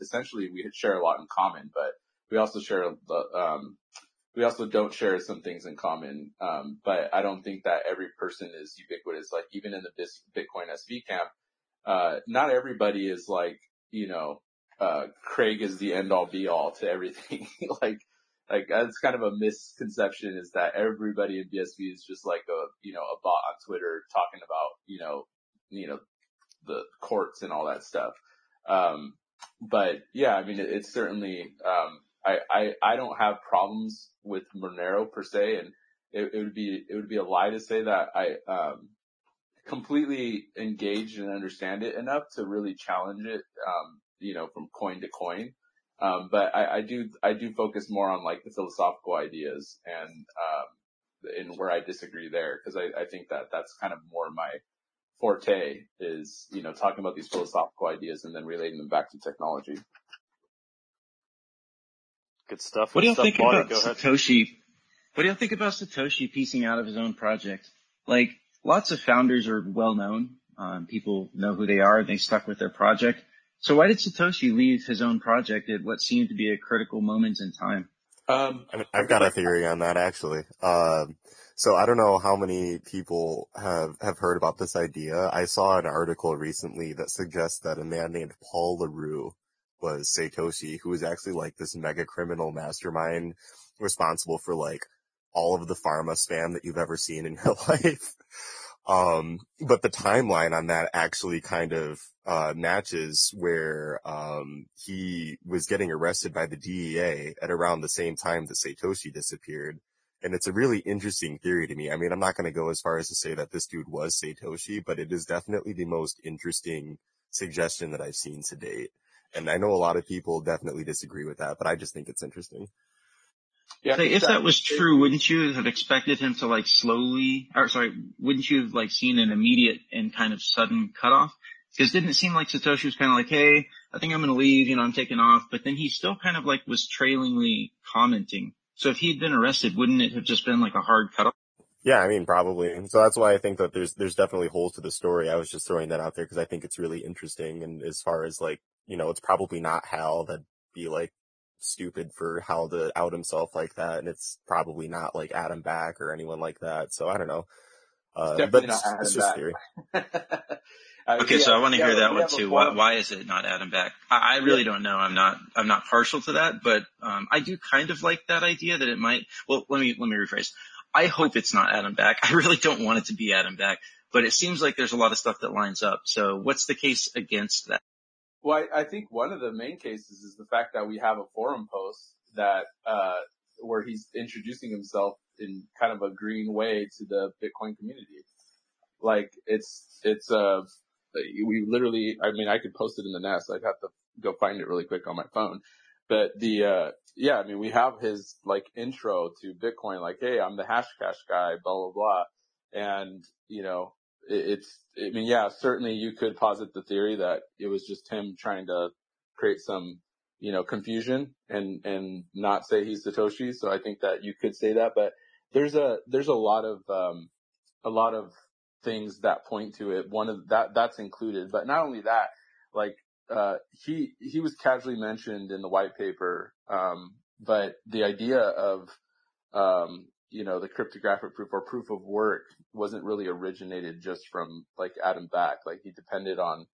essentially we share a lot in common, but we also share, the um, we also don't share some things in common. Um, but I don't think that every person is ubiquitous. Like even in the Bitcoin SV camp, uh, not everybody is like, you know, uh, Craig is the end all be all to everything. like, like that's kind of a misconception is that everybody in BSV is just like a, you know, a bot on Twitter talking about, you know, you know, the courts and all that stuff. Um, but yeah, I mean, it, it's certainly, um, I, I, I don't have problems with Monero per se, and it, it would be, it would be a lie to say that I, um, completely engaged and understand it enough to really challenge it, um, you know, from coin to coin. Um, but I, I do, I do focus more on like the philosophical ideas and, um, and where I disagree there because I, I think that that's kind of more my forte is, you know, talking about these philosophical ideas and then relating them back to technology. Good stuff. What do y'all stuff, think Marty. about Satoshi? What do y'all think about Satoshi piecing out of his own project? Like, lots of founders are well known. Um, people know who they are. And they stuck with their project. So why did Satoshi leave his own project at what seemed to be a critical moment in time? Um, I mean, I've got a theory on that actually. Um, so I don't know how many people have, have heard about this idea. I saw an article recently that suggests that a man named Paul LaRue was Satoshi, who was actually like this mega criminal mastermind responsible for like all of the pharma spam that you've ever seen in your life. Um, but the timeline on that actually kind of, uh, matches where, um, he was getting arrested by the DEA at around the same time that Satoshi disappeared. And it's a really interesting theory to me. I mean, I'm not going to go as far as to say that this dude was Satoshi, but it is definitely the most interesting suggestion that I've seen to date. And I know a lot of people definitely disagree with that, but I just think it's interesting. yeah, Say, if that was true, wouldn't you have expected him to like slowly, or sorry, wouldn't you have like seen an immediate and kind of sudden cutoff? Because didn't it seem like Satoshi was kind of like, hey, I think I'm going to leave, you know, I'm taking off, but then he still kind of like was trailingly commenting. So if he'd been arrested, wouldn't it have just been like a hard cutoff? Yeah, I mean, probably. So that's why I think that there's, there's definitely holes to the story. I was just throwing that out there because I think it's really interesting. And as far as like, you know, it's probably not Hal that'd be like stupid for Hal to out himself like that. And it's probably not like Adam Back or anyone like that. So I don't know. Uh, but definitely not it's, Adam it's just back. theory. Uh, Okay, yeah, so I want to yeah, hear that one too. Why, why is it not Adam Back? I, I really don't know. I'm not, I'm not partial to that, but, um, I do kind of like that idea that it might, well, let me, let me rephrase. I hope it's not Adam Back. I really don't want it to be Adam Back, but it seems like there's a lot of stuff that lines up. So what's the case against that? Well, I, I think one of the main cases is the fact that we have a forum post that, uh, where he's introducing himself in kind of a green way to the Bitcoin community. Like it's, it's, uh, we literally, I mean, I could post it in the nest. I'd have to go find it really quick on my phone. But the, uh, yeah, I mean, we have his like intro to Bitcoin, like, Hey, I'm the Hashcash guy, blah, blah, blah. And, you know, it's, I mean, yeah, certainly you could posit the theory that it was just him trying to create some, you know, confusion and, and not say he's Satoshi. So I think that you could say that, but there's a, there's a lot of, um, a lot of things that point to it. One of that, that's included, but not only that, like, uh, he, he was casually mentioned in the white paper. Um, but the idea of, um, you know, the cryptographic proof or proof of work wasn't really originated just from like Adam Back. Like he depended on,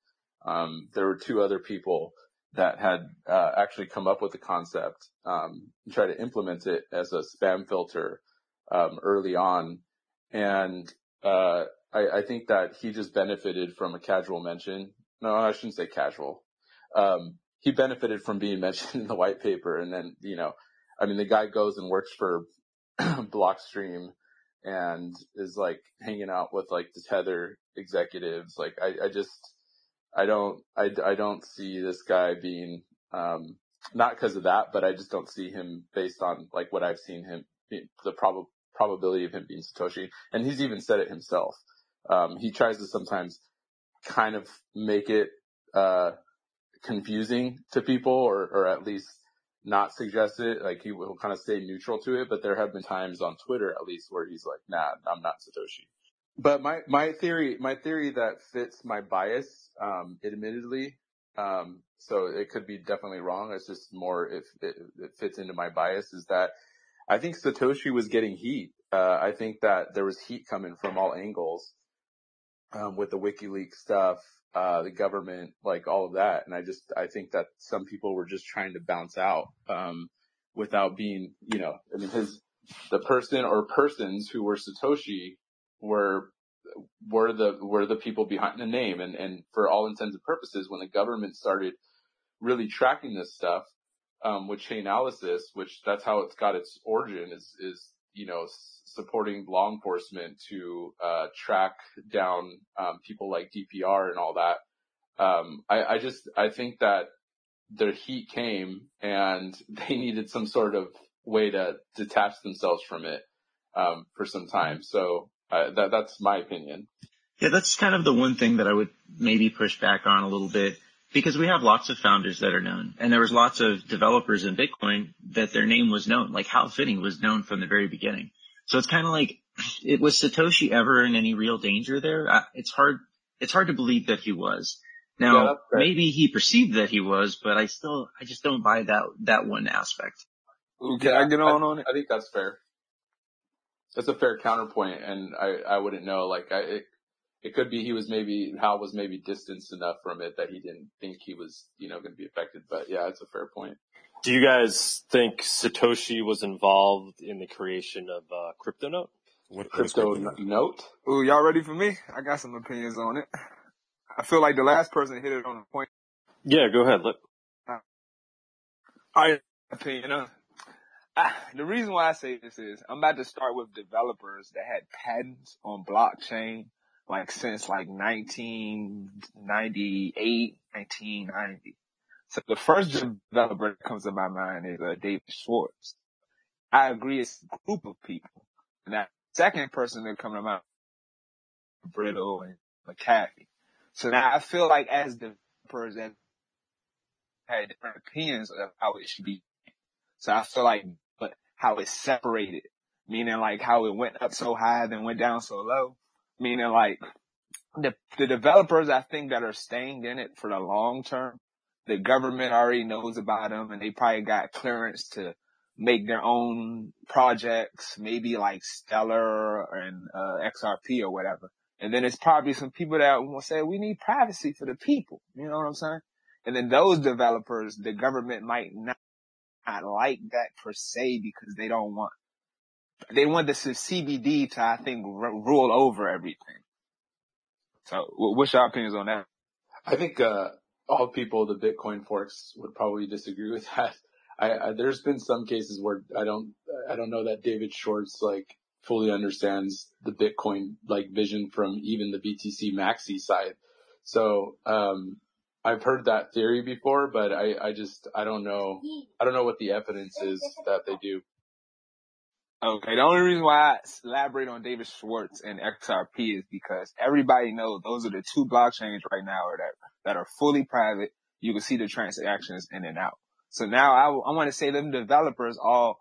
um, there were two other people that had, uh, actually come up with the concept, um, and try to implement it as a spam filter, um, early on. And, uh, I, I think that he just benefited from a casual mention. No, I shouldn't say casual. Um, he benefited from being mentioned in the white paper and then, you know, I mean, the guy goes and works for Blockstream and is like hanging out with like the Tether executives. Like I, I just, I don't, I, I don't see this guy being, um, not because of that, but I just don't see him based on like what I've seen him, the prob- probability of him being Satoshi. And he's even said it himself. Um, he tries to sometimes kind of make it, uh, confusing to people or, or at least not suggest it. Like he will kind of stay neutral to it, but there have been times on Twitter at least where he's like, nah, I'm not Satoshi. But my, my theory, my theory that fits my bias, um, admittedly, um, so it could be definitely wrong. It's just more if it, it fits into my bias is that I think Satoshi was getting heat. Uh, I think that there was heat coming from all angles, um, with the WikiLeaks stuff, uh, the government, like all of that. And I just, I think that some people were just trying to bounce out, um, without being, you know, I mean, his, the person or persons who were Satoshi were, were the, were the people behind the name. And, and for all intents and purposes, when the government started really tracking this stuff, um, with Chainalysis, which that's how it's got its origin is, is you know, supporting law enforcement to, uh, track down, um, people like DPR and all that. Um, I, I just, I think that the heat came and they needed some sort of way to detach themselves from it, um, for some time. So, uh, that, that's my opinion. Yeah, that's kind of the one thing that I would maybe push back on a little bit because we have lots of founders that are known and there was lots of developers in Bitcoin that their name was known, like Hal Finney was known from the very beginning. So it's kind of like, it was Satoshi ever in any real danger there? It's hard, it's hard to believe that he was. Now, yeah, maybe he perceived that he was, but I still, I just don't buy that, that one aspect. Ooh, can yeah, I get on I, on it? I think that's fair. That's a fair counterpoint and I, I wouldn't know, like I, it, it could be he was maybe Hal was maybe distanced enough from it that he didn't think he was you know going to be affected. But yeah, it's a fair point. Do you guys think Satoshi was involved in the creation of uh, CryptoNote? What crypto note? Ooh, y'all ready for me? I got some opinions on it. I feel like the last person hit it on the point. Yeah, go ahead. Look. Uh, I opinion. Uh, ah, the reason why I say this is I'm about to start with developers that had patents on blockchain like since like 1998, 1990. So the first developer that comes to my mind is uh, David Schwartz. I agree it's a group of people. And that second person that comes to mind Brittle and McAfee. So now I feel like as developers that had different opinions of how it should be. So I feel like, but how it's separated, meaning like how it went up so high then went down so low. Meaning like the, the developers I think that are staying in it for the long term, the government already knows about them and they probably got clearance to make their own projects, maybe like Stellar and uh, XRP or whatever. And then it's probably some people that will say, we need privacy for the people. You know what I'm saying? And then those developers, the government might not, not like that per se because they don't want they want the CBD to, I think, r- rule over everything. So, what's your opinions on that? I think uh, all people, the Bitcoin forks, would probably disagree with that. I, I, there's been some cases where I don't, I don't know that David Schwartz like fully understands the Bitcoin like vision from even the BTC Maxi side. So, um, I've heard that theory before, but I, I just, I don't know, I don't know what the evidence is that they do. Okay, the only reason why I elaborate on David Schwartz and XRP is because everybody knows those are the two blockchains right now that that are fully private. You can see the transactions in and out. So now I, I want to say them developers all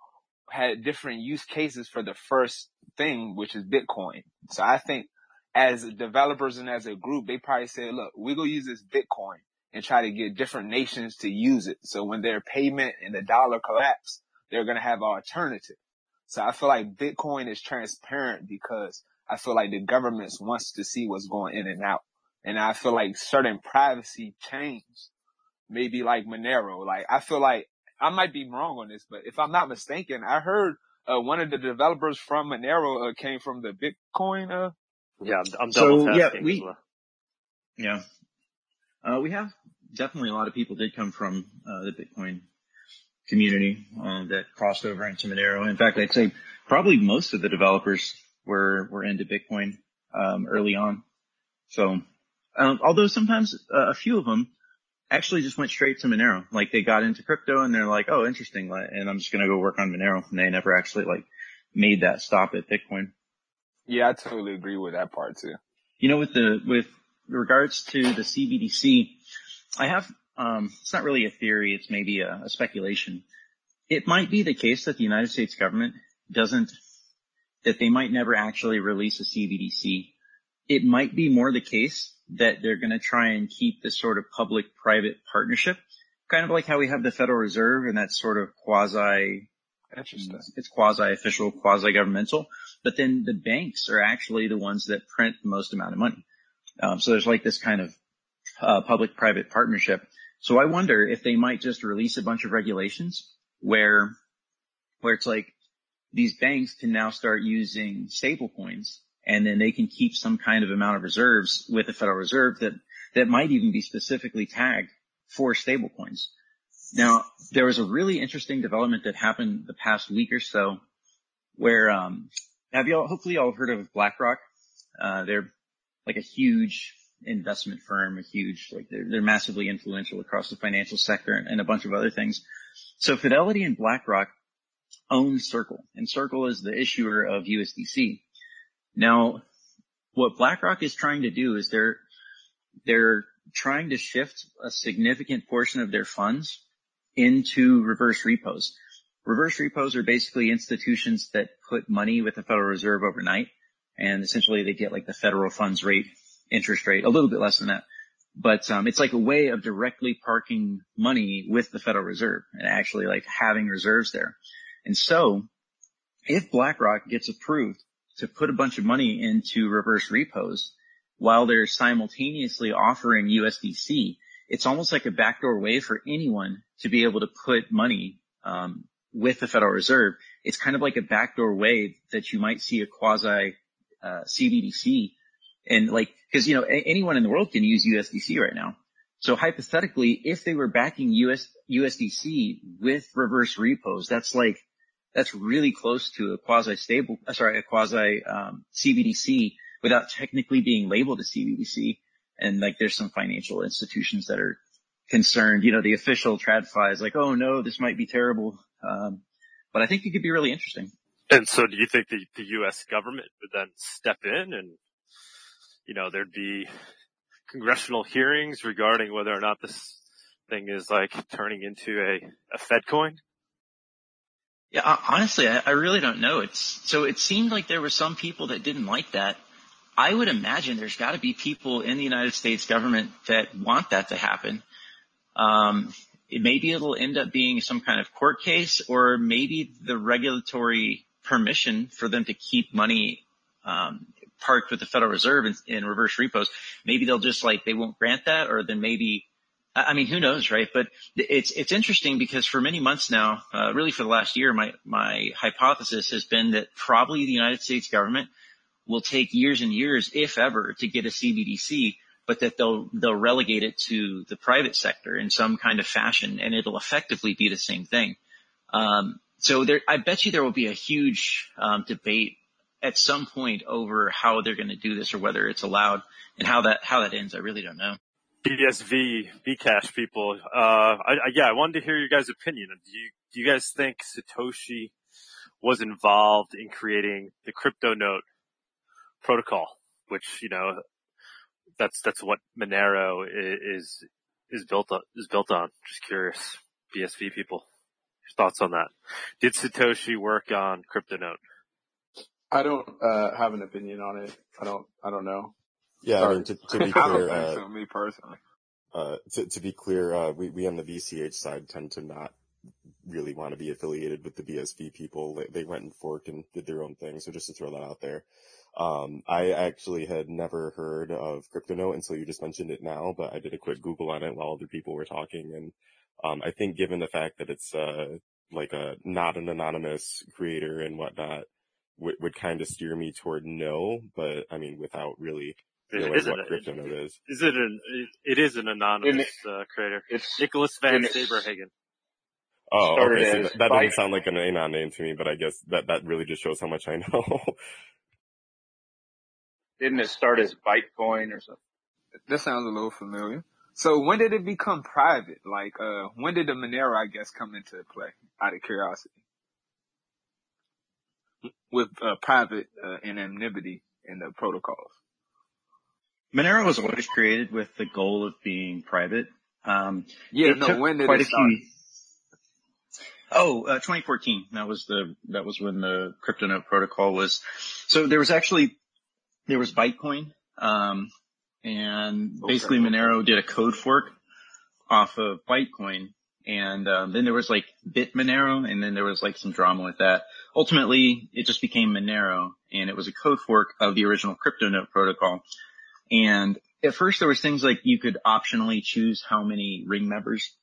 had different use cases for the first thing, which is Bitcoin. So I think as developers and as a group, they probably say, look, we're going to use this Bitcoin and try to get different nations to use it. So when their payment and the dollar collapse, they're going to have an alternative. So I feel like Bitcoin is transparent because I feel like the government wants to see what's going in and out. And I feel like certain privacy chains, maybe like Monero, like I feel like I might be wrong on this, but if I'm not mistaken, I heard uh, one of the developers from Monero uh, came from the Bitcoin. Uh, yeah, I'm double so, yeah, we, well. yeah, uh, we have definitely a lot of people did come from uh, the Bitcoin community uh, that crossed over into Monero. In fact, I'd say probably most of the developers were were into Bitcoin um, early on. So, um, although sometimes uh, a few of them actually just went straight to Monero, like they got into crypto and they're like, "Oh, interesting," and I'm just gonna go work on Monero, and they never actually like made that stop at Bitcoin. Yeah, I totally agree with that part too. You know, with the with regards to the CBDC, I have um, it's not really a theory. It's maybe a, a speculation. It might be the case that the United States government doesn't, that they might never actually release a CBDC. It might be more the case that they're going to try and keep this sort of public-private partnership, kind of like how we have the Federal Reserve and that sort of quasi, Interesting. it's quasi-official, quasi-governmental, but then the banks are actually the ones that print the most amount of money. Um, so there's like this kind of uh, public-private partnership. So I wonder if they might just release a bunch of regulations where, where it's like these banks can now start using stable coins and then they can keep some kind of amount of reserves with the Federal Reserve that, that might even be specifically tagged for stable coins. Now, there was a really interesting development that happened the past week or so where, um, have you all, hopefully y'all heard of BlackRock? Uh, they're like a huge investment firm, a huge, like they're, they're massively influential across the financial sector and, and a bunch of other things. So Fidelity and BlackRock own Circle and Circle is the issuer of USDC. Now, what BlackRock is trying to do is they're, they're trying to shift a significant portion of their funds into reverse repos. Reverse repos are basically institutions that put money with the Federal Reserve overnight and essentially they get like the federal funds rate interest rate, a little bit less than that. But um, it's like a way of directly parking money with the Federal Reserve and actually like having reserves there. And so if BlackRock gets approved to put a bunch of money into reverse repos while they're simultaneously offering USDC, it's almost like a backdoor way for anyone to be able to put money um, with the Federal Reserve. It's kind of like a backdoor way that you might see a quasi uh, CBDC and like, cause you know, a- anyone in the world can use USDC right now. So hypothetically, if they were backing US, USDC with reverse repos, that's like, that's really close to a quasi stable, uh, sorry, a quasi, um, CBDC without technically being labeled a CBDC. And like, there's some financial institutions that are concerned, you know, the official TradFi is like, oh no, this might be terrible. Um, but I think it could be really interesting. And so do you think the, the U.S. government would then step in and, you know, there'd be congressional hearings regarding whether or not this thing is like turning into a, a Fed coin? Yeah, honestly, I, I really don't know. It's so it seemed like there were some people that didn't like that. I would imagine there's got to be people in the United States government that want that to happen. Um, it, maybe it'll end up being some kind of court case, or maybe the regulatory permission for them to keep money um, parked with the Federal Reserve in, in reverse repos. Maybe they'll just like they won't grant that, or then maybe I mean, who knows, right? But it's it's interesting because for many months now, uh, really for the last year, my my hypothesis has been that probably the United States government will take years and years, if ever, to get a CBDC, but that they'll they'll relegate it to the private sector in some kind of fashion, and it'll effectively be the same thing. Um, so there, I bet you there will be a huge um, debate at some point over how they're going to do this or whether it's allowed, and how that how that ends. I really don't know. BSV, Bcash people, uh, I, I, yeah, I wanted to hear your guys' opinion. Do you, do you guys think Satoshi was involved in creating the CryptoNote protocol, which, you know, that's, that's what Monero is, is built on, is built on. Just curious. BSV people, your thoughts on that. Did Satoshi work on CryptoNote? I don't uh, have an opinion on it. I don't. I don't know. Yeah, I mean, to, to be clear, uh, so, me personally. uh, to, to be clear, uh, we, we on the BCH side tend to not really want to be affiliated with the BSV people. They, they went and forked and did their own thing. So just to throw that out there. Um, I actually had never heard of CryptoNote until you just mentioned it now, but I did a quick Google on it while other people were talking. And, um, I think given the fact that it's, uh, like a, not an anonymous creator and whatnot, would, would kind of steer me toward no, but I mean, without really knowing isn't, what it, CryptoNote is. is it an, it is an anonymous, uh, creator. It's Nicholas Van and Saberhagen. Oh, okay. So that, that doesn't sound like an anon name to me, but I guess that, that really just shows how much I know. Didn't it start as Bitcoin or something? That sounds a little familiar. So when did it become private? Like, uh, when did the Monero, I guess, come into play? Out of curiosity. With, uh, private, uh, anonymity in the protocols. Monero was always created with the goal of being private. Um, Yeah, no, when did quite it a start? few. Oh, uh, 2014. That was the that was when the CryptoNote protocol was. So there was actually there was Bytecoin, um, and basically Okay. Monero did a code fork off of Bytecoin, and um, then there was like Bit Monero, and then there was like some drama with that. Ultimately, it just became Monero, and it was a code fork of the original CryptoNote protocol. And at first there was things like you could optionally choose how many ring members,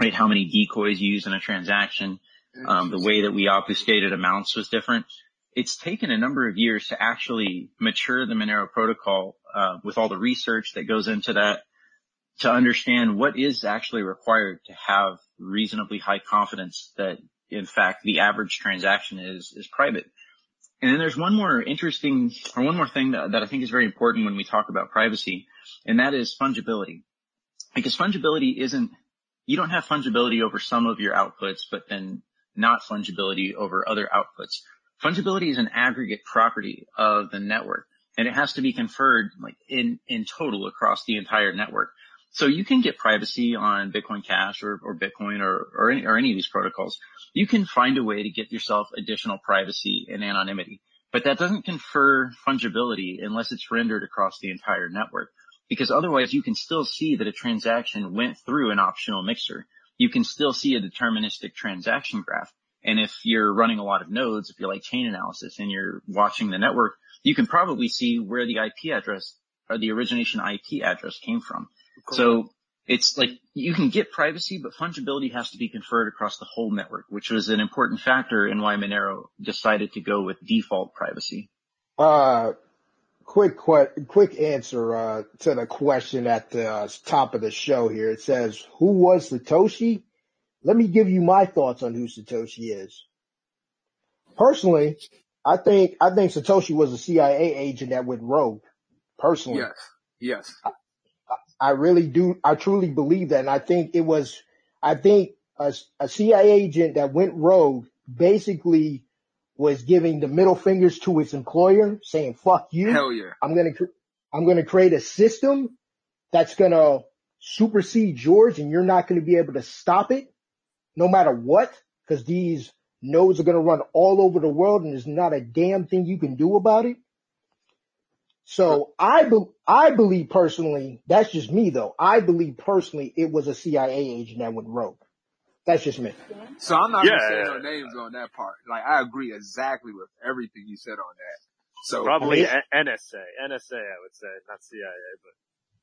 right? How many decoys you use in a transaction. Um, the way that we obfuscated amounts was different. It's taken a number of years to actually mature the Monero protocol, uh, with all the research that goes into that to understand what is actually required to have reasonably high confidence that in fact the average transaction is, is private. And then there's one more interesting, or one more thing that, that I think is very important when we talk about privacy, and that is fungibility. Because fungibility isn't, you don't have fungibility over some of your outputs, but then not fungibility over other outputs. Fungibility is an aggregate property of the network and it has to be conferred like in, in total across the entire network. So you can get privacy on Bitcoin Cash or, or Bitcoin or, or any, or any of these protocols. You can find a way to get yourself additional privacy and anonymity, but that doesn't confer fungibility unless it's rendered across the entire network. Because otherwise you can still see that a transaction went through an optional mixer. You can still see a deterministic transaction graph. And if you're running a lot of nodes, if you're like Chainalysis and you're watching the network, you can probably see where the IP address or the origination IP address came from. So it's like you can get privacy, but fungibility has to be conferred across the whole network, which was an important factor in why Monero decided to go with default privacy. Uh, quick, quick, quick answer, uh, to the question at the uh, top of the show here. It says, who was Satoshi? Let me give you my thoughts on who Satoshi is. Personally, I think, I think Satoshi was a CIA agent that went rogue. Personally. Yes. Yes. I really do. I truly believe that. And I think it was, I think a, a CIA agent that went rogue basically was giving the middle fingers to his employer saying, fuck you. Hell yeah. I'm going to, I'm going to create a system that's going to supersede yours and you're not going to be able to stop it no matter what because these nodes are going to run all over the world and there's not a damn thing you can do about it. So I, be, I believe personally, that's just me though. I believe personally it was a CIA agent that went rogue. That's just me. So I'm not Yeah, gonna say no names on that part. Like I agree exactly with everything you said on that. So Probably I mean- NSA. NSA, I would say, not CIA, but.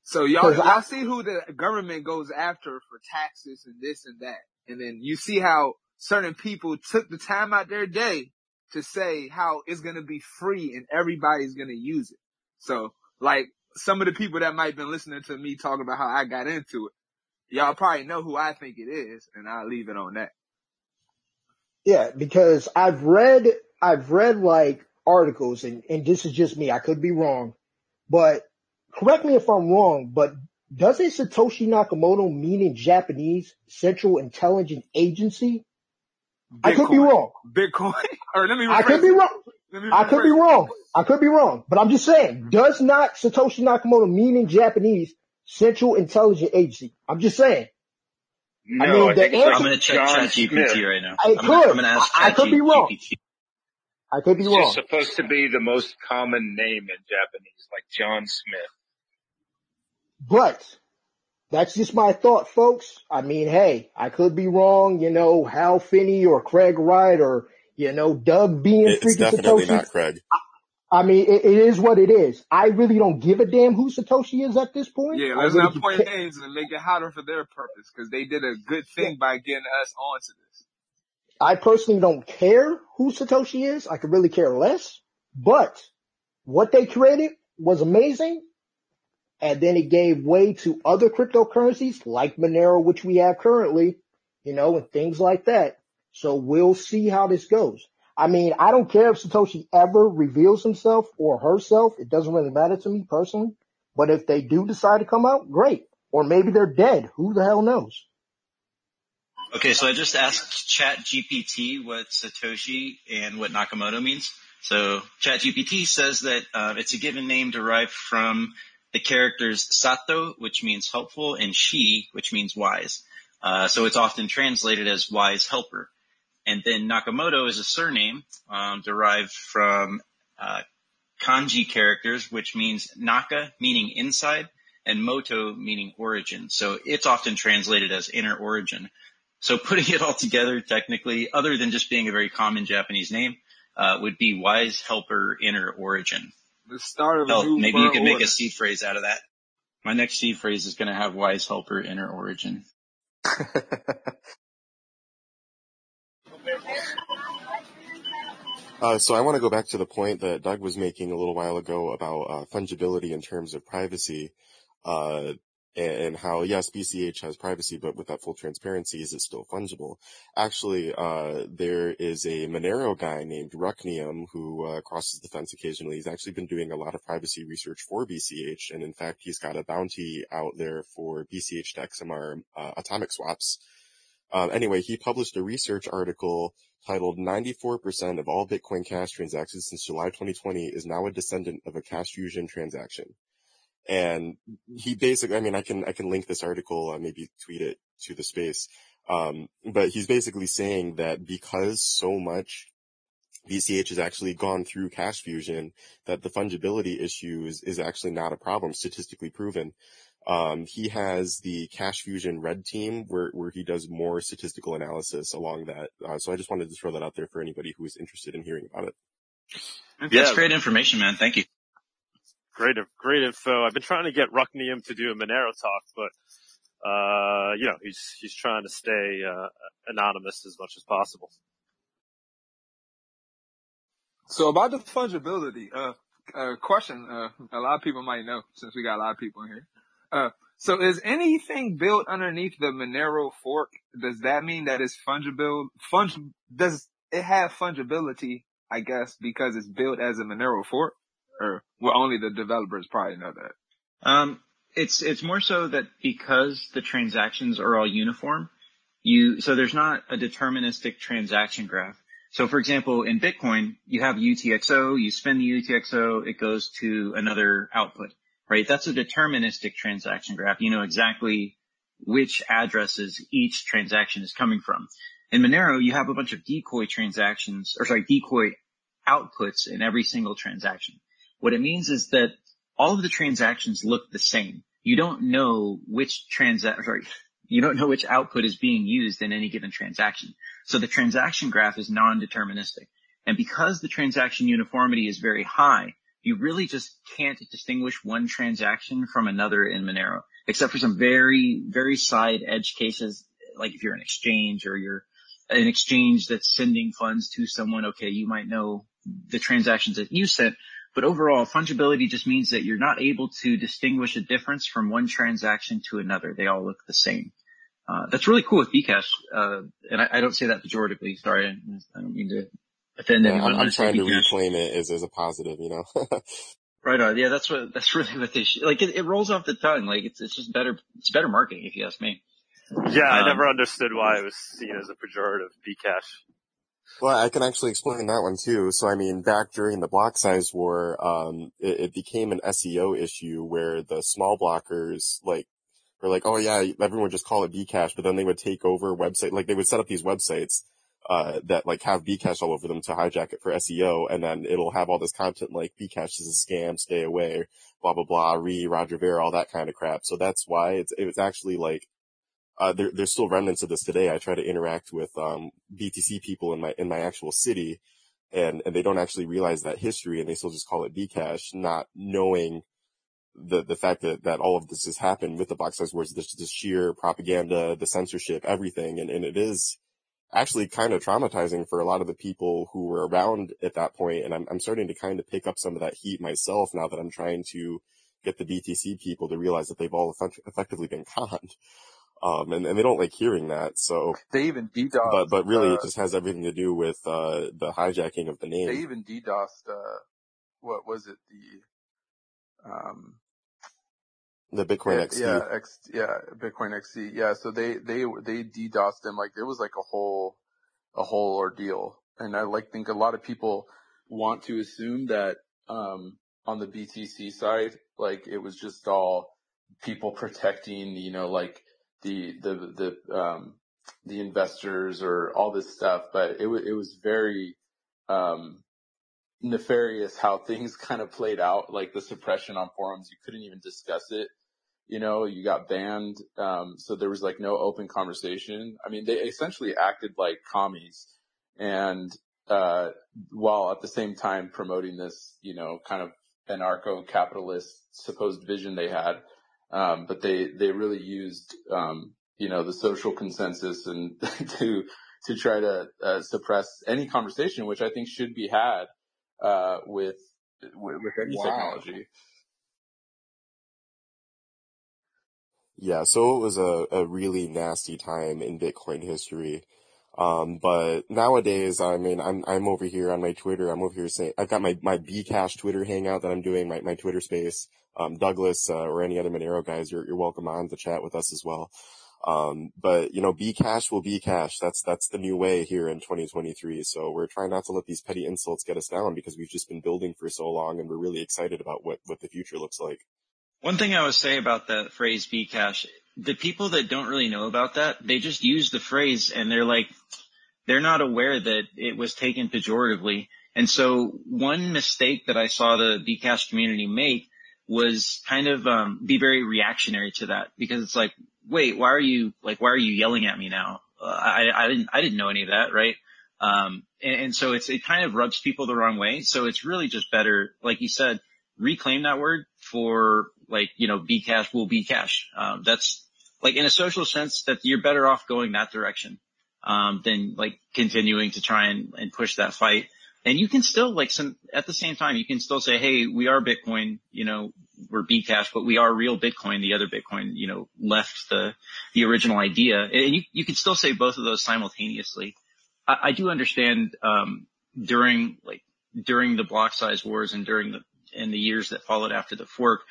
So y'all, 'Cause I- y'all see who the government goes after for taxes and this and that. And then you see how certain people took the time out their day to say how it's going to be free and everybody's going to use it. So like some of the people that might have been listening to me talk about how I got into it, y'all probably know who I think it is and I'll leave it on that. Yeah, because I've read, I've read like articles and, and this is just me. I could be wrong, but correct me if I'm wrong, but doesn't Satoshi Nakamoto mean in Japanese Central Intelligence Agency? I could be wrong. Bitcoin. or let me I could be wrong. I could be wrong. I could be wrong, but I'm just saying, mm-hmm. does not Satoshi Nakamoto mean in Japanese Central Intelligence Agency? I'm just saying. No, I mean, I the answer, I'm going to check John Chat GPT right now. I I'm gonna, could. I'm gonna ask I- I could be wrong. GPT. I could be It's wrong. just supposed to be the most common name in Japanese, like John Smith. But that's just my thought, folks. I mean, hey, I could be wrong. You know, Hal Finney or Craig Wright or you know Doug being It's freaking definitely Satoshi. not Craig. I mean, it, it is what it is. I really don't give a damn who Satoshi is at this point. Yeah, let's really not point ca- names and make it hotter for their purpose because they did a good thing by getting us onto this. I personally don't care who Satoshi is. I could really care less. But what they created was amazing. And then it gave way to other cryptocurrencies like Monero, which we have currently, you know, and things like that. So we'll see how this goes. I mean, I don't care if Satoshi ever reveals himself or herself. It doesn't really matter to me personally. But if they do decide to come out, great. Or maybe they're dead. Who the hell knows? Okay, so I just asked Chat GPT what Satoshi and what Nakamoto means. So Chat GPT says that uh, it's a given name derived from the characters Sato, which means helpful, and Shi, which means wise. Uh, so it's often translated as wise helper. And then Nakamoto is a surname um, derived from uh, kanji characters, which means Naka, meaning inside, and Moto, meaning origin. So it's often translated as inner origin. So putting it all together, technically, other than just being a very common Japanese name, uh, would be wise helper inner origin. The start of a Hell, maybe you could make order. a seed phrase out of that. My next seed phrase is going to have wise helper inner origin. Uh, so I want to go back to the point that Doug was making a little while ago about uh, fungibility in terms of privacy. Uh, and, how yes, BCH has privacy, but with that full transparency, is it still fungible? Actually, uh, there is a Monero guy named Rucknium who uh, crosses the fence occasionally. He's actually been doing a lot of privacy research for BCH, and in fact, he's got a bounty out there for BCH to XMR uh, atomic swaps. Um, anyway, he published a research article titled 94% of all Bitcoin Cash transactions since July 2020 is now a descendant of a Cash Fusion transaction. And he basically, I mean, I can, I can link this article, uh, maybe tweet it to the space. Um, but he's basically saying that because so much BCH has actually gone through cash fusion, that the fungibility issue is, is actually not a problem, statistically proven. Um, he has the Cash Fusion Red Team where, where he does more statistical analysis along that. Uh, so I just wanted to throw that out there for anybody who is interested in hearing about it. That's Yeah. great information, man. Thank you. Great, great info. I've been trying to get Rucknium to do a Monero talk, but, uh, you know, he's, he's trying to stay, uh, anonymous as much as possible. So about the fungibility, uh, uh, question, uh, a lot of people might know since we got a lot of people in here. Uh, so is anything built underneath the Monero fork, does that mean that it's fungible, fung, does it have fungibility, I guess, because it's built as a Monero fork? Or, well, only the developers probably know that. Um, it's it's more so that because the transactions are all uniform, you so there's not a deterministic transaction graph. So for example, in Bitcoin, you have UTXO, you spend the UTXO, it goes to another output, right? That's a deterministic transaction graph. You know exactly which addresses each transaction is coming from. In Monero, you have a bunch of decoy transactions, or sorry, decoy outputs in every single transaction. What it means is that all of the transactions look the same. You don't know which transaction, sorry, you don't know which output is being used in any given transaction. So the transaction graph is non-deterministic. And because the transaction uniformity is very high, you really just can't distinguish one transaction from another in Monero, except for some very, very side edge cases, like if you're an exchange or you're an exchange that's sending funds to someone, okay, you might know the transactions that you sent, but overall, fungibility just means that you're not able to distinguish a difference from one transaction to another. They all look the same. Uh, that's really cool with Bcash. Uh, and I, I don't say that pejoratively. Sorry. I don't mean to offend Yeah, anyone. I'm, I I'm trying to reclaim it as, as a positive, you know? Right on. Yeah, that's what, that's really what they should, like it, it rolls off the tongue. Like it's, it's just better, it's better marketing if you ask me. Yeah, I Um, never understood why it was seen as a pejorative, Bcash. Well, I can actually explain that one too. So, I mean, back during the block size war, um, it, it became an SEO issue where the small blockers, like, were like, oh yeah, everyone would just call it Bcash, but then they would take over website, like they would set up these websites, uh, that like have Bcash all over them to hijack it for SEO, and then it'll have all this content like Bcash is a scam, stay away, blah blah blah, re Roger Ver, all that kind of crap. So that's why it's it's actually like uh, there, there's still remnants of this today. I try to interact with um, BTC people in my in my actual city, and and they don't actually realize that history, and they still just call it Bcash, not knowing the the fact that that all of this has happened with the block size wars, this the sheer propaganda, the censorship, everything, and and it is actually kind of traumatizing for a lot of the people who were around at that point, and I'm I'm starting to kind of pick up some of that heat myself now that I'm trying to get the BTC people to realize that they've all effect- effectively been conned um, and, and they don't like hearing that. So, They even DDoS. but but really, uh, it just has everything to do with uh, the hijacking of the name. they even DDoSed. Uh, what was it? The um, The Bitcoin yeah, XT. yeah, X, yeah, Bitcoin XT. Yeah, so they they they DDoSed them like it was like a whole a whole ordeal, and I like think a lot of people want to assume that um on the BTC side, like it was just all people protecting, you know, like the the the um the investors or all this stuff, but it was it was very um nefarious how things kind of played out, like the suppression on forums. You couldn't even discuss it. You know, you got banned. Um, so there was like no open conversation. I mean, they essentially acted like commies and, uh, while at the same time promoting this, you know, kind of anarcho-capitalist supposed vision they had. Um, but they, they really used, um, you know, the social consensus and to, to try to, uh, suppress any conversation, which I think should be had, uh, with, with, with any Wow. technology. Yeah, so it was a, a really nasty time in Bitcoin history. Um, but nowadays, I mean, I'm, I'm over here on my Twitter. I'm over here saying, I've got my, my Bcash Twitter hangout that I'm doing, my, my Twitter space. Um, Douglas, uh, or any other Monero guys, you're, you're welcome on to chat with us as well. Um, but you know, Bcash will Bcash. That's, that's the new way here in 2023. So we're trying not to let these petty insults get us down because we've just been building for so long and we're really excited about what, what the future looks like. One thing I would say about the phrase Bcash, the people that don't really know about that, they just use the phrase and they're like, they're not aware that it was taken pejoratively. And so one mistake that I saw the Bcash community make was kind of um, be very reactionary to that because it's like, wait, why are you like, why are you yelling at me now? Uh, I, I didn't, I didn't know any of that, right? Um, and, and so it's, it kind of rubs people the wrong way. So it's really just better, like you said, reclaim that word for like, you know, Bcash will Bcash. Um, that's like in a social sense that you're better off going that direction, um, than like continuing to try and, and push that fight. And you can still like some, at the same time, you can still say, Hey, we are Bitcoin, you know, we're Bcash, but we are real Bitcoin. The other Bitcoin, you know, left the, the original idea and you, you can still say both of those simultaneously. I, I do understand, um, during like, during the block size wars and during the, in the years that followed after the fork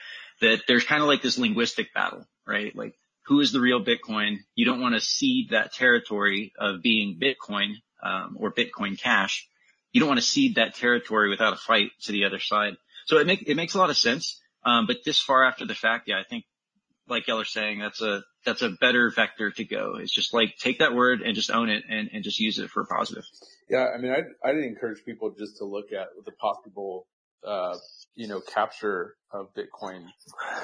that there's kind of like this linguistic battle, right? Like who is the real Bitcoin? You don't want to cede that territory of being Bitcoin, um, or Bitcoin cash. You don't want to cede that territory without a fight to the other side. So it make, it makes a lot of sense. Um, but this far after the fact, yeah, I think like Yeller's saying, that's a, that's a better vector to go. It's just like take that word and just own it and, and just use it for a positive. Yeah. I mean, I'd, I'd encourage people just to look at the possible, uh, you know, capture of Bitcoin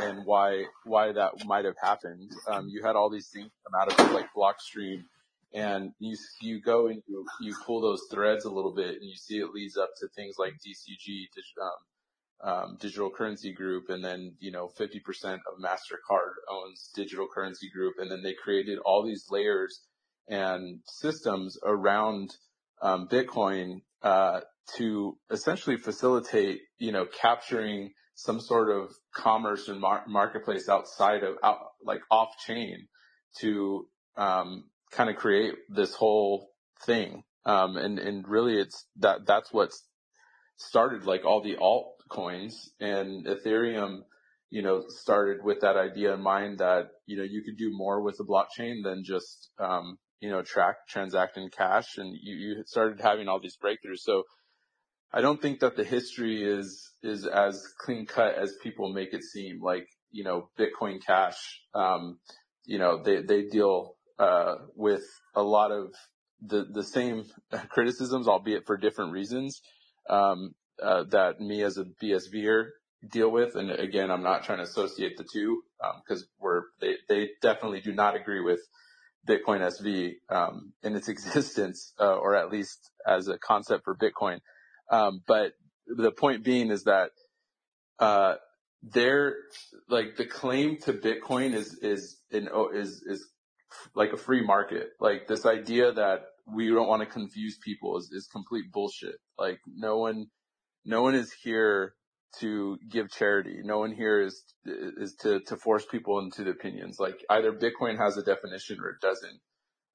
and why, why that might have happened. Um, you had all these things come out of like Blockstream and you, you go and you, you pull those threads a little bit and you see it leads up to things like DCG, um, um, digital currency group. And then, you know, 50% of MasterCard owns digital currency group. And then they created all these layers and systems around, um, Bitcoin, uh, to essentially facilitate, you know, capturing some sort of commerce and mar- marketplace outside of out, like off chain to, um, kind of create this whole thing. Um, and, and really it's that, that's what's started like all the altcoins and Ethereum, you know, started with that idea in mind that, you know, you could do more with the blockchain than just, um, you know, track, transact in cash and you, you started having all these breakthroughs. So I don't think that the history is, is as clean cut as people make it seem. Like, you know, Bitcoin Cash, um, you know, they, they deal, uh, with a lot of the, the same criticisms, albeit for different reasons, um, uh, that me as a BSVer deal with. And again, I'm not trying to associate the two, um, cause we're, they, they definitely do not agree with Bitcoin SV, um, in its existence, uh, or at least as a concept for Bitcoin. Um, but the point being is that, uh, they're like the claim to Bitcoin is, is, in, is, is like a free market. Like this idea that we don't want to confuse people is, is complete bullshit. Like no one, no one is here to give charity. No one here is, is to, to force people into the opinions. Like either Bitcoin has a definition or it doesn't.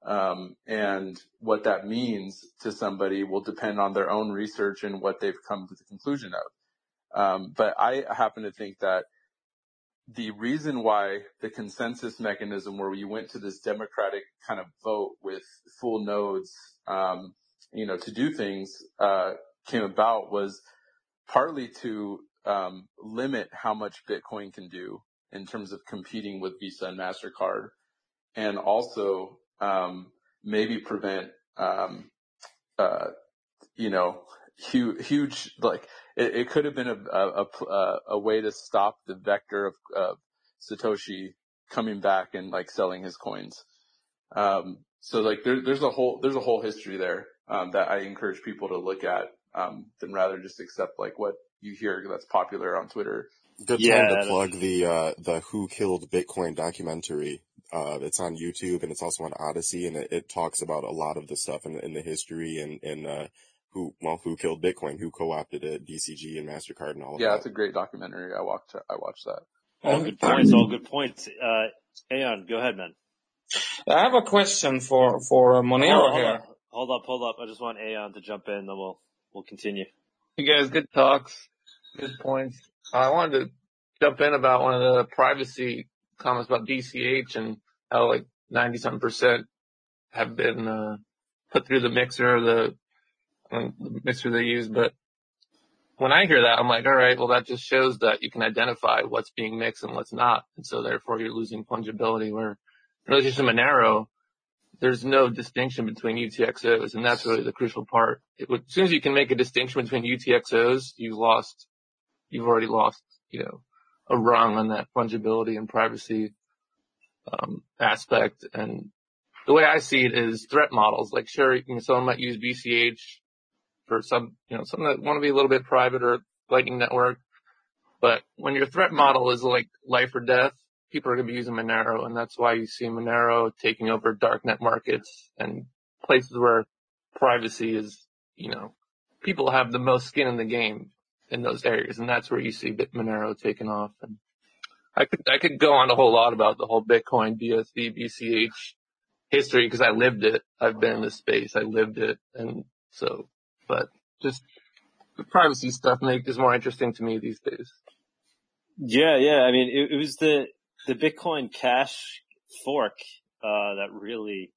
Um, and what that means to somebody will depend on their own research and what they've come to the conclusion of. Um, but I happen to think that the reason why the consensus mechanism where we went to this democratic kind of vote with full nodes, um, you know, to do things, uh, came about was partly to, um, limit how much Bitcoin can do in terms of competing with Visa and MasterCard and also um, maybe prevent, um, uh, you know, huge, huge, like it, it could have been a, a, a, a, way to stop the vector of, uh, Satoshi coming back and like selling his coins. Um, so like there, there's a whole, there's a whole history there, um, that I encourage people to look at, um, than rather just accept like what you hear that's popular on Twitter. Good time yeah, to plug the, uh, the Who Killed Bitcoin documentary. Uh, it's on YouTube and it's also on Odysee and it, it talks about a lot of the stuff in, in the history and, and, uh, who, well, who killed Bitcoin, who co-opted it, DCG and MasterCard and all of yeah, that. Yeah, it's a great documentary. I watched, I watched that. All good points, all good points. Uh, Aeon, go ahead, man. I have a question for for uh, Monero hold, hold here. Up, hold up, hold up. I just want Aeon to jump in, then we'll we'll continue. You guys, good talks, good points. I wanted to jump in about one of the privacy comments about BCH and how like 90 some percent have been uh, put through the mixer, the mixer they use. But when I hear that, I'm like, all right, well, that just shows that you can identify what's being mixed and what's not. And so therefore you're losing fungibility where in relation to Monero, there's no distinction between UTXOs, and that's really the crucial part. It as soon as you can make a distinction between UTXOs, you've lost, you've already lost, you know, a rung on that fungibility and privacy um, aspect. And the way I see it is threat models. Like, sure, someone might use BCH for some, you know, some that want to be a little bit private or Lightning Network. But when your threat model is like life or death, people are going to be using Monero, and that's why you see Monero taking over darknet markets and places where privacy is, you know, people have the most skin in the game in those areas, and that's where you see Monero taking off. And I could I could go on a whole lot about the whole Bitcoin, BSV, BCH history because I lived it. I've been in this space. I lived it, and so, but just the privacy stuff make is more interesting to me these days. Yeah, yeah. I mean, it, it was the the Bitcoin Cash fork uh, that really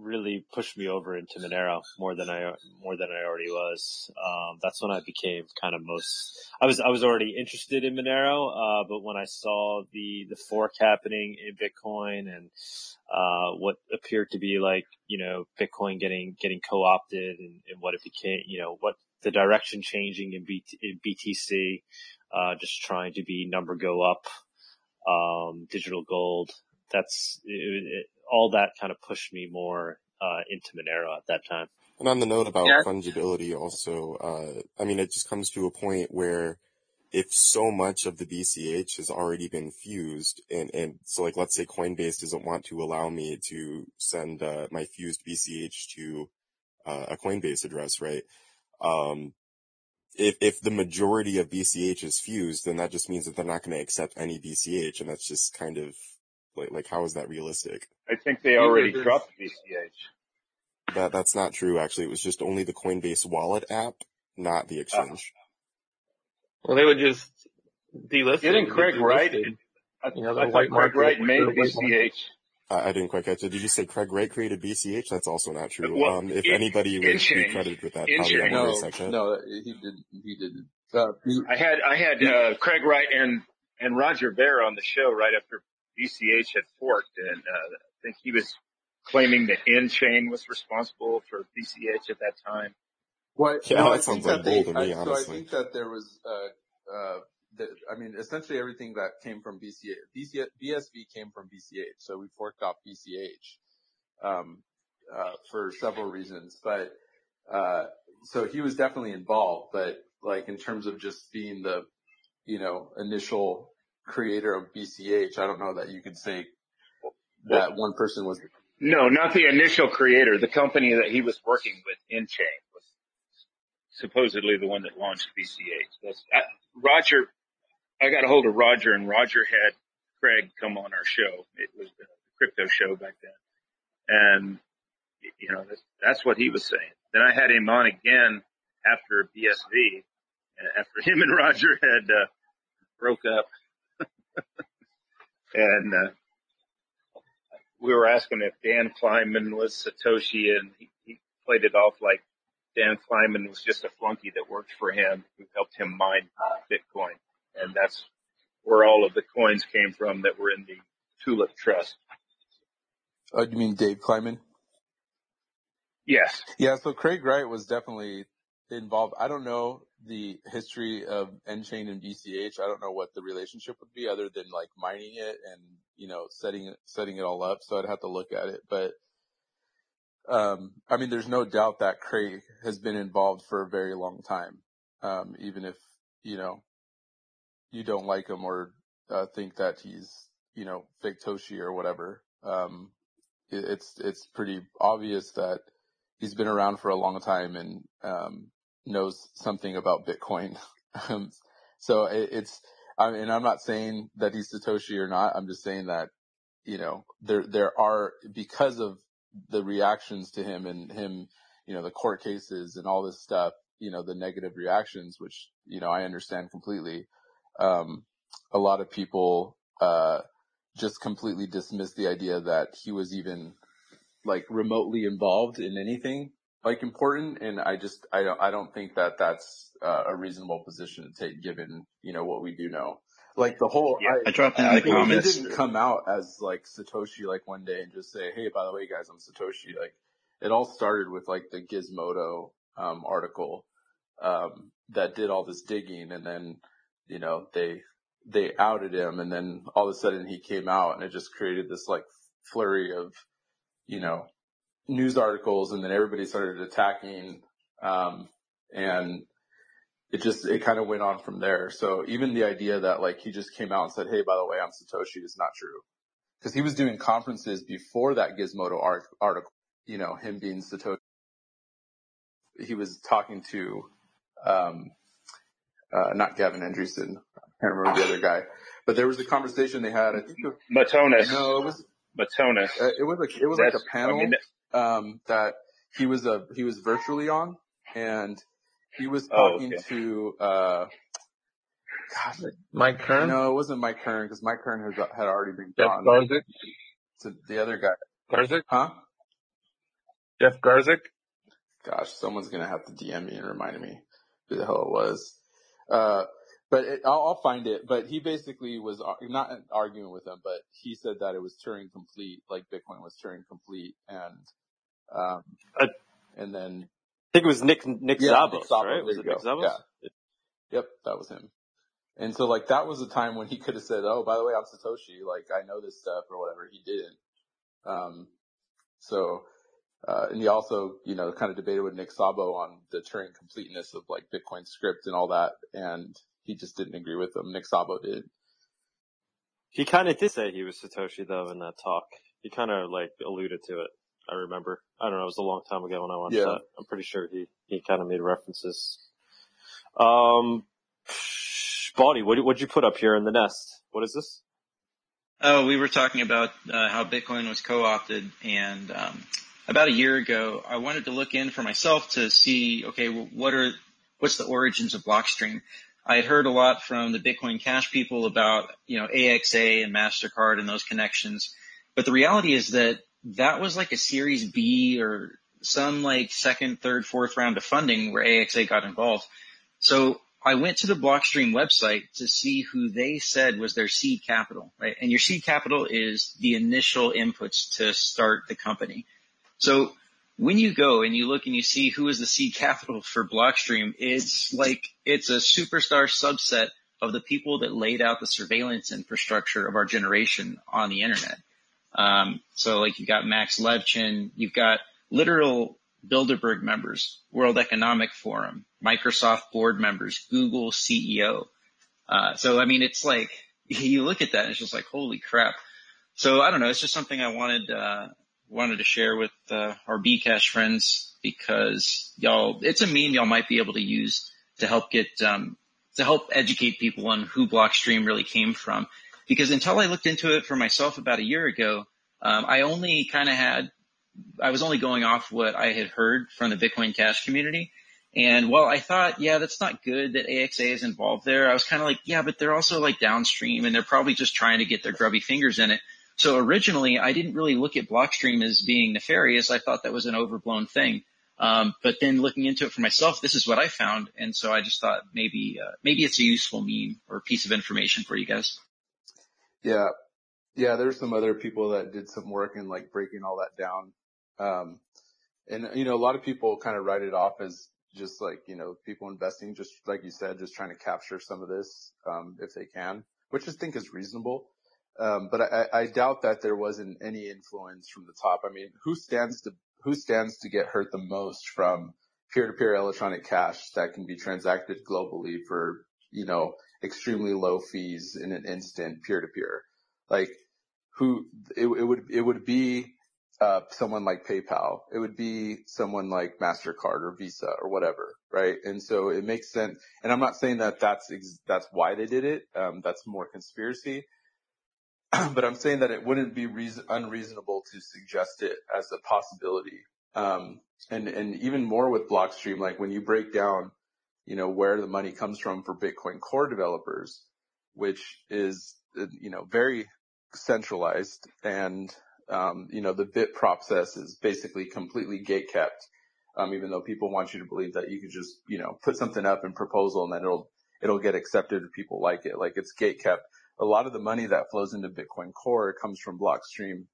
really pushed me over into Monero more than I more than I already was. Um, that's when I became kind of most. I was I was already interested in Monero, uh, but when I saw the the fork happening in Bitcoin and uh, what appeared to be like you know Bitcoin getting getting co opted and, and what it became, you know what the direction changing in, in BTC, uh, just trying to be number go up, um, digital gold. That's it, it, all that kind of pushed me more uh, into Monero at that time. And on the note about Yeah. fungibility also, uh, I mean, it just comes to a point where if so much of the BCH has already been fused and, and so like, let's say Coinbase doesn't want to allow me to send, uh, my fused BCH to, uh, a Coinbase address, right? Um, if, if the majority of BCH is fused, then that just means that they're not going to accept any BCH. And that's just kind of like, like, how is that realistic? I think they already dropped BCH. That, that's not true. Actually, it was just only the Coinbase wallet app, not the exchange. Well, they would just delist. it. Didn't. Craig Delisted. Wright? I, You know, I thought white Craig market. Wright made the. BCH. I, I didn't quite catch it. Did you say Craig Wright created BCH? That's also not true. Well, um, if in- anybody would be credited with that, probably nChain. on No, the section. no, he didn't. He didn't. Uh, he- I had I had uh, Craig Wright and and Roger Ver on the show right after BCH had forked, and uh, I think he was claiming that nChain was responsible for BCH at that time. What? Yeah, no, that I think sounds like that they. bull to me, I, so I think that there was. Uh, uh, the, I mean, essentially everything that came from BCH, BCH, BSV came from BCH. So we forked off BCH um, uh, for several reasons, but uh, so he was definitely involved. But like in terms of just being the, you know, initial creator of BCH, I don't know that you could say that one person was. No, not the initial creator. The company that he was working with, nChain was supposedly the one that launched BCH. That's, I, Roger, I got a hold of Roger and Roger had Craig come on our show. It was the crypto show back then. And, you know, that's, that's what he was saying. Then I had him on again after BSV, uh, after him and Roger had, uh, broke up. And, uh, we were asking if Dan Kleinman was Satoshi and he, he played it off like Dan Kleinman was just a flunky that worked for him who helped him mine Bitcoin. And that's where all of the coins came from that were in the Tulip Trust. Oh, you mean Dave Kleiman? Yes. Yeah, so Craig Wright was definitely involved. I don't know the history of nChain and BCH. I don't know what the relationship would be other than like mining it and, you know, setting it, setting it all up. So I'd have to look at it. But, um, I mean, there's no doubt that Craig has been involved for a very long time. Um, even if, you know, you don't like him or, uh, think that he's, you know, fake Toshi or whatever. Um, it, it's, it's pretty obvious that he's been around for a long time and um, knows something about Bitcoin. Um, so it, it's, I mean, I'm not saying that he's Satoshi or not. I'm just saying that you know, there, there are, because of the reactions to him and him, you know, the court cases and all this stuff, you know, the negative reactions, which, you know, I understand completely. Um, a lot of people, uh, just completely dismissed the idea that he was even like remotely involved in anything like important. And I just, I don't, I don't think that that's uh, a reasonable position to take given, you know, what we do know. Like the whole, Yeah, I dropped in I, the I comments. Didn't come out as like Satoshi like one day and just say, Hey, by the way, guys, I'm Satoshi. Like it all started with like the Gizmodo, um, article, um, that did all this digging and then, you know, they, they outed him and then all of a sudden he came out and it just created this like flurry of, you know, news articles and then everybody started attacking, um, and it just, it kind of went on from there. So even the idea that like he just came out and said, Hey, by the way, I'm Satoshi is not true. Cause he was doing conferences before that Gizmodo art- article, you know, him being Satoshi. He was talking to, um, uh, not Gavin Andresen. I can't remember the other guy, but there was a conversation they had. I think it, Matonis. no, it was, Matonis. uh, it was like, it was like a panel, I mean, um, that he was a, he was virtually on and he was oh, talking okay. to, uh, gosh, Mike Hearn, no, it wasn't Mike Hearn because Mike Hearn had, had already been Jeff gone. Garzik, To the other guy, Garzik, huh? Jeff Garzik. Gosh, someone's gonna have to DM me and remind me who the hell it was. Uh, but it, I'll, I'll find it. But he basically was ar- not arguing with him, but he said that it was Turing complete, like Bitcoin was Turing complete, and um, I and then I think it was Nick Nick yeah, Zabos, Nick Szabo, right? Was it Nick. Zabos? Yeah, yep, that was him. And so like that was a time when he could have said, "Oh, by the way, I'm Satoshi. Like I know this stuff or whatever." He didn't. Um, so uh, and he also, you know, kind of debated with Nick Szabo on the Turing completeness of like Bitcoin script and all that, and he just didn't agree with him. Nick Szabo did. He kind of did say he was Satoshi though in that talk. He kind of like alluded to it. I remember. I don't know. It was a long time ago when I watched Yeah. that. I'm pretty sure he he kind of made references. Um, Bawdy, what what'd you put up here in the nest? What is this? Oh, we were talking about uh, how Bitcoin was co-opted, and um, about a year ago, I wanted to look in for myself to see, okay, well, what are what's the origins of Blockstream? I had heard a lot from the Bitcoin Cash people about you know AXA and Mastercard and those connections, but the reality is that that was like a Series B or some like second, third, fourth round of funding where AXA got involved. So I went to the Blockstream website to see who they said was their seed capital, right? And your seed capital is the initial inputs to start the company. So when you go and you look and you see who is the seed capital for Blockstream, it's like, it's a superstar subset of the people that laid out the surveillance infrastructure of our generation on the internet. Um, so like you've got Max Levchin, you've got literal Bilderberg members, World Economic Forum, Microsoft board members, Google CEO. Uh, so I mean, it's like you look at that and it's just like, holy crap. So I don't know. It's just something I wanted, uh, wanted to share with, uh, our Bcash friends because y'all, it's a meme y'all might be able to use to help get, um, to help educate people on who Blockstream really came from. Because until I looked into it for myself about a year ago, um, I only kind of had, I was only going off what I had heard from the Bitcoin Cash community. And while I thought, yeah, that's not good that AXA is involved there, I was kind of like, yeah, but they're also like downstream and they're probably just trying to get their grubby fingers in it. So originally I didn't really look at Blockstream as being nefarious. I thought that was an overblown thing. Um, but then looking into it for myself, this is what I found. And so I just thought maybe, uh, maybe it's a useful meme or piece of information for you guys. Yeah, yeah. There's some other people that did some work in like breaking all that down. Um, and you know, a lot of people kind of write it off as just like, you know, people investing, just like you said, just trying to capture some of this, um, if they can, which I think is reasonable. Um, but I, I doubt that there wasn't any influence from the top. I mean, who stands to, who stands to get hurt the most from peer-to-peer electronic cash that can be transacted globally for, you know, extremely low fees in an instant peer-to-peer? Like who, it, it would, it would be, uh, someone like PayPal. It would be someone like MasterCard or Visa or whatever, right? And so it makes sense. And I'm not saying that that's, ex- that's why they did it. Um, that's more conspiracy. but I'm saying that it wouldn't be reason, unreasonable to suggest it as a possibility. Um, and, and even more with Blockstream, like when you break down, you know, where the money comes from for Bitcoin core developers, which is, uh, you know, very centralized and, um, you know, the BIP process is basically completely gate kept. Um, even though people want you to believe that you could just, you know, put something up in proposal and then it'll, it'll get accepted if people like it. Like it's gate kept. A lot of the money that flows into Bitcoin Core comes from Blockstream,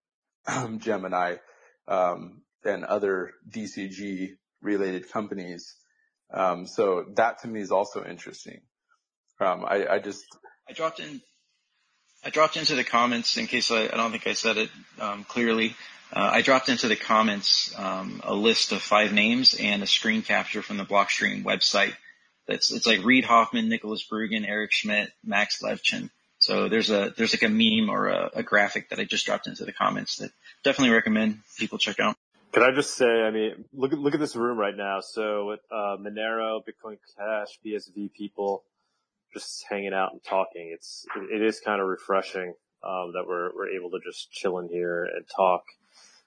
Gemini, um, and other DCG related companies. Um, so that to me is also interesting. Um, I, I just I dropped in I dropped into the comments in case I, I don't think I said it um, clearly. Uh, I dropped into the comments um, a list of five names and a screen capture from the Blockstream website. That's it's like Reid Hoffman, Nicholas Berggruen, Eric Schmidt, Max Levchin. So there's a there's like a meme or a, a graphic that I just dropped into the comments that definitely recommend people check out. Can I just say, I mean, look at look at this room right now. So uh, Monero, Bitcoin Cash, BSV people, just hanging out and talking. It's it, it is kind of refreshing um, that we're we're able to just chill in here and talk.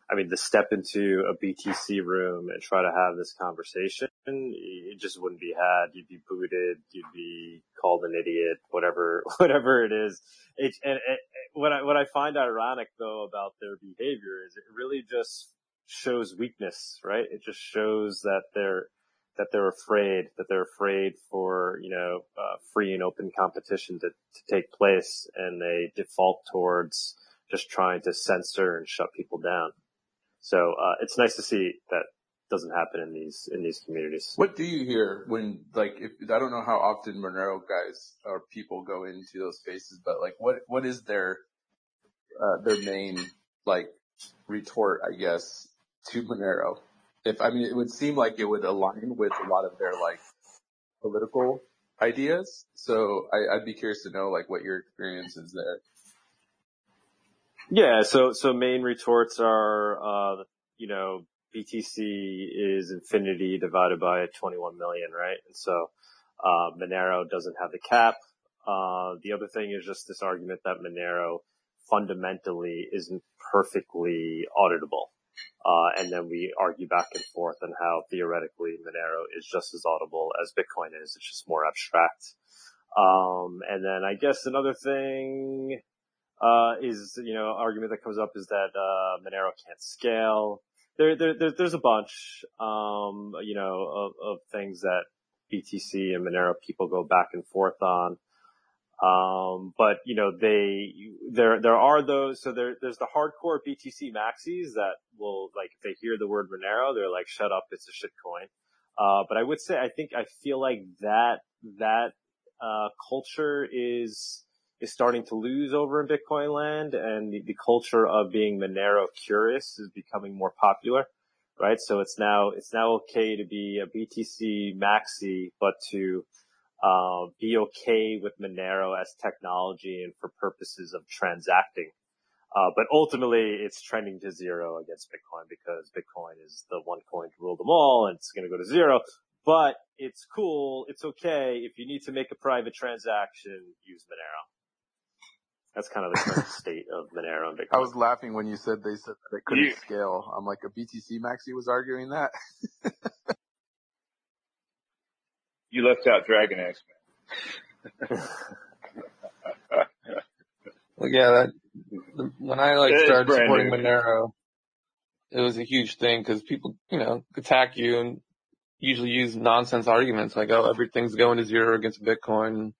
I mean, to step into a BTC room and try to have this conversation, it just wouldn't be had. You'd be booted. You'd be called an idiot. Whatever, whatever it is. It, and, what I what I find ironic though about their behavior is it really just shows weakness, right? It just shows that they're that they're afraid, that they're afraid for, you know, uh, free and open competition to, to take place and they default towards just trying to censor and shut people down. So, uh, it's nice to see that doesn't happen in these, in these communities. What do you hear when, like, if, I don't know how often Monero guys or people go into those spaces, but like, what, what is their, uh, their main, like, retort, I guess, to Monero? if I mean, it would seem like it would align with a lot of their like political ideas. So I, would be curious to know like what your experience is there. Yeah. So, so main retorts are, uh, you know, BTC is infinity divided by 21 million, right? And so, uh, Monero doesn't have the cap. Uh, the other thing is just this argument that Monero fundamentally isn't perfectly auditable. Uh, and then we argue back and forth on how theoretically Monero is just as audible as Bitcoin is. It's just more abstract. Um, and then I guess another thing, uh, is, you know, argument that comes up is that, uh, Monero can't scale. There, there, there there's a bunch, um, you know, of, of things that BTC and Monero people go back and forth on. Um, but you know, they, there, there are those, so there, there's the hardcore BTC maxis that will, like, if they hear the word Monero, they're like, shut up, it's a shit coin. Uh, but I would say, I think, I feel like that, that, uh, culture is, is starting to lose over in Bitcoin land and the, the culture of being Monero curious is becoming more popular, right? So it's now, it's now okay to be a BTC maxi, but to, uh, be okay with Monero as technology and for purposes of transacting. Uh, but ultimately it's trending to zero against Bitcoin because Bitcoin is the one coin to rule them all and it's going to go to zero. But it's cool. It's okay. If you need to make a private transaction, use Monero. That's kind of the current state of Monero and Bitcoin. I was laughing when you said they said that it couldn't yeah. scale. I'm like, a BTC Maxi was arguing that. You left out Dragon X, man. well, yeah, that, when I like started supporting new. Monero, it was a huge thing because people, you know, attack you and usually use nonsense arguments like, oh, everything's going to zero against Bitcoin.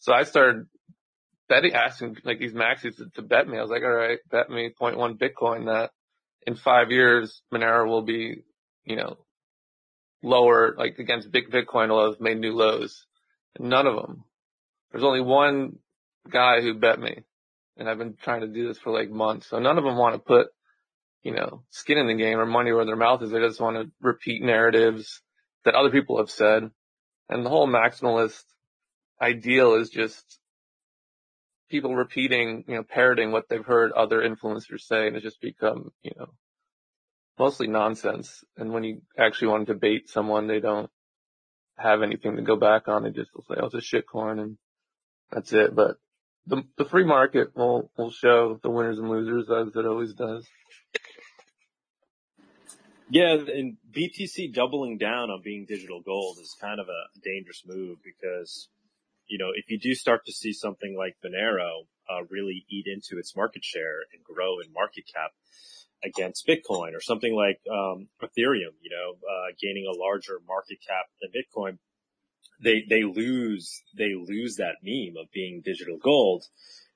So I started betting, asking like these maxis to, to bet me. I was like, all right, bet me 0.1 Bitcoin that in five years Monero will be, you know, lower, like against big Bitcoin lows, made new lows. None of them. There's only one guy who bet me, and I've been trying to do this for like months. So none of them want to put, you know, skin in the game or money where their mouth is. They just want to repeat narratives that other people have said. And the whole maximalist ideal is just people repeating, you know, parroting what they've heard other influencers say, and it's just become, you know, mostly nonsense. And when you actually want to debate someone, they don't have anything to go back on. They just will say, oh, it's a shitcoin," and that's it. But the the free market will will show the winners and losers as it always does. Yeah, and BTC doubling down on being digital gold is kind of a dangerous move because, you know, if you do start to see something like Monero uh, really eat into its market share and grow in market cap against Bitcoin or something like um, Ethereum, you know, uh, gaining a larger market cap than Bitcoin, they they lose they lose that meme of being digital gold,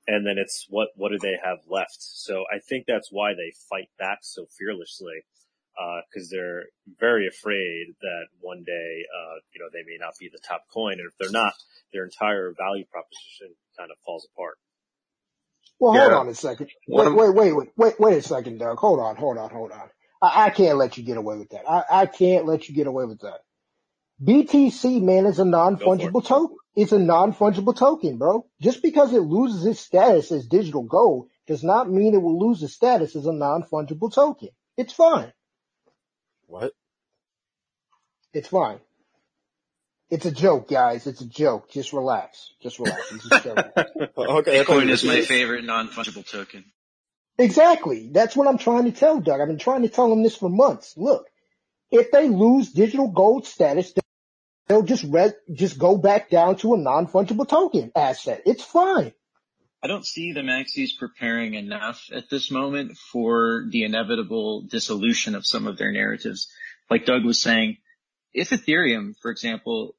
and then it's what what do they have left? So I think that's why they fight back so fearlessly because uh, they're very afraid that one day, uh, you know, they may not be the top coin, and if they're not, their entire value proposition kind of falls apart. Well, hold on a second. Wait, wait, wait, wait, wait, wait a second, Doug. Hold on, hold on, hold on. I, I can't let you get away with that. I, I can't let you get away with that. BTC, man, is a non-fungible token. It's a non-fungible token, bro. Just because it loses its status as digital gold does not mean it will lose its status as a non-fungible token. It's fine. What? It's fine. It's a joke, guys. It's a joke. Just relax. Just relax. It's just joking. okay. Bitcoin is my favorite non-fungible token. Exactly. That's what I'm trying to tell Doug. I've been trying to tell him this for months. Look, if they lose digital gold status, they'll just re- just go back down to a non-fungible token asset. It's fine. I don't see the maxis preparing enough at this moment for the inevitable dissolution of some of their narratives. Like Doug was saying, if Ethereum, for example,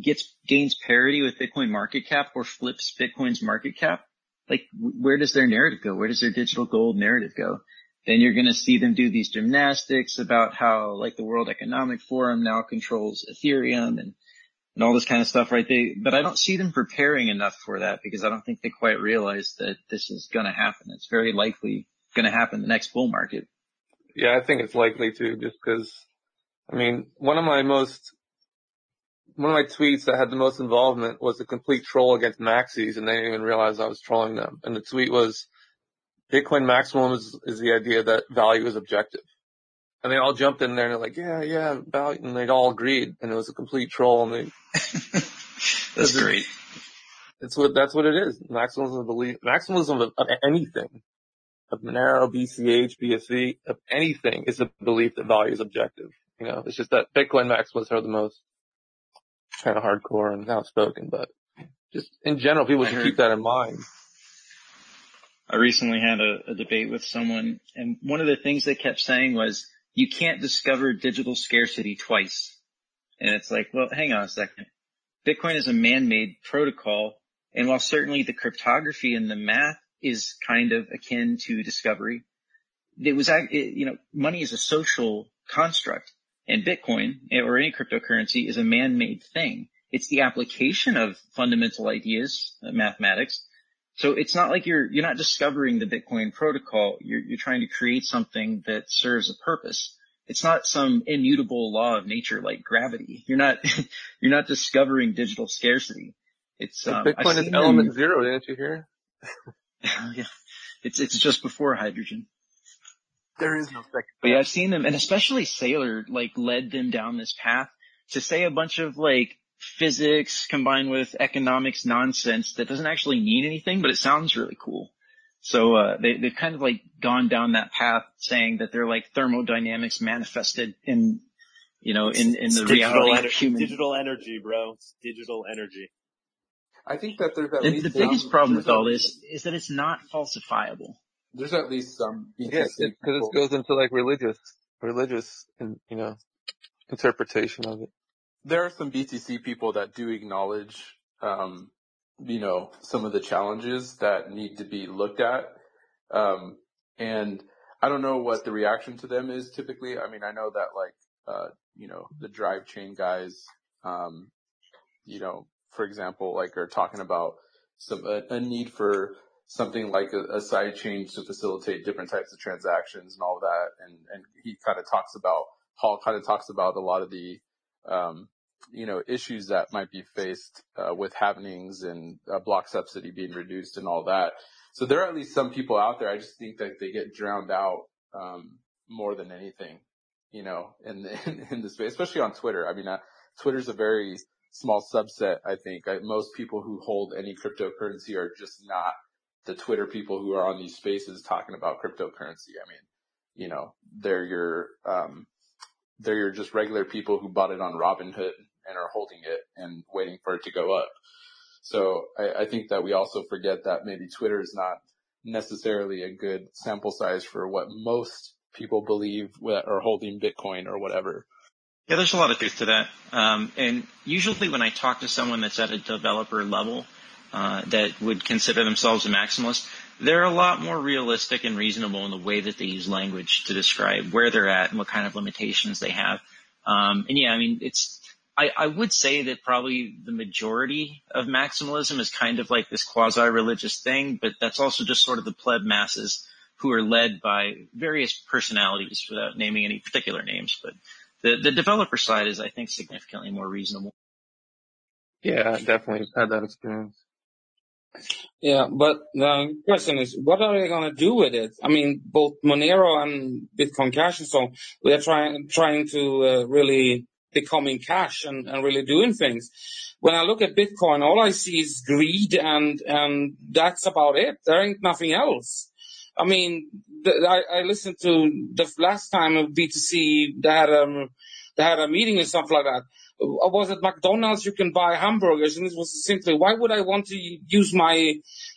gets gains parity with Bitcoin market cap or flips Bitcoin's market cap, like where does their narrative go? Where does their digital gold narrative go? Then you're going to see them do these gymnastics about how like the World Economic Forum now controls Ethereum and and all this kind of stuff, right? They, but I don't see them preparing enough for that because I don't think they quite realize that this is going to happen. It's very likely going to happen the next bull market. Yeah, I think it's likely to just because, I mean, one of my most, one of my tweets that had the most involvement was a complete troll against maxis and they didn't even realize I was trolling them. And the tweet was, Bitcoin maximum is, is the idea that value is objective. And they all jumped in there and they're like, yeah, yeah, about, and they'd all agreed and it was a complete troll and they. that's great. It's what, that's what it is. Maximalism of belief, maximalism of, of anything, of Monero, BCH, BSV, of anything is the belief that value is objective. You know, it's just that Bitcoin maximalists are the most kind of hardcore and outspoken, but just in general, people should keep that in mind. I recently had a, a debate with someone and one of the things they kept saying was, you can't discover digital scarcity twice. And it's like, well, hang on a second. Bitcoin is a man-made protocol. And while certainly the cryptography and the math is kind of akin to discovery, it was, you know, money is a social construct and Bitcoin or any cryptocurrency is a man-made thing. It's the application of fundamental ideas, uh, mathematics, so it's not like you're, you're not discovering the Bitcoin protocol. You're, you're trying to create something that serves a purpose. It's not some immutable law of nature like gravity. You're not, you're not discovering digital scarcity. It's, um, Bitcoin is element them, zero, didn't you hear? yeah. It's, it's just before hydrogen. There is no second. But yeah, I've seen them and especially Saylor like led them down this path to say a bunch of like physics combined with economics nonsense that doesn't actually mean anything, but it sounds really cool. So, uh, they, they've kind of like gone down that path saying that they're like thermodynamics manifested in, you know, in, in the reality ener- of human. Digital energy, bro. It's digital energy. I think that there's at the, least the biggest some, problem with all this is that it's not falsifiable. There's at least some yes, because it goes into like religious, religious, and you know, interpretation of it there are some BTC people that do acknowledge, um, you know, some of the challenges that need to be looked at. Um, and I don't know what the reaction to them is typically. I mean, I know that like, uh, you know, the drive chain guys, um, you know, for example, like are talking about some, a, a need for something like a, a side chain to facilitate different types of transactions and all that. And, and he kind of talks about, Paul kind of talks about a lot of the, um, you know, issues that might be faced uh, with happenings and uh, block subsidy being reduced and all that. So there are at least some people out there. I just think that they get drowned out um, more than anything, you know, in the, in, in the space, especially on Twitter. I mean, uh, Twitter's a very small subset, I think. I, most people who hold any cryptocurrency are just not the Twitter people who are on these spaces talking about cryptocurrency. I mean, you know, they're your, um, they're just regular people who bought it on Robinhood and are holding it and waiting for it to go up. So I, I think that we also forget that maybe Twitter is not necessarily a good sample size for what most people believe that are holding Bitcoin or whatever. Yeah, there's a lot of truth to that. Um, and usually when I talk to someone that's at a developer level uh, that would consider themselves a maximalist, they're a lot more realistic and reasonable in the way that they use language to describe where they're at and what kind of limitations they have. Um, and yeah, I mean, it's I, I would say that probably the majority of maximalism is kind of like this quasi-religious thing, but that's also just sort of the pleb masses who are led by various personalities without naming any particular names. But the, the developer side is, I think, significantly more reasonable. Yeah, definitely had that experience. Yeah, but the question is, what are they going to do with it? I mean, both Monero and Bitcoin Cash and so on, they're trying trying to uh, really becoming cash and, and really doing things. When I look at Bitcoin, all I see is greed and and that's about it. There ain't nothing else. I mean, I, I listened to the last time of BTC. They had um they had a meeting or something like that was at McDonald's you can buy hamburgers and it was simply why would I want to use my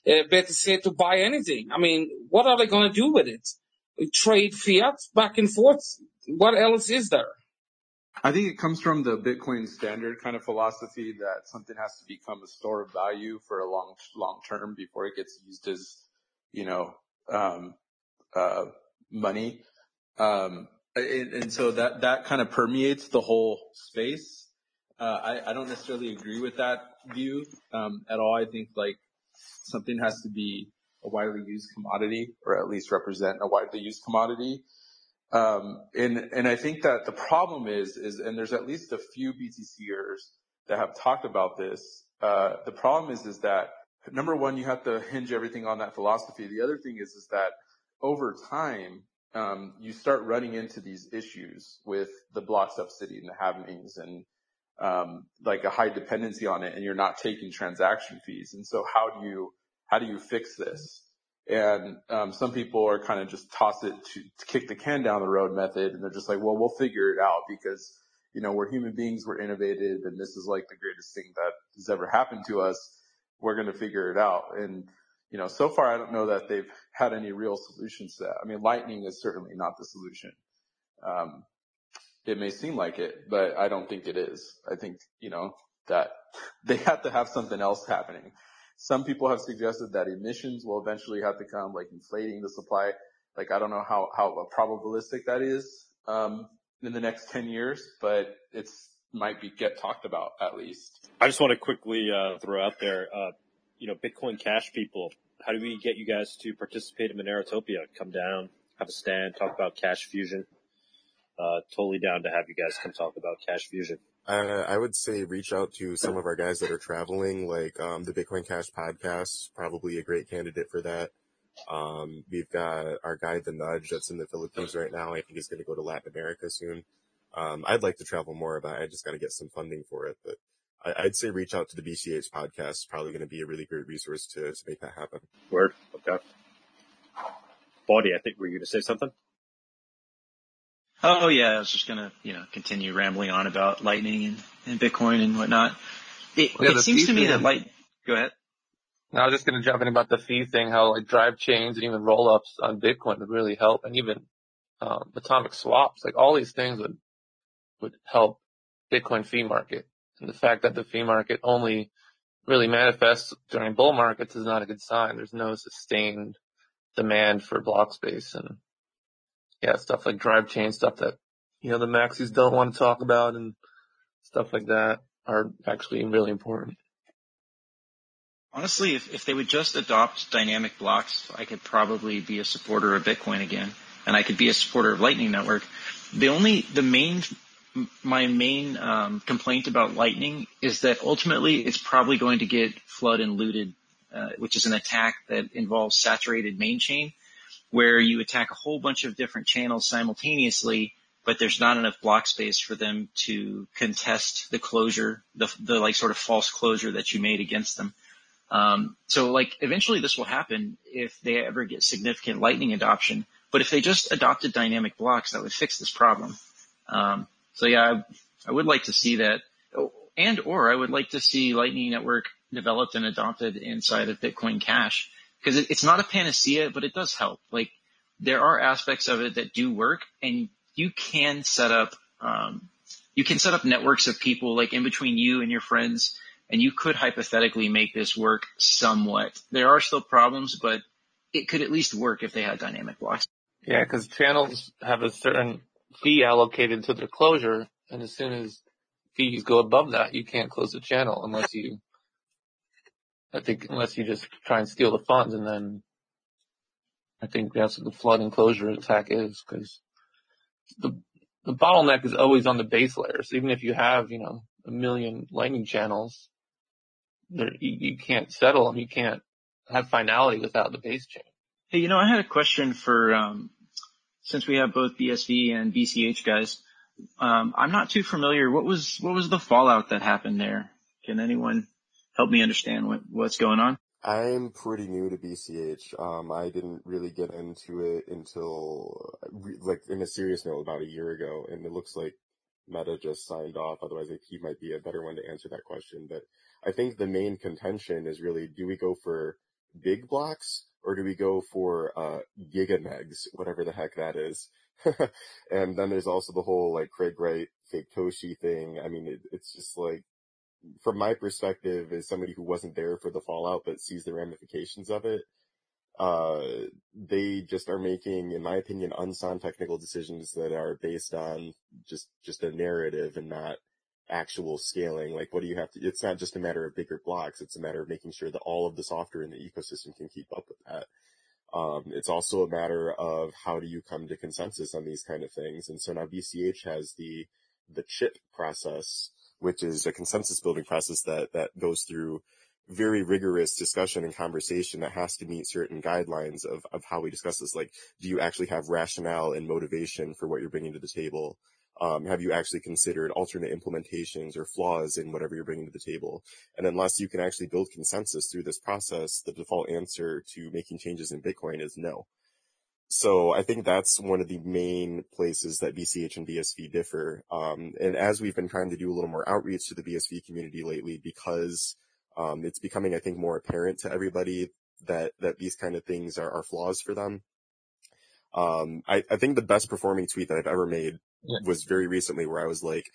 uh, BTC to buy anything? I mean, what are they going to do with it? Trade fiat back and forth? What else is there? I think it comes from the Bitcoin standard kind of philosophy that something has to become a store of value for a long, long term before it gets used as, you know, um, uh, money. Um, and, and so that, that kind of permeates the whole space. Uh, I, I don't necessarily agree with that view um, at all. I think like something has to be a widely used commodity, or at least represent a widely used commodity. Um, and and I think that the problem is is and there's at least a few BTCers that have talked about this. Uh, the problem is is that number one, you have to hinge everything on that philosophy. The other thing is is that over time, um, you start running into these issues with the block subsidy and the halvings and like a high dependency on it and you're not taking transaction fees. And so how do you, how do you fix this? And, um, some people are kind of just toss it to, to kick the can down the road method. And they're just like, well, we'll figure it out because, you know, we're human beings, we're innovative and this is like the greatest thing that has ever happened to us. We're going to figure it out. And, you know, so far I don't know that they've had any real solutions to that. I mean, lightning is certainly not the solution. It may seem like it, but I don't think it is. I think, you know, that they have to have something else happening. Some people have suggested that emissions will eventually have to come, like inflating the supply. Like, I don't know how, how probabilistic that is, um, in the next 10 years, but it's might be get talked about at least. I just want to quickly, uh, throw out there, uh, you know, Bitcoin Cash people, how do we get you guys to participate in Monerotopia? Come down, have a stand, talk about Cash Fusion uh, totally down to have you guys come talk about Cash Fusion. Uh, I would say reach out to some of our guys that are traveling, like um, the Bitcoin Cash podcast, probably a great candidate for that. Um, we've got our guy, the Nudge, that's in the Philippines right now. I think he's going to go to Latin America soon. Um, I'd like to travel more, but I just got to get some funding for it. But I, would say reach out to the BCH podcast. Probably going to be a really great resource to, to make that happen. Word. Okay. Bawdy, I think were you going to say something? Oh yeah, I was just gonna, you know, continue rambling on about Lightning and, and Bitcoin and whatnot. It, yeah, it seems to me that Light. Go ahead. No, I was just gonna jump in about the fee thing. How like drive chains and even roll ups on Bitcoin would really help, and even um, atomic swaps. Like all these things would would help Bitcoin fee market. And the fact that the fee market only really manifests during bull markets is not a good sign. There's no sustained demand for block space and yeah, stuff like drive chain stuff that, you know, the maxis don't want to talk about and stuff like that are actually really important. Honestly, if, if they would just adopt dynamic blocks, I could probably be a supporter of Bitcoin again, and I could be a supporter of Lightning Network. The only, the main, my main um, complaint about Lightning is that ultimately it's probably going to get flood and looted, uh, which is an attack that involves saturated main chain where you attack a whole bunch of different channels simultaneously but there's not enough block space for them to contest the closure, the, the like sort of false closure that you made against them. Um, so like eventually this will happen if they ever get significant lightning adoption. But if they just adopted dynamic blocks, that would fix this problem. Um, so yeah, I, I would like to see that and or I would like to see Lightning Network developed and adopted inside of Bitcoin Cash because it, it's not a panacea, but it does help. Like there are aspects of it that do work and you can set up, um, you can set up networks of people like in between you and your friends and you could hypothetically make this work somewhat. There are still problems, but it could at least work if they had dynamic blocks. Yeah, because channels have a certain fee allocated to their closure, and as soon as fees go above that, you can't close the channel unless you, I think, unless you just try and steal the funds, and then I think that's what the flood enclosure attack is, because the the bottleneck is always on the base layers. Even if you have, you know, a million lightning channels, you, you can't settle them. You can't have finality without the base chain. Hey, you know, I had a question for, um, since we have both BSV and BCH guys. Um, I'm not too familiar. What was what was the fallout that happened there? Can anyone help me understand what, what's going on? I'm pretty new to BCH. Um, I didn't really get into it until, like, in a serious note, about a year ago, and it looks like Meta just signed off. Otherwise, he might be a better one to answer that question. But I think the main contention is really, do we go for big blocks or do we go for uh, gigamegs, whatever the heck that is? and then there's also the whole like Craig Wright Faketoshi thing. I mean, it, it's just like, from my perspective, as somebody who wasn't there for the fallout but sees the ramifications of it, uh, they just are making, in my opinion, unsound technical decisions that are based on just just a narrative and not actual scaling. Like, what do you have to? It's not just a matter of bigger blocks; it's a matter of making sure that all of the software in the ecosystem can keep up with that. Um, it's also a matter of how do you come to consensus on these kind of things. And so now BCH has the the chip process, which is a consensus building process that that goes through very rigorous discussion and conversation that has to meet certain guidelines of, of how we discuss this. Like, do you actually have rationale and motivation for what you're bringing to the table? Um, have you actually considered alternate implementations or flaws in whatever you're bringing to the table? And unless you can actually build consensus through this process, the default answer to making changes in Bitcoin is no. So I think that's one of the main places that BCH and BSV differ. Um, and as we've been trying to do a little more outreach to the BSV community lately, because um, it's becoming, I think, more apparent to everybody that that these kind of things are, are flaws for them. Um, I, I think the best performing tweet that I've ever made yeah. was very recently where I was like,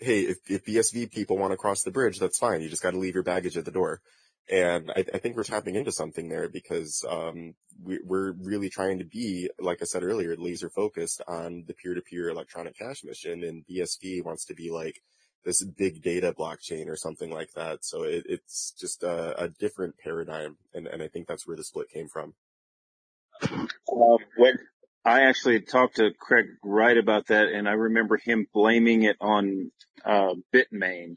Hey, if, if BSV people want to cross the bridge, that's fine. You just got to leave your baggage at the door. And I, I think we're tapping into something there because, um, we, we're really trying to be, like I said earlier, laser focused on the peer to peer electronic cash mission and BSV wants to be like, this big data blockchain or something like that. So it, it's just a, a, different paradigm. And, and I think that's where the split came from. Uh, when I actually talked to Craig Wright about that, and I remember him blaming it on uh, Bitmain.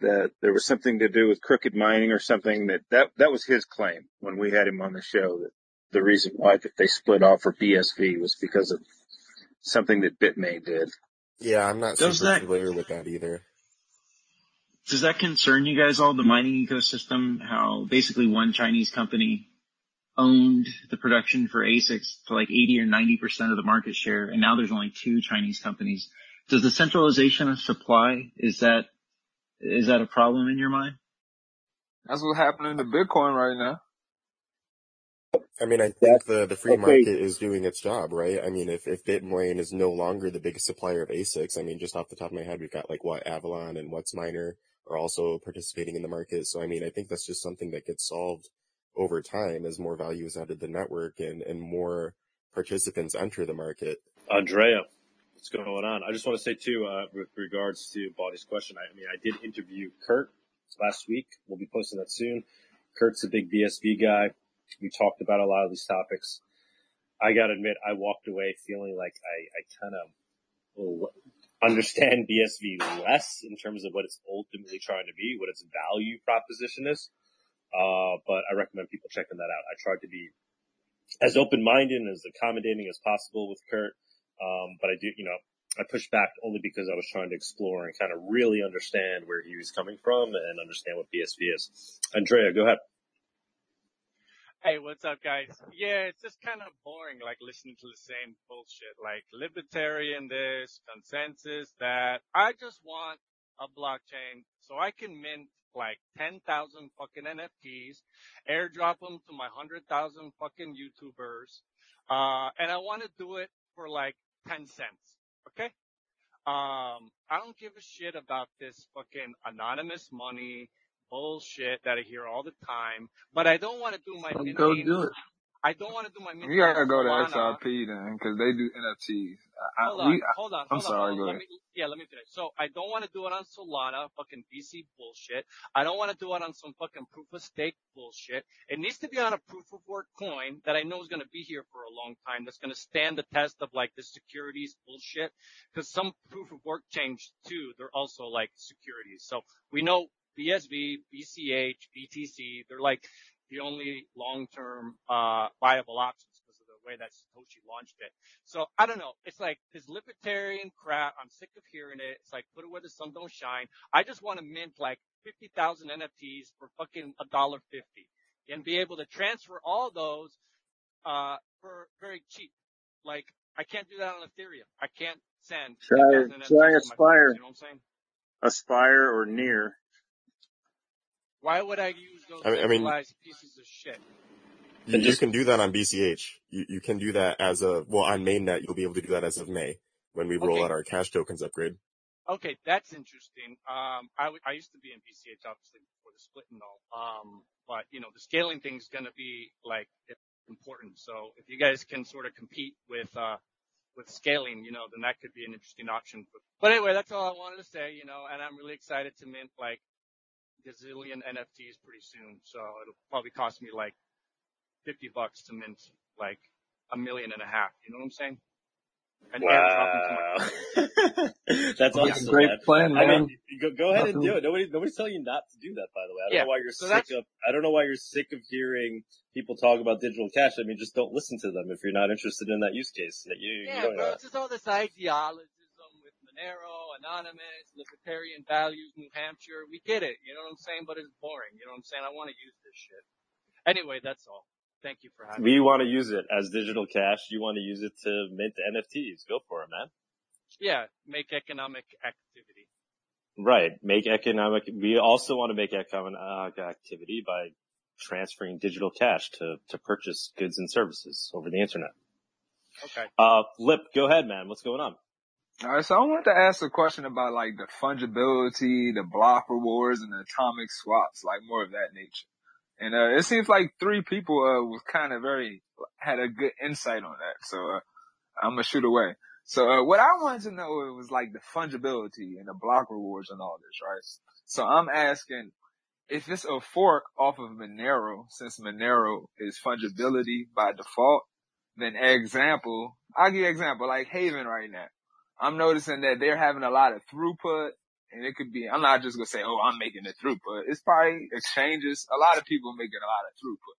That there was something to do with crooked mining or something that, that that was his claim when we had him on the show that the reason why that they split off for BSV was because of something that Bitmain did. Yeah, I'm not Does super that, familiar with that either. Does that concern you guys all, the mining ecosystem? How basically one Chinese company owned the production for ASICs to like 80 or 90% of the market share, and now there's only two Chinese companies. Does the centralization of supply, is that, is that a problem in your mind? That's what's happening to Bitcoin right now. I mean, I think the, the free market is doing its job, right? I mean, if, if Bitmain is no longer the biggest supplier of ASICs, I mean, just off the top of my head, we've got like what Avalon and WhatsMiner are also participating in the market. So, I mean, I think that's just something that gets solved over time as more value is added to the network and, and more participants enter the market. Andrea, what's going on? I just want to say too, uh, with regards to Bawdy's question, I, I mean, I did interview Kurt last week. We'll be posting that soon. Kurt's a big BSV guy. We talked about a lot of these topics. I gotta admit, I walked away feeling like I, I kind of understand BSV less in terms of what it's ultimately trying to be, what its value proposition is. Uh, but I recommend people checking that out. I tried to be as open-minded and as accommodating as possible with Kurt. Um, but I do, you know, I pushed back only because I was trying to explore and kind of really understand where he was coming from and understand what BSV is. Andrea, go ahead. Hey, what's up, guys? Yeah, it's just kind of boring, like listening to the same bullshit, like libertarian this, consensus that. I just want a blockchain so I can mint like 10,000 fucking NFTs, airdrop them to my 100,000 fucking YouTubers, uh, and I want to do it for like 10 cents. Okay? Um, I don't give a shit about this fucking anonymous money bullshit that I hear all the time, but I don't want to do my go do it. I don't want to do my minting You gotta go to. XRP uh, then, cause they do NFTs. I, Hold on, we, hold on, I'm hold sorry, on. go Let ahead. me, yeah, let me finish. So I don't want to do it on Solana, fucking VC bullshit. I don't want to do it on some fucking proof of stake bullshit. It needs to be on a proof of work coin that I know is going to be here for a long time. That's going to stand the test of like the securities bullshit. Cause some proof of work chains too, they're also like securities. So we know BSV, BCH, BTC, they're like the only long-term, uh, viable options because of the way that Satoshi launched it. So I don't know. It's like this libertarian crap. I'm sick of hearing it. It's like put it where the sun don't shine. I just want to mint like 50,000 NFTs for fucking a dollar fifty and be able to transfer all those, uh, for very cheap. Like I can't do that on Ethereum. I can't send Try, 50,000 NFTs try Aspire, friends. You know what I'm saying? Aspire or Near. Why would I use those I mean, I mean, pieces of shit? you, And you can do that on BCH. You, you can do that as a, well, on mainnet, you'll be able to do that as of May when we roll Okay. out our CashTokens upgrade. Okay, that's interesting. Um, I, w- I used to be in BCH obviously before the split and all. Um, but you know, the scaling thing is gonna be like important. So if you guys can sort of compete with, uh, with scaling, you know, then that could be an interesting option. But, but anyway, that's all I wanted to say, you know, and I'm really excited to mint like gazillion NFTs pretty soon. So it'll probably cost me like 50 bucks to mint like a million and a half. You know what I'm saying? And airdrop them to Wow. That's oh, Yeah. awesome, Great man. plan, I mean, go, go ahead and do it. Nobody, nobody's telling you not to do that, by the way. I don't Yeah. know why you're So sick that's, of, I don't know why you're sick of hearing people talk about digital cash. I mean, just don't listen to them if you're not interested in that use case. You, you Yeah, don't bro, it's just all this idealism Monero, Anonymous, Libertarian Values, New Hampshire. We get it, you know what I'm saying? But it's boring, you know what I'm saying? I want to use this shit. Anyway, that's all. Thank you for having me. We want to use it as digital cash. You want to use it to mint NFTs. Go for it, man. Yeah, make economic activity. Right. Make economic, we also want to make economic activity by transferring digital cash to, to purchase goods and services over the internet. Okay. Uh, Lip, go ahead, man. What's going on? Alright, so I wanted to ask a question about like the fungibility, the block rewards, and the atomic swaps, like more of that nature. And uh, it seems like three people uh, was kind of very had a good insight on that. So uh, I'm gonna shoot away. So uh, what I wanted to know was like the fungibility and the block rewards and all this, right? So I'm asking if it's a fork off of Monero, since Monero is fungibility by default, then example, I'll give you an example, like Haven right now. I'm noticing that they're having a lot of throughput and it could be, I'm not just gonna say, oh, I'm making the throughput. It's probably exchanges. A lot of people making a lot of throughput.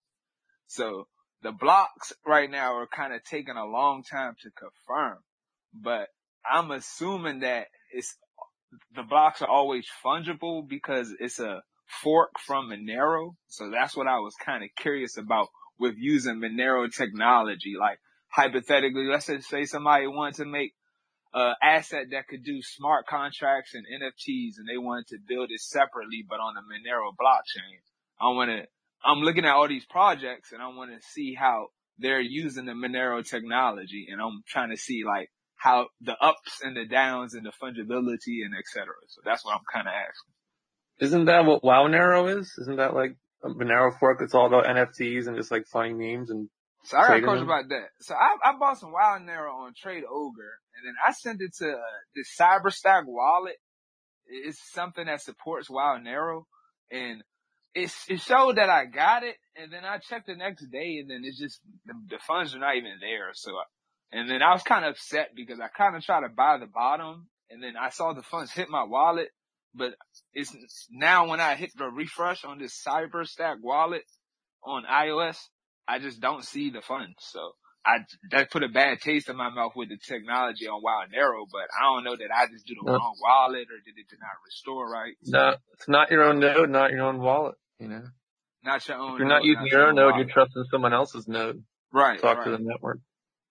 So the blocks right now are kind of taking a long time to confirm, but I'm assuming that it's, the blocks are always fungible because it's a fork from Monero. So that's what I was kind of curious about with using Monero technology. Like hypothetically, let's just say somebody wanted to make uh, asset that could do smart contracts and NFTs and they wanted to build it separately, but on the Monero blockchain. I want to, I'm looking at all these projects and I want to see how they're using the Monero technology and I'm trying to see like how the ups and the downs and the fungibility and et cetera. So that's what I'm kind of asking. Isn't that what Wownero is? Isn't that like a Monero fork that's all about NFTs and just like funny memes and So I got a question about that. So I, I bought some Wownero on TradeOgre and then I sent it to uh, the CyberStack wallet. It's something that supports Wownero and it, it showed that I got it and then I checked the next day and then it's just, the, the funds are not even there. So, I, and then I was kind of upset because I kind of tried to buy the bottom and then I saw the funds hit my wallet, but it's now when I hit the refresh on this CyberStack wallet on iOS, I just don't see the fun. So I that put a bad taste in my mouth with the technology on Wownero, but I don't know that I just do the No. wrong wallet or did it did not restore right. So No, it's not your own node, not your own wallet. You know, not your if own you're not node, using not your your own node, wallet. you're trusting someone else's node. Right, Talk to the network.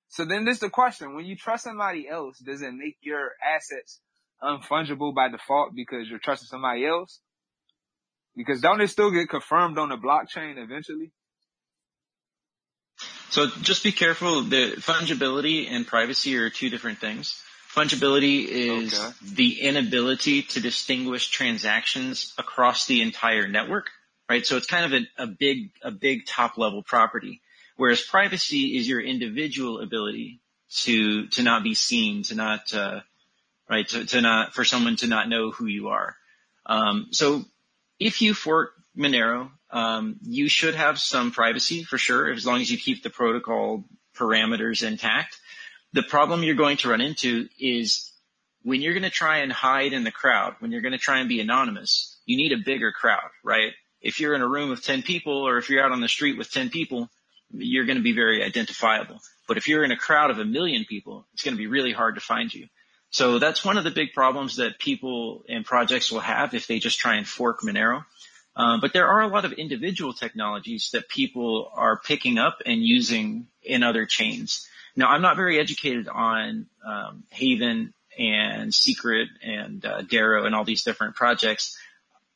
So then this is the question. When you trust somebody else, does it make your assets unfungible by default because you're trusting somebody else? Because don't it still get confirmed on the blockchain eventually? So just be careful. The fungibility and privacy are two different things. Fungibility is Okay. the inability to distinguish transactions across the entire network, right? So it's kind of a, a big, a big top level property. Whereas privacy is your individual ability to, to not be seen, to not, uh, right, to, to not, for someone to not know who you are. Um, so if you fork Monero, um, you should have some privacy for sure, as long as you keep the protocol parameters intact. The problem you're going to run into is when you're going to try and hide in the crowd, when you're going to try and be anonymous, you need a bigger crowd, right? If you're in a room of 10 people or if you're out on the street with 10 people, you're going to be very identifiable. But if you're in a crowd of a million people, it's going to be really hard to find you. So that's one of the big problems that people and projects will have if they just try and fork Monero. Uh, but there are a lot of individual technologies that people are picking up and using in other chains. Now, I'm not very educated on um, Haven and Secret and uh, Dero and all these different projects.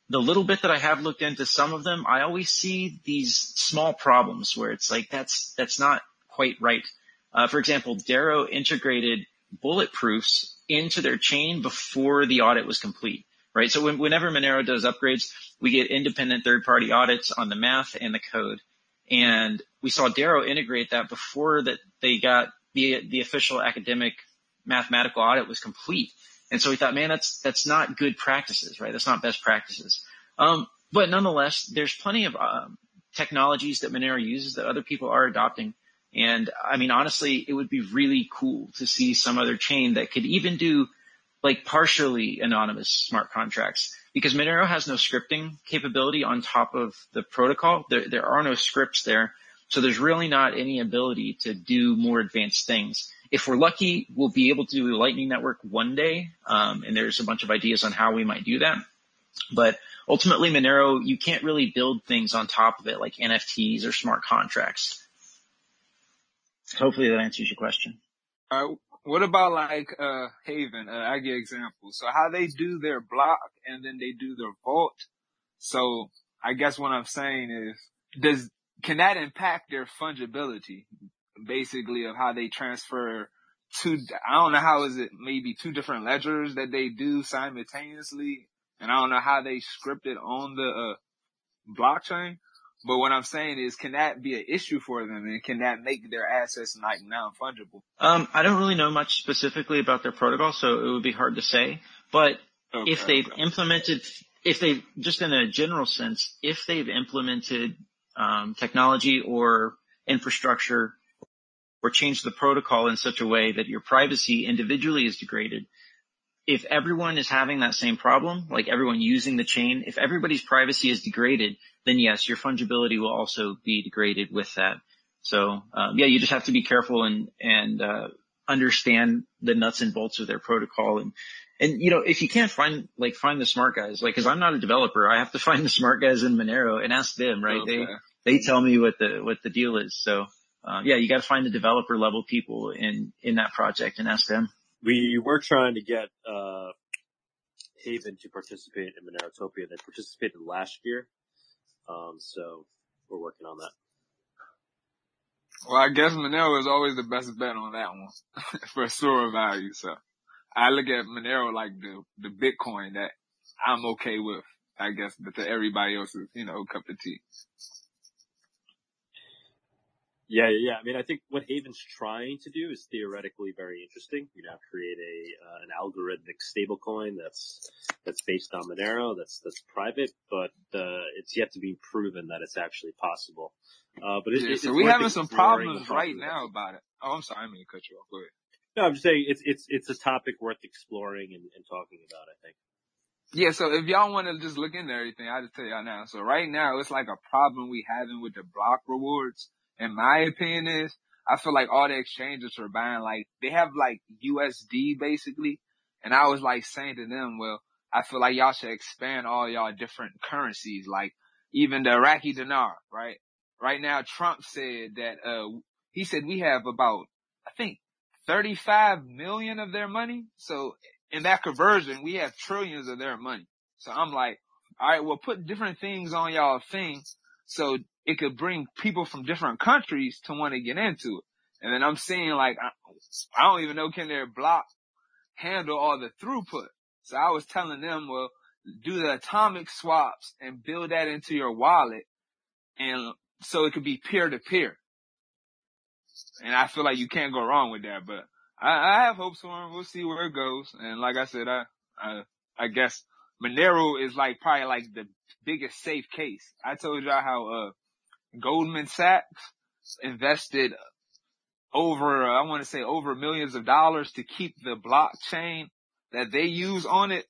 The little bit that I have looked into some of them, I always see these small problems where it's like that's that's not quite right. Uh, for example, Dero integrated bulletproofs into their chain before the audit was complete, right? So when, whenever Monero does upgrades, we get independent third-party audits on the math and the code. And we saw Dero integrate that before that they got the the official academic mathematical audit was complete. And so we thought, man, that's that's not good practices, right? That's not best practices. Um, but nonetheless, there's plenty of um, technologies that Monero uses that other people are adopting. And I mean, honestly, it would be really cool to see some other chain that could even do like partially anonymous smart contracts because Monero has no scripting capability on top of the protocol. There, there are no scripts there. So there's really not any ability to do more advanced things. If we're lucky, we'll be able to do a Lightning Network one day. Um, and there's a bunch of ideas on how we might do that. But ultimately, Monero, you can't really build things on top of it like NFTs or smart contracts. Hopefully that answers your question. Uh, what about like uh Haven? Uh, I give examples. So how they do their block and then they do their vault. So I guess what I'm saying is, does can that impact their fungibility? Basically, of how they transfer two. I don't know how is it maybe two different ledgers that they do simultaneously, and I don't know how they script it on the uh, blockchain. But what I'm saying is, can that be an issue for them, and can that make their assets like non-fungible? Um, I don't really know much specifically about their protocol, so it would be hard to say. But Okay, if they've okay. implemented, if they just in a general sense, if they've implemented um, technology or infrastructure or changed the protocol in such a way that your privacy individually is degraded, if everyone is having that same problem, like everyone using the chain, if everybody's privacy is degraded, then yes, your fungibility will also be degraded with that. So um, yeah, you just have to be careful and and uh, understand the nuts and bolts of their protocol and and you know if you can't find like find the smart guys like because I'm not a developer, I have to find the smart guys in Monero and ask them right. Okay. They they tell me what the what the deal is. So um, yeah, you got to find the developer level people in in that project and ask them. We were trying to get uh, Haven to participate in Monerotopia. They participated last year, um, so we're working on that. Well, I guess Monero is always the best bet on that one for store value. So I look at Monero like the the Bitcoin that I'm okay with. I guess, but to everybody else's, you know, cup of tea. Yeah, yeah. I mean, I think what Haven's trying to do is theoretically very interesting. You know, create a uh, an algorithmic stablecoin that's that's based on Monero, that's that's private, but uh, it's yet to be proven that it's actually possible. Uh, but it, Yeah, it, so it's we having some problems right now about it. Oh, I'm sorry, I'm gonna cut you off. Go ahead. No, I'm just saying it's it's it's a topic worth exploring and, and talking about. I think. Yeah, so if y'all want to just look into everything, I'll just tell y'all now. So right now, it's like a problem we having with the block rewards. And my opinion is, I feel like all the exchanges are buying like, they have like USD basically. And I was like saying to them, well, I feel like y'all should expand all y'all different currencies, like even the Iraqi dinar, right? Right now, Trump said that, uh, he said we have about, I think 35 million of their money. So in that conversion, we have trillions of their money. So I'm like, all right, well, put different things on y'all things. so it could bring people from different countries to want to get into it. And then I'm seeing like, I, don't even know can their block handle all the throughput. So I was telling them, well, do the atomic swaps and build that into your wallet and so it could be peer to peer. And I feel like you can't go wrong with that, but I, I have hopes for him. We'll see where it goes. And like I said, I, I, I guess Monero is like probably like the biggest safe case. I told y'all how, uh, Goldman Sachs invested over, I want to say over millions of dollars to keep the blockchain that they use on it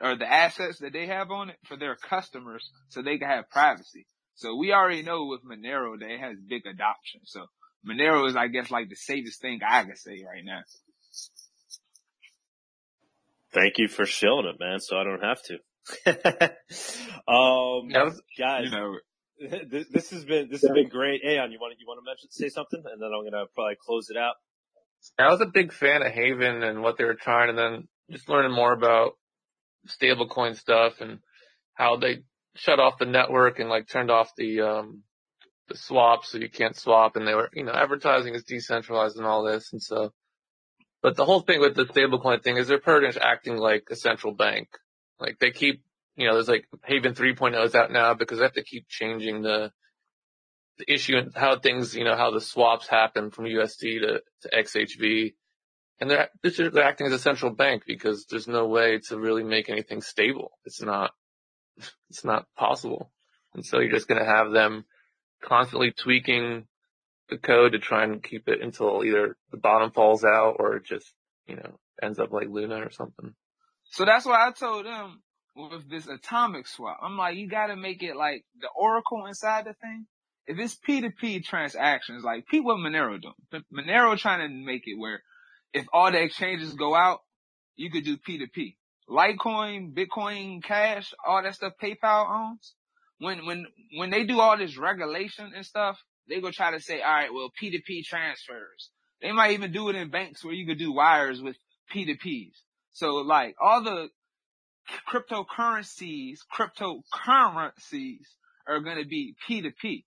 or the assets that they have on it for their customers so they can have privacy. So we already know with Monero that it has big adoption. So Monero is, I guess, like the safest thing I can say right now. Thank you for showing it, man. So I don't have to. um, was, guys, you know, this, this has been this has been great. Aeon, you want to you want to mention say something, and then I'm gonna probably close it out. I was a big fan of Haven and what they were trying, and then just learning more about stablecoin stuff and how they shut off the network and like turned off the um the swap so you can't swap and they were you know advertising is decentralized and all this and so but the whole thing with the stablecoin thing is they're pretty much acting like a central bank like they keep you know there's like haven 3.0 is out now because they have to keep changing the the issue and how things you know how the swaps happen from usd to, to xhv and they're, they're acting as a central bank because there's no way to really make anything stable it's not it's not possible. And so you're just going to have them constantly tweaking the code to try and keep it until either the bottom falls out or it just, you know, ends up like Luna or something. So that's why I told them with this atomic swap, I'm like, you got to make it like the Oracle inside the thing. If it's P2P transactions, like P what Monero doing. Monero trying to make it where if all the exchanges go out, you could do P2P. Litecoin, Bitcoin Cash, all that stuff PayPal owns. When, when, when they do all this regulation and stuff, they go try to say, all right, well, P2P transfers. They might even do it in banks where you could do wires with P2Ps. So like all the cryptocurrencies, cryptocurrencies are going to be P2P.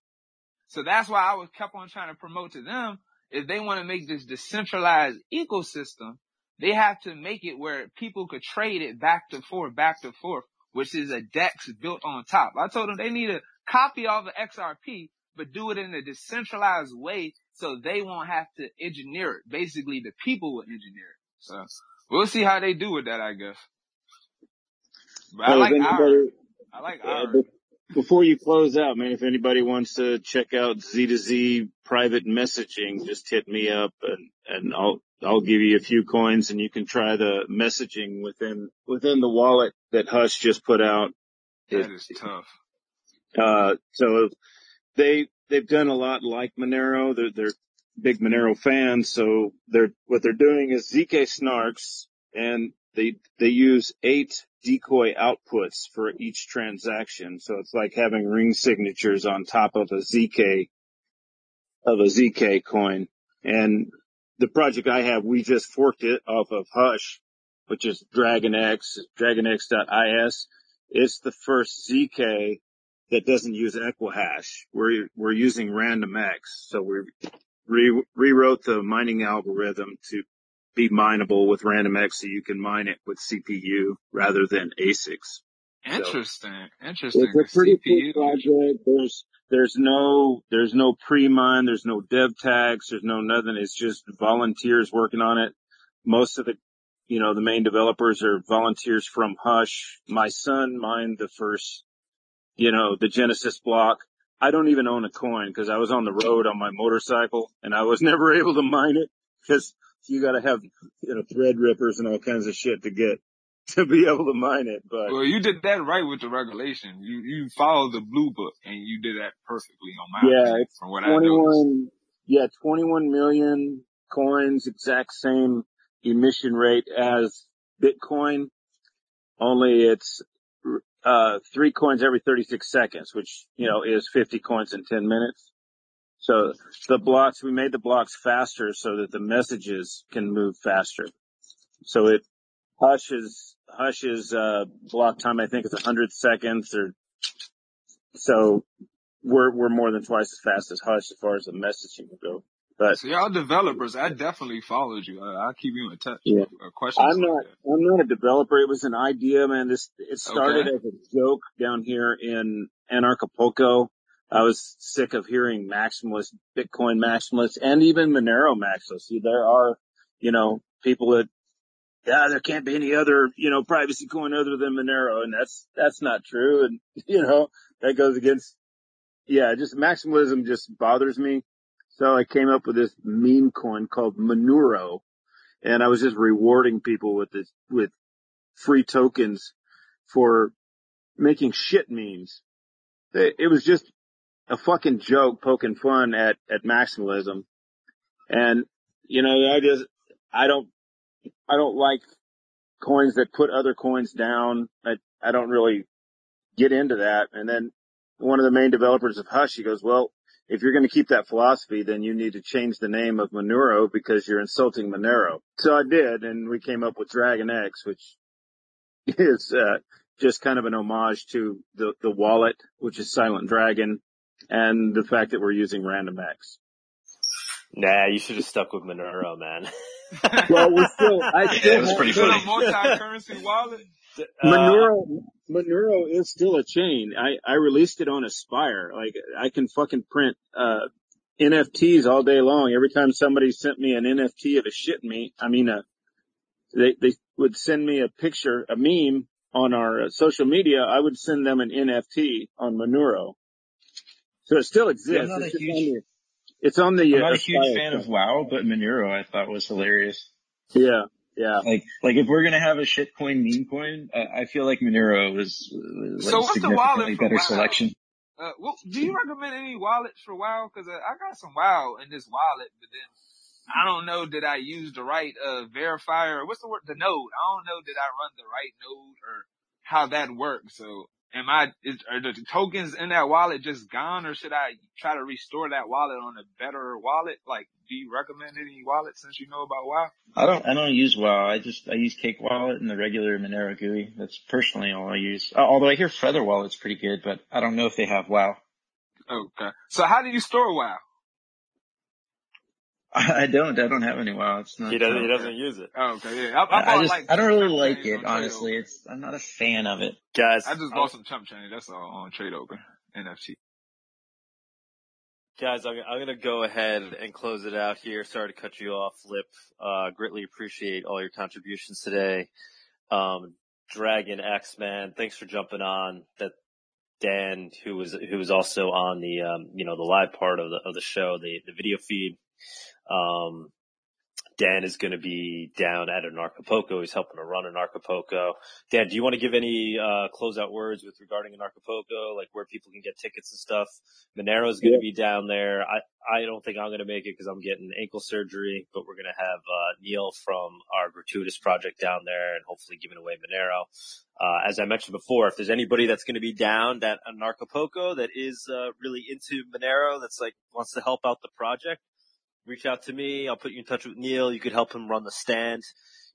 So that's why I was kept on trying to promote to them if they want to make this decentralized ecosystem, they have to make it where people could trade it back to forth, back to forth, which is a DEX built on top. I told them they need to copy all the XRP, but do it in a decentralized way so they won't have to engineer it. Basically, the people will engineer it. So we'll see how they do with that, I guess. But I like if our, anybody, I like uh, before you close out, man, if anybody wants to check out Z to Z private messaging, just hit me up and, and I'll, I'll give you a few coins and you can try the messaging within, within the wallet that Hush just put out. It, That is tough. uh, so they, they've done a lot like Monero. They're, they're big Monero fans. So they're, what they're doing is ZK snarks and they, they use eight decoy outputs for each transaction. So it's like having ring signatures on top of a ZK, of a ZK coin. And the project I have, we just forked it off of Hush, which is DragonX, DragonX.is. It's the first ZK that doesn't use Equihash. We're, we're using RandomX. So we re- rewrote the mining algorithm to be mineable with RandomX so you can mine it with CPU rather than ASICs. So Interesting. Interesting. it's a pretty CPU. cool project. There's, there's no, there's no pre-mine, there's no dev tax, there's no nothing. It's just volunteers working on it. Most of the, you know, the main developers are volunteers from Hush. My son mined the first, you know, the Genesis block. I don't even own a coin because I was on the road on my motorcycle and I was never able to mine it because you got to have, you know, Threadrippers and all kinds of shit to get to be able to mine it. But Well, you did that right with the regulation. You you followed the blue book and you did that perfectly on my Yeah, opinion, it's from what I 21, yeah, 21 million coins, exact same emission rate as Bitcoin, only it's, uh, three coins every 36 seconds, which, you know, is 50 coins in 10 minutes. So the blocks, we made the blocks faster so that the messages can move faster. So it hushes, hushes, uh, block time, I think is 100 seconds or so we're, we're more than twice as fast as Hush as far as the messaging will go. But So y'all developers, I definitely followed you. I, I'll keep you in touch. yeah, Uh, questions I'm like not, I'm not a developer. It was an idea, man. This, it started Okay. as a joke down here in Anarchapulco. I was sick of hearing maximalist, Bitcoin maximalists and even Monero maximalists. There are, you know, people that, yeah, there can't be any other, you know, privacy coin other than Monero. And that's, that's not true. And, you know, that goes against, yeah, just maximalism just bothers me. So I came up with this meme coin called Monuro and I was just rewarding people with this, with free tokens for making shit memes. It was just a fucking joke poking fun at, at maximalism. And, you know, I just, I don't, I don't like coins that put other coins down. I, I don't really get into that. And then one of the main developers of Hush, he goes, well, if you're going to keep that philosophy, then you need to change the name of Monero because you're insulting Monero. So I did, and we came up with Dragon X, which is uh, just kind of an homage to the the wallet, which is Silent Dragon, and the fact that we're using RandomX. Nah, you should have stuck with Monero, man. Well, we still, I still have Is it a multi-currency wallet? Uh, Monero, Monero is still a chain. I, I released it on Aspire. Like, I can fucking print, uh, NFTs all day long. Every time somebody sent me an NFT of a shit me, I mean, uh, they, they would send me a picture, a meme on our uh, social media. I would send them an NFT on Monero. So it still exists. Yeah, I'm not it's, a huge- on the, it's on the, I'm uh, not a huge Aspire fan of. WoW, but Monero I thought was hilarious. Yeah, yeah. Like, like if we're gonna have a shitcoin meme coin, I, I feel like Monero was, was So a what's the significantly better WoW? selection. Uh, well, do you recommend any wallets for WoW? Cause uh, I got some WoW in this wallet, but then I don't know that I use the right, uh, verifier. What's the word? The node. I don't know that I run the right node or how that works. So am I, is, are the tokens in that wallet just gone or should I try to restore that wallet on a better wallet? Like, do you recommend any wallet since you know about WoW? I don't, I don't use WoW. I just, I use Cake Wallet and the regular Monero GUI. That's personally all I use. Uh, Although I hear Feather Wallet's pretty good, but I don't know if they have WoW. Okay. So how do you store WoW? I don't, I don't have any WoW. It's not. he doesn't. He doesn't use it. Oh, okay, yeah. I, I I, I just, like I don't really like it, on Trade honestly. It's, I'm not a fan of it. Guys, I just I- bought some chump change. That's all on TradeOgre NFT. Guys, I'm, I'm going to go ahead and close it out here. Sorry to cut you off, Lip. Uh, greatly appreciate all your contributions today. Um, Dragon X, man, thanks for jumping on. That Dan, who was who was also on the um, you know the live part of the of the show, the the video feed. Um, Dan is going to be down at Anarchapulco. He's helping to run Anarchapulco. Dan, do you want to give any uh, closeout words with regarding Anarchapulco, like where people can get tickets and stuff? Monero is going to be down there. I I don't think I'm going to make it because I'm getting ankle surgery, but we're going to have uh, Neil from our gratuitous project down there and hopefully giving away Monero. Uh, as I mentioned before, if there's anybody that's going to be down that Anarchapulco that is uh, really into Monero, that's like wants to help out the project, reach out to me. I'll put you in touch with Neil. You could help him run the stand.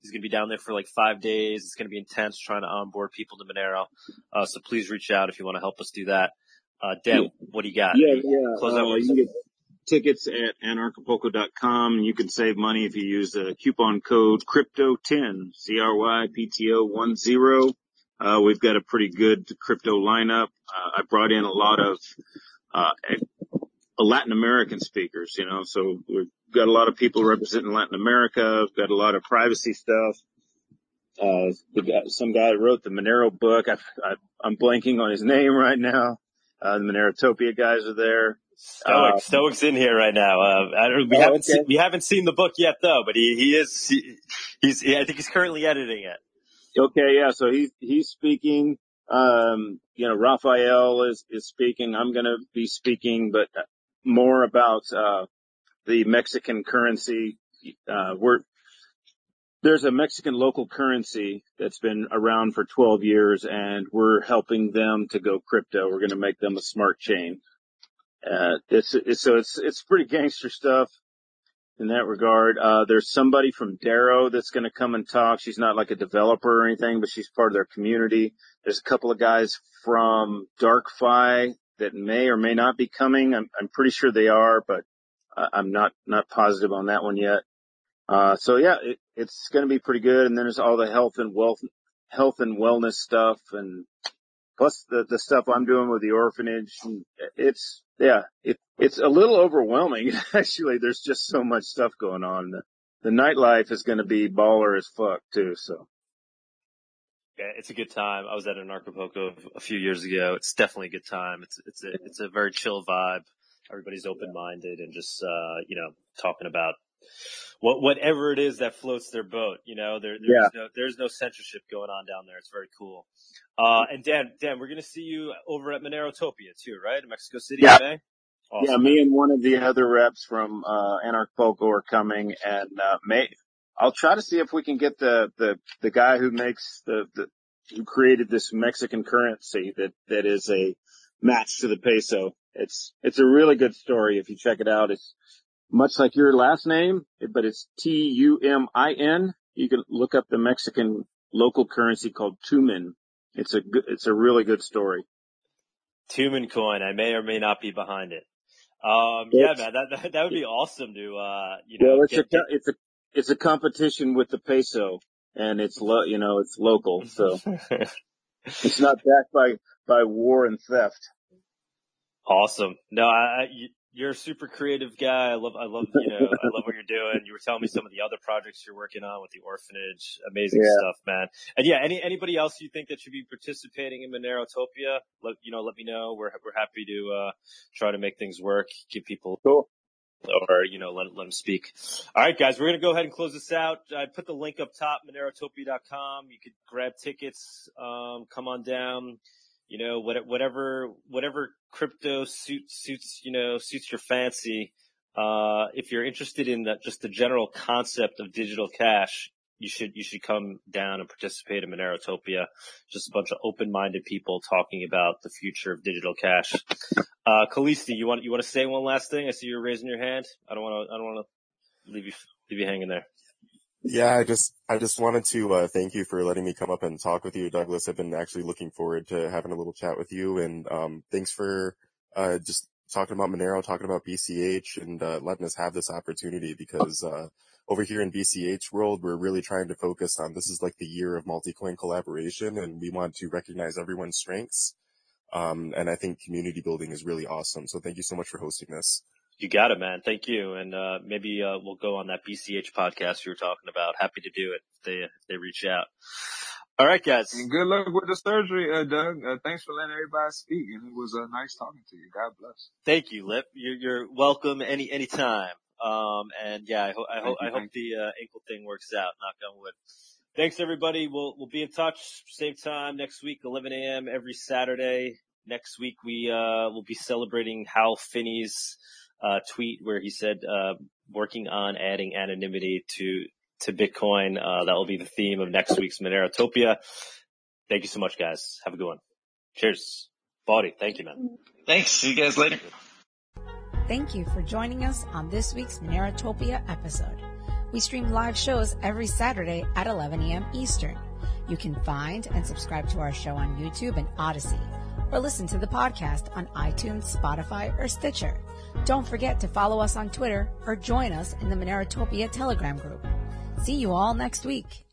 He's going to be down there for like five days. It's going to be intense trying to onboard people to Monero. Uh, so please reach out if you want to help us do that. Uh, Dan, what do you got? Yeah, yeah. Close out Uh, you can get tickets at anarchapulco.com. You can save money if you use the coupon code CRYPTO10, C-R-Y-P-T-O 10. Uh, we've got a pretty good crypto lineup. Uh, I brought in a lot of, uh, Latin American speakers, you know, so we've got a lot of people representing Latin America. We've got a lot of privacy stuff. Uh, got some guy wrote the Monero book. I, I, I'm blanking on his name right now. Uh, the Monerotopia guys are there. Stoic, Uh, Stoic's in here right now. Uh, I don't, we Oh, haven't okay. seen, we haven't seen the book yet though, but he, he is, he, he's, I think he's currently editing it. Okay, yeah, so he's, he's speaking. Um, you know, Raphael is, is speaking. I'm going to be speaking, but more about, uh, the Mexican currency. Uh, we're there's a Mexican local currency that's been around for 12 years, and we're helping them to go crypto. We're going to make them a smart chain. Uh, it's, it's so it's it's pretty gangster stuff in that regard. Uh, there's somebody from Dero that's going to come and talk. She's not like a developer or anything, but she's part of their community. There's a couple of guys from DarkFi that may or may not be coming. I'm, I'm pretty sure they are, but I'm not, not positive on that one yet. Uh, so yeah, it, it's going to be pretty good. And then there's all the health and wealth, health and wellness stuff and plus the, the stuff I'm doing with the orphanage. It's, yeah, it, it's a little overwhelming. Actually, there's just so much stuff going on. The, the nightlife is going to be baller as fuck too. So. Yeah, it's a good time. I was at an Anarchapulco a few years ago. It's definitely a good time. It's, it's a, it's a very chill vibe. Everybody's open-minded and just, uh, you know, talking about what, whatever it is that floats their boat. You know, there, there's Yeah. no, there's no censorship going on down there. It's very cool. Uh, and Dan, Dan, we're going to see you over at Monerotopia too, right? In Mexico City Yeah. Awesome. Yeah, me and one of the other reps from uh Anarchapulco are coming and uh may I'll try to see if we can get the the the guy who makes the the who created this Mexican currency that that is a match to the peso. It's it's a really good story if you check it out. It's much like your last name, but it's T U M I N. You can look up the Mexican local currency called Tumin. It's a good, it's a really good story. Tumin coin. I may or may not be behind it. Um, yeah, man, that, that, that would be awesome to, uh, you know, Well, it's a get, get, it's a it's a competition with the peso, and it's lo- you know it's local, so it's not backed by by war and theft. Awesome. No, I, I, you- you're a super creative guy. I love, I love, you know, I love what you're doing. You were telling me some of the other projects you're working on with the orphanage. Amazing Yeah. stuff, man. And yeah, any, anybody else you think that should be participating in Monerotopia, let, you know, let me know. We're, we're happy to, uh, try to make things work, give people, cool. Or, you know, let, let them speak. All right, guys, we're going to go ahead and close this out. I put the link up top, monerotopia.com. You could grab tickets, um, come on down you know, whatever, whatever crypto suits, suits, you know, suits your fancy. Uh, if you're interested in just the general concept of digital cash, you should, you should come down and participate in Monerotopia. Just a bunch of open-minded people talking about the future of digital cash. Uh, you want, you want to say one last thing? I see you're raising your hand. I don't want to, I don't want to leave you, leave you hanging there. Yeah, I just I just wanted to uh, thank you for letting me come up and talk with you, Douglas. I've been actually looking forward to having a little chat with you, and um, thanks for uh, just talking about Monero, talking about BCH, and uh, letting us have this opportunity because uh, over here in BCH world, we're really trying to focus on this is like the year of multi-coin collaboration, and we want to recognize everyone's strengths. Um, and I think community building is really awesome. So thank you so much for hosting this. You got it, man. Thank you. And, uh, maybe, uh, we'll go on that BCH podcast you were talking about. Happy to do it if they, if they reach out. All right, guys. And good luck with the surgery, uh, Doug. Uh, thanks for letting everybody speak, and it was uh, nice talking to you. God bless. Thank you, Lip. You're, you're welcome any, anytime. Um, and yeah, I hope, I hope, Thank you, I hope the, uh, ankle thing works out. Knock on wood. Thanks everybody. We'll, we'll be in touch. Same time next week, 11 a.m. every Saturday. Next week we, uh, will be celebrating Hal Finney's, uh, tweet where he said, uh, working on adding anonymity to, to Bitcoin. Uh, that will be the theme of next week's Monerotopia. Thank you so much, guys. Have a good one. Cheers. Bawdy. Thank you, man. Thanks. See you guys later. Thank you for joining us on this week's Monerotopia episode. We stream live shows every Saturday at 11 a.m. Eastern. You can find and subscribe to our show on YouTube and Odysee, or listen to the podcast on iTunes, Spotify, or Stitcher. Don't forget to follow us on Twitter or join us in the Monerotopia Telegram group. See you all next week.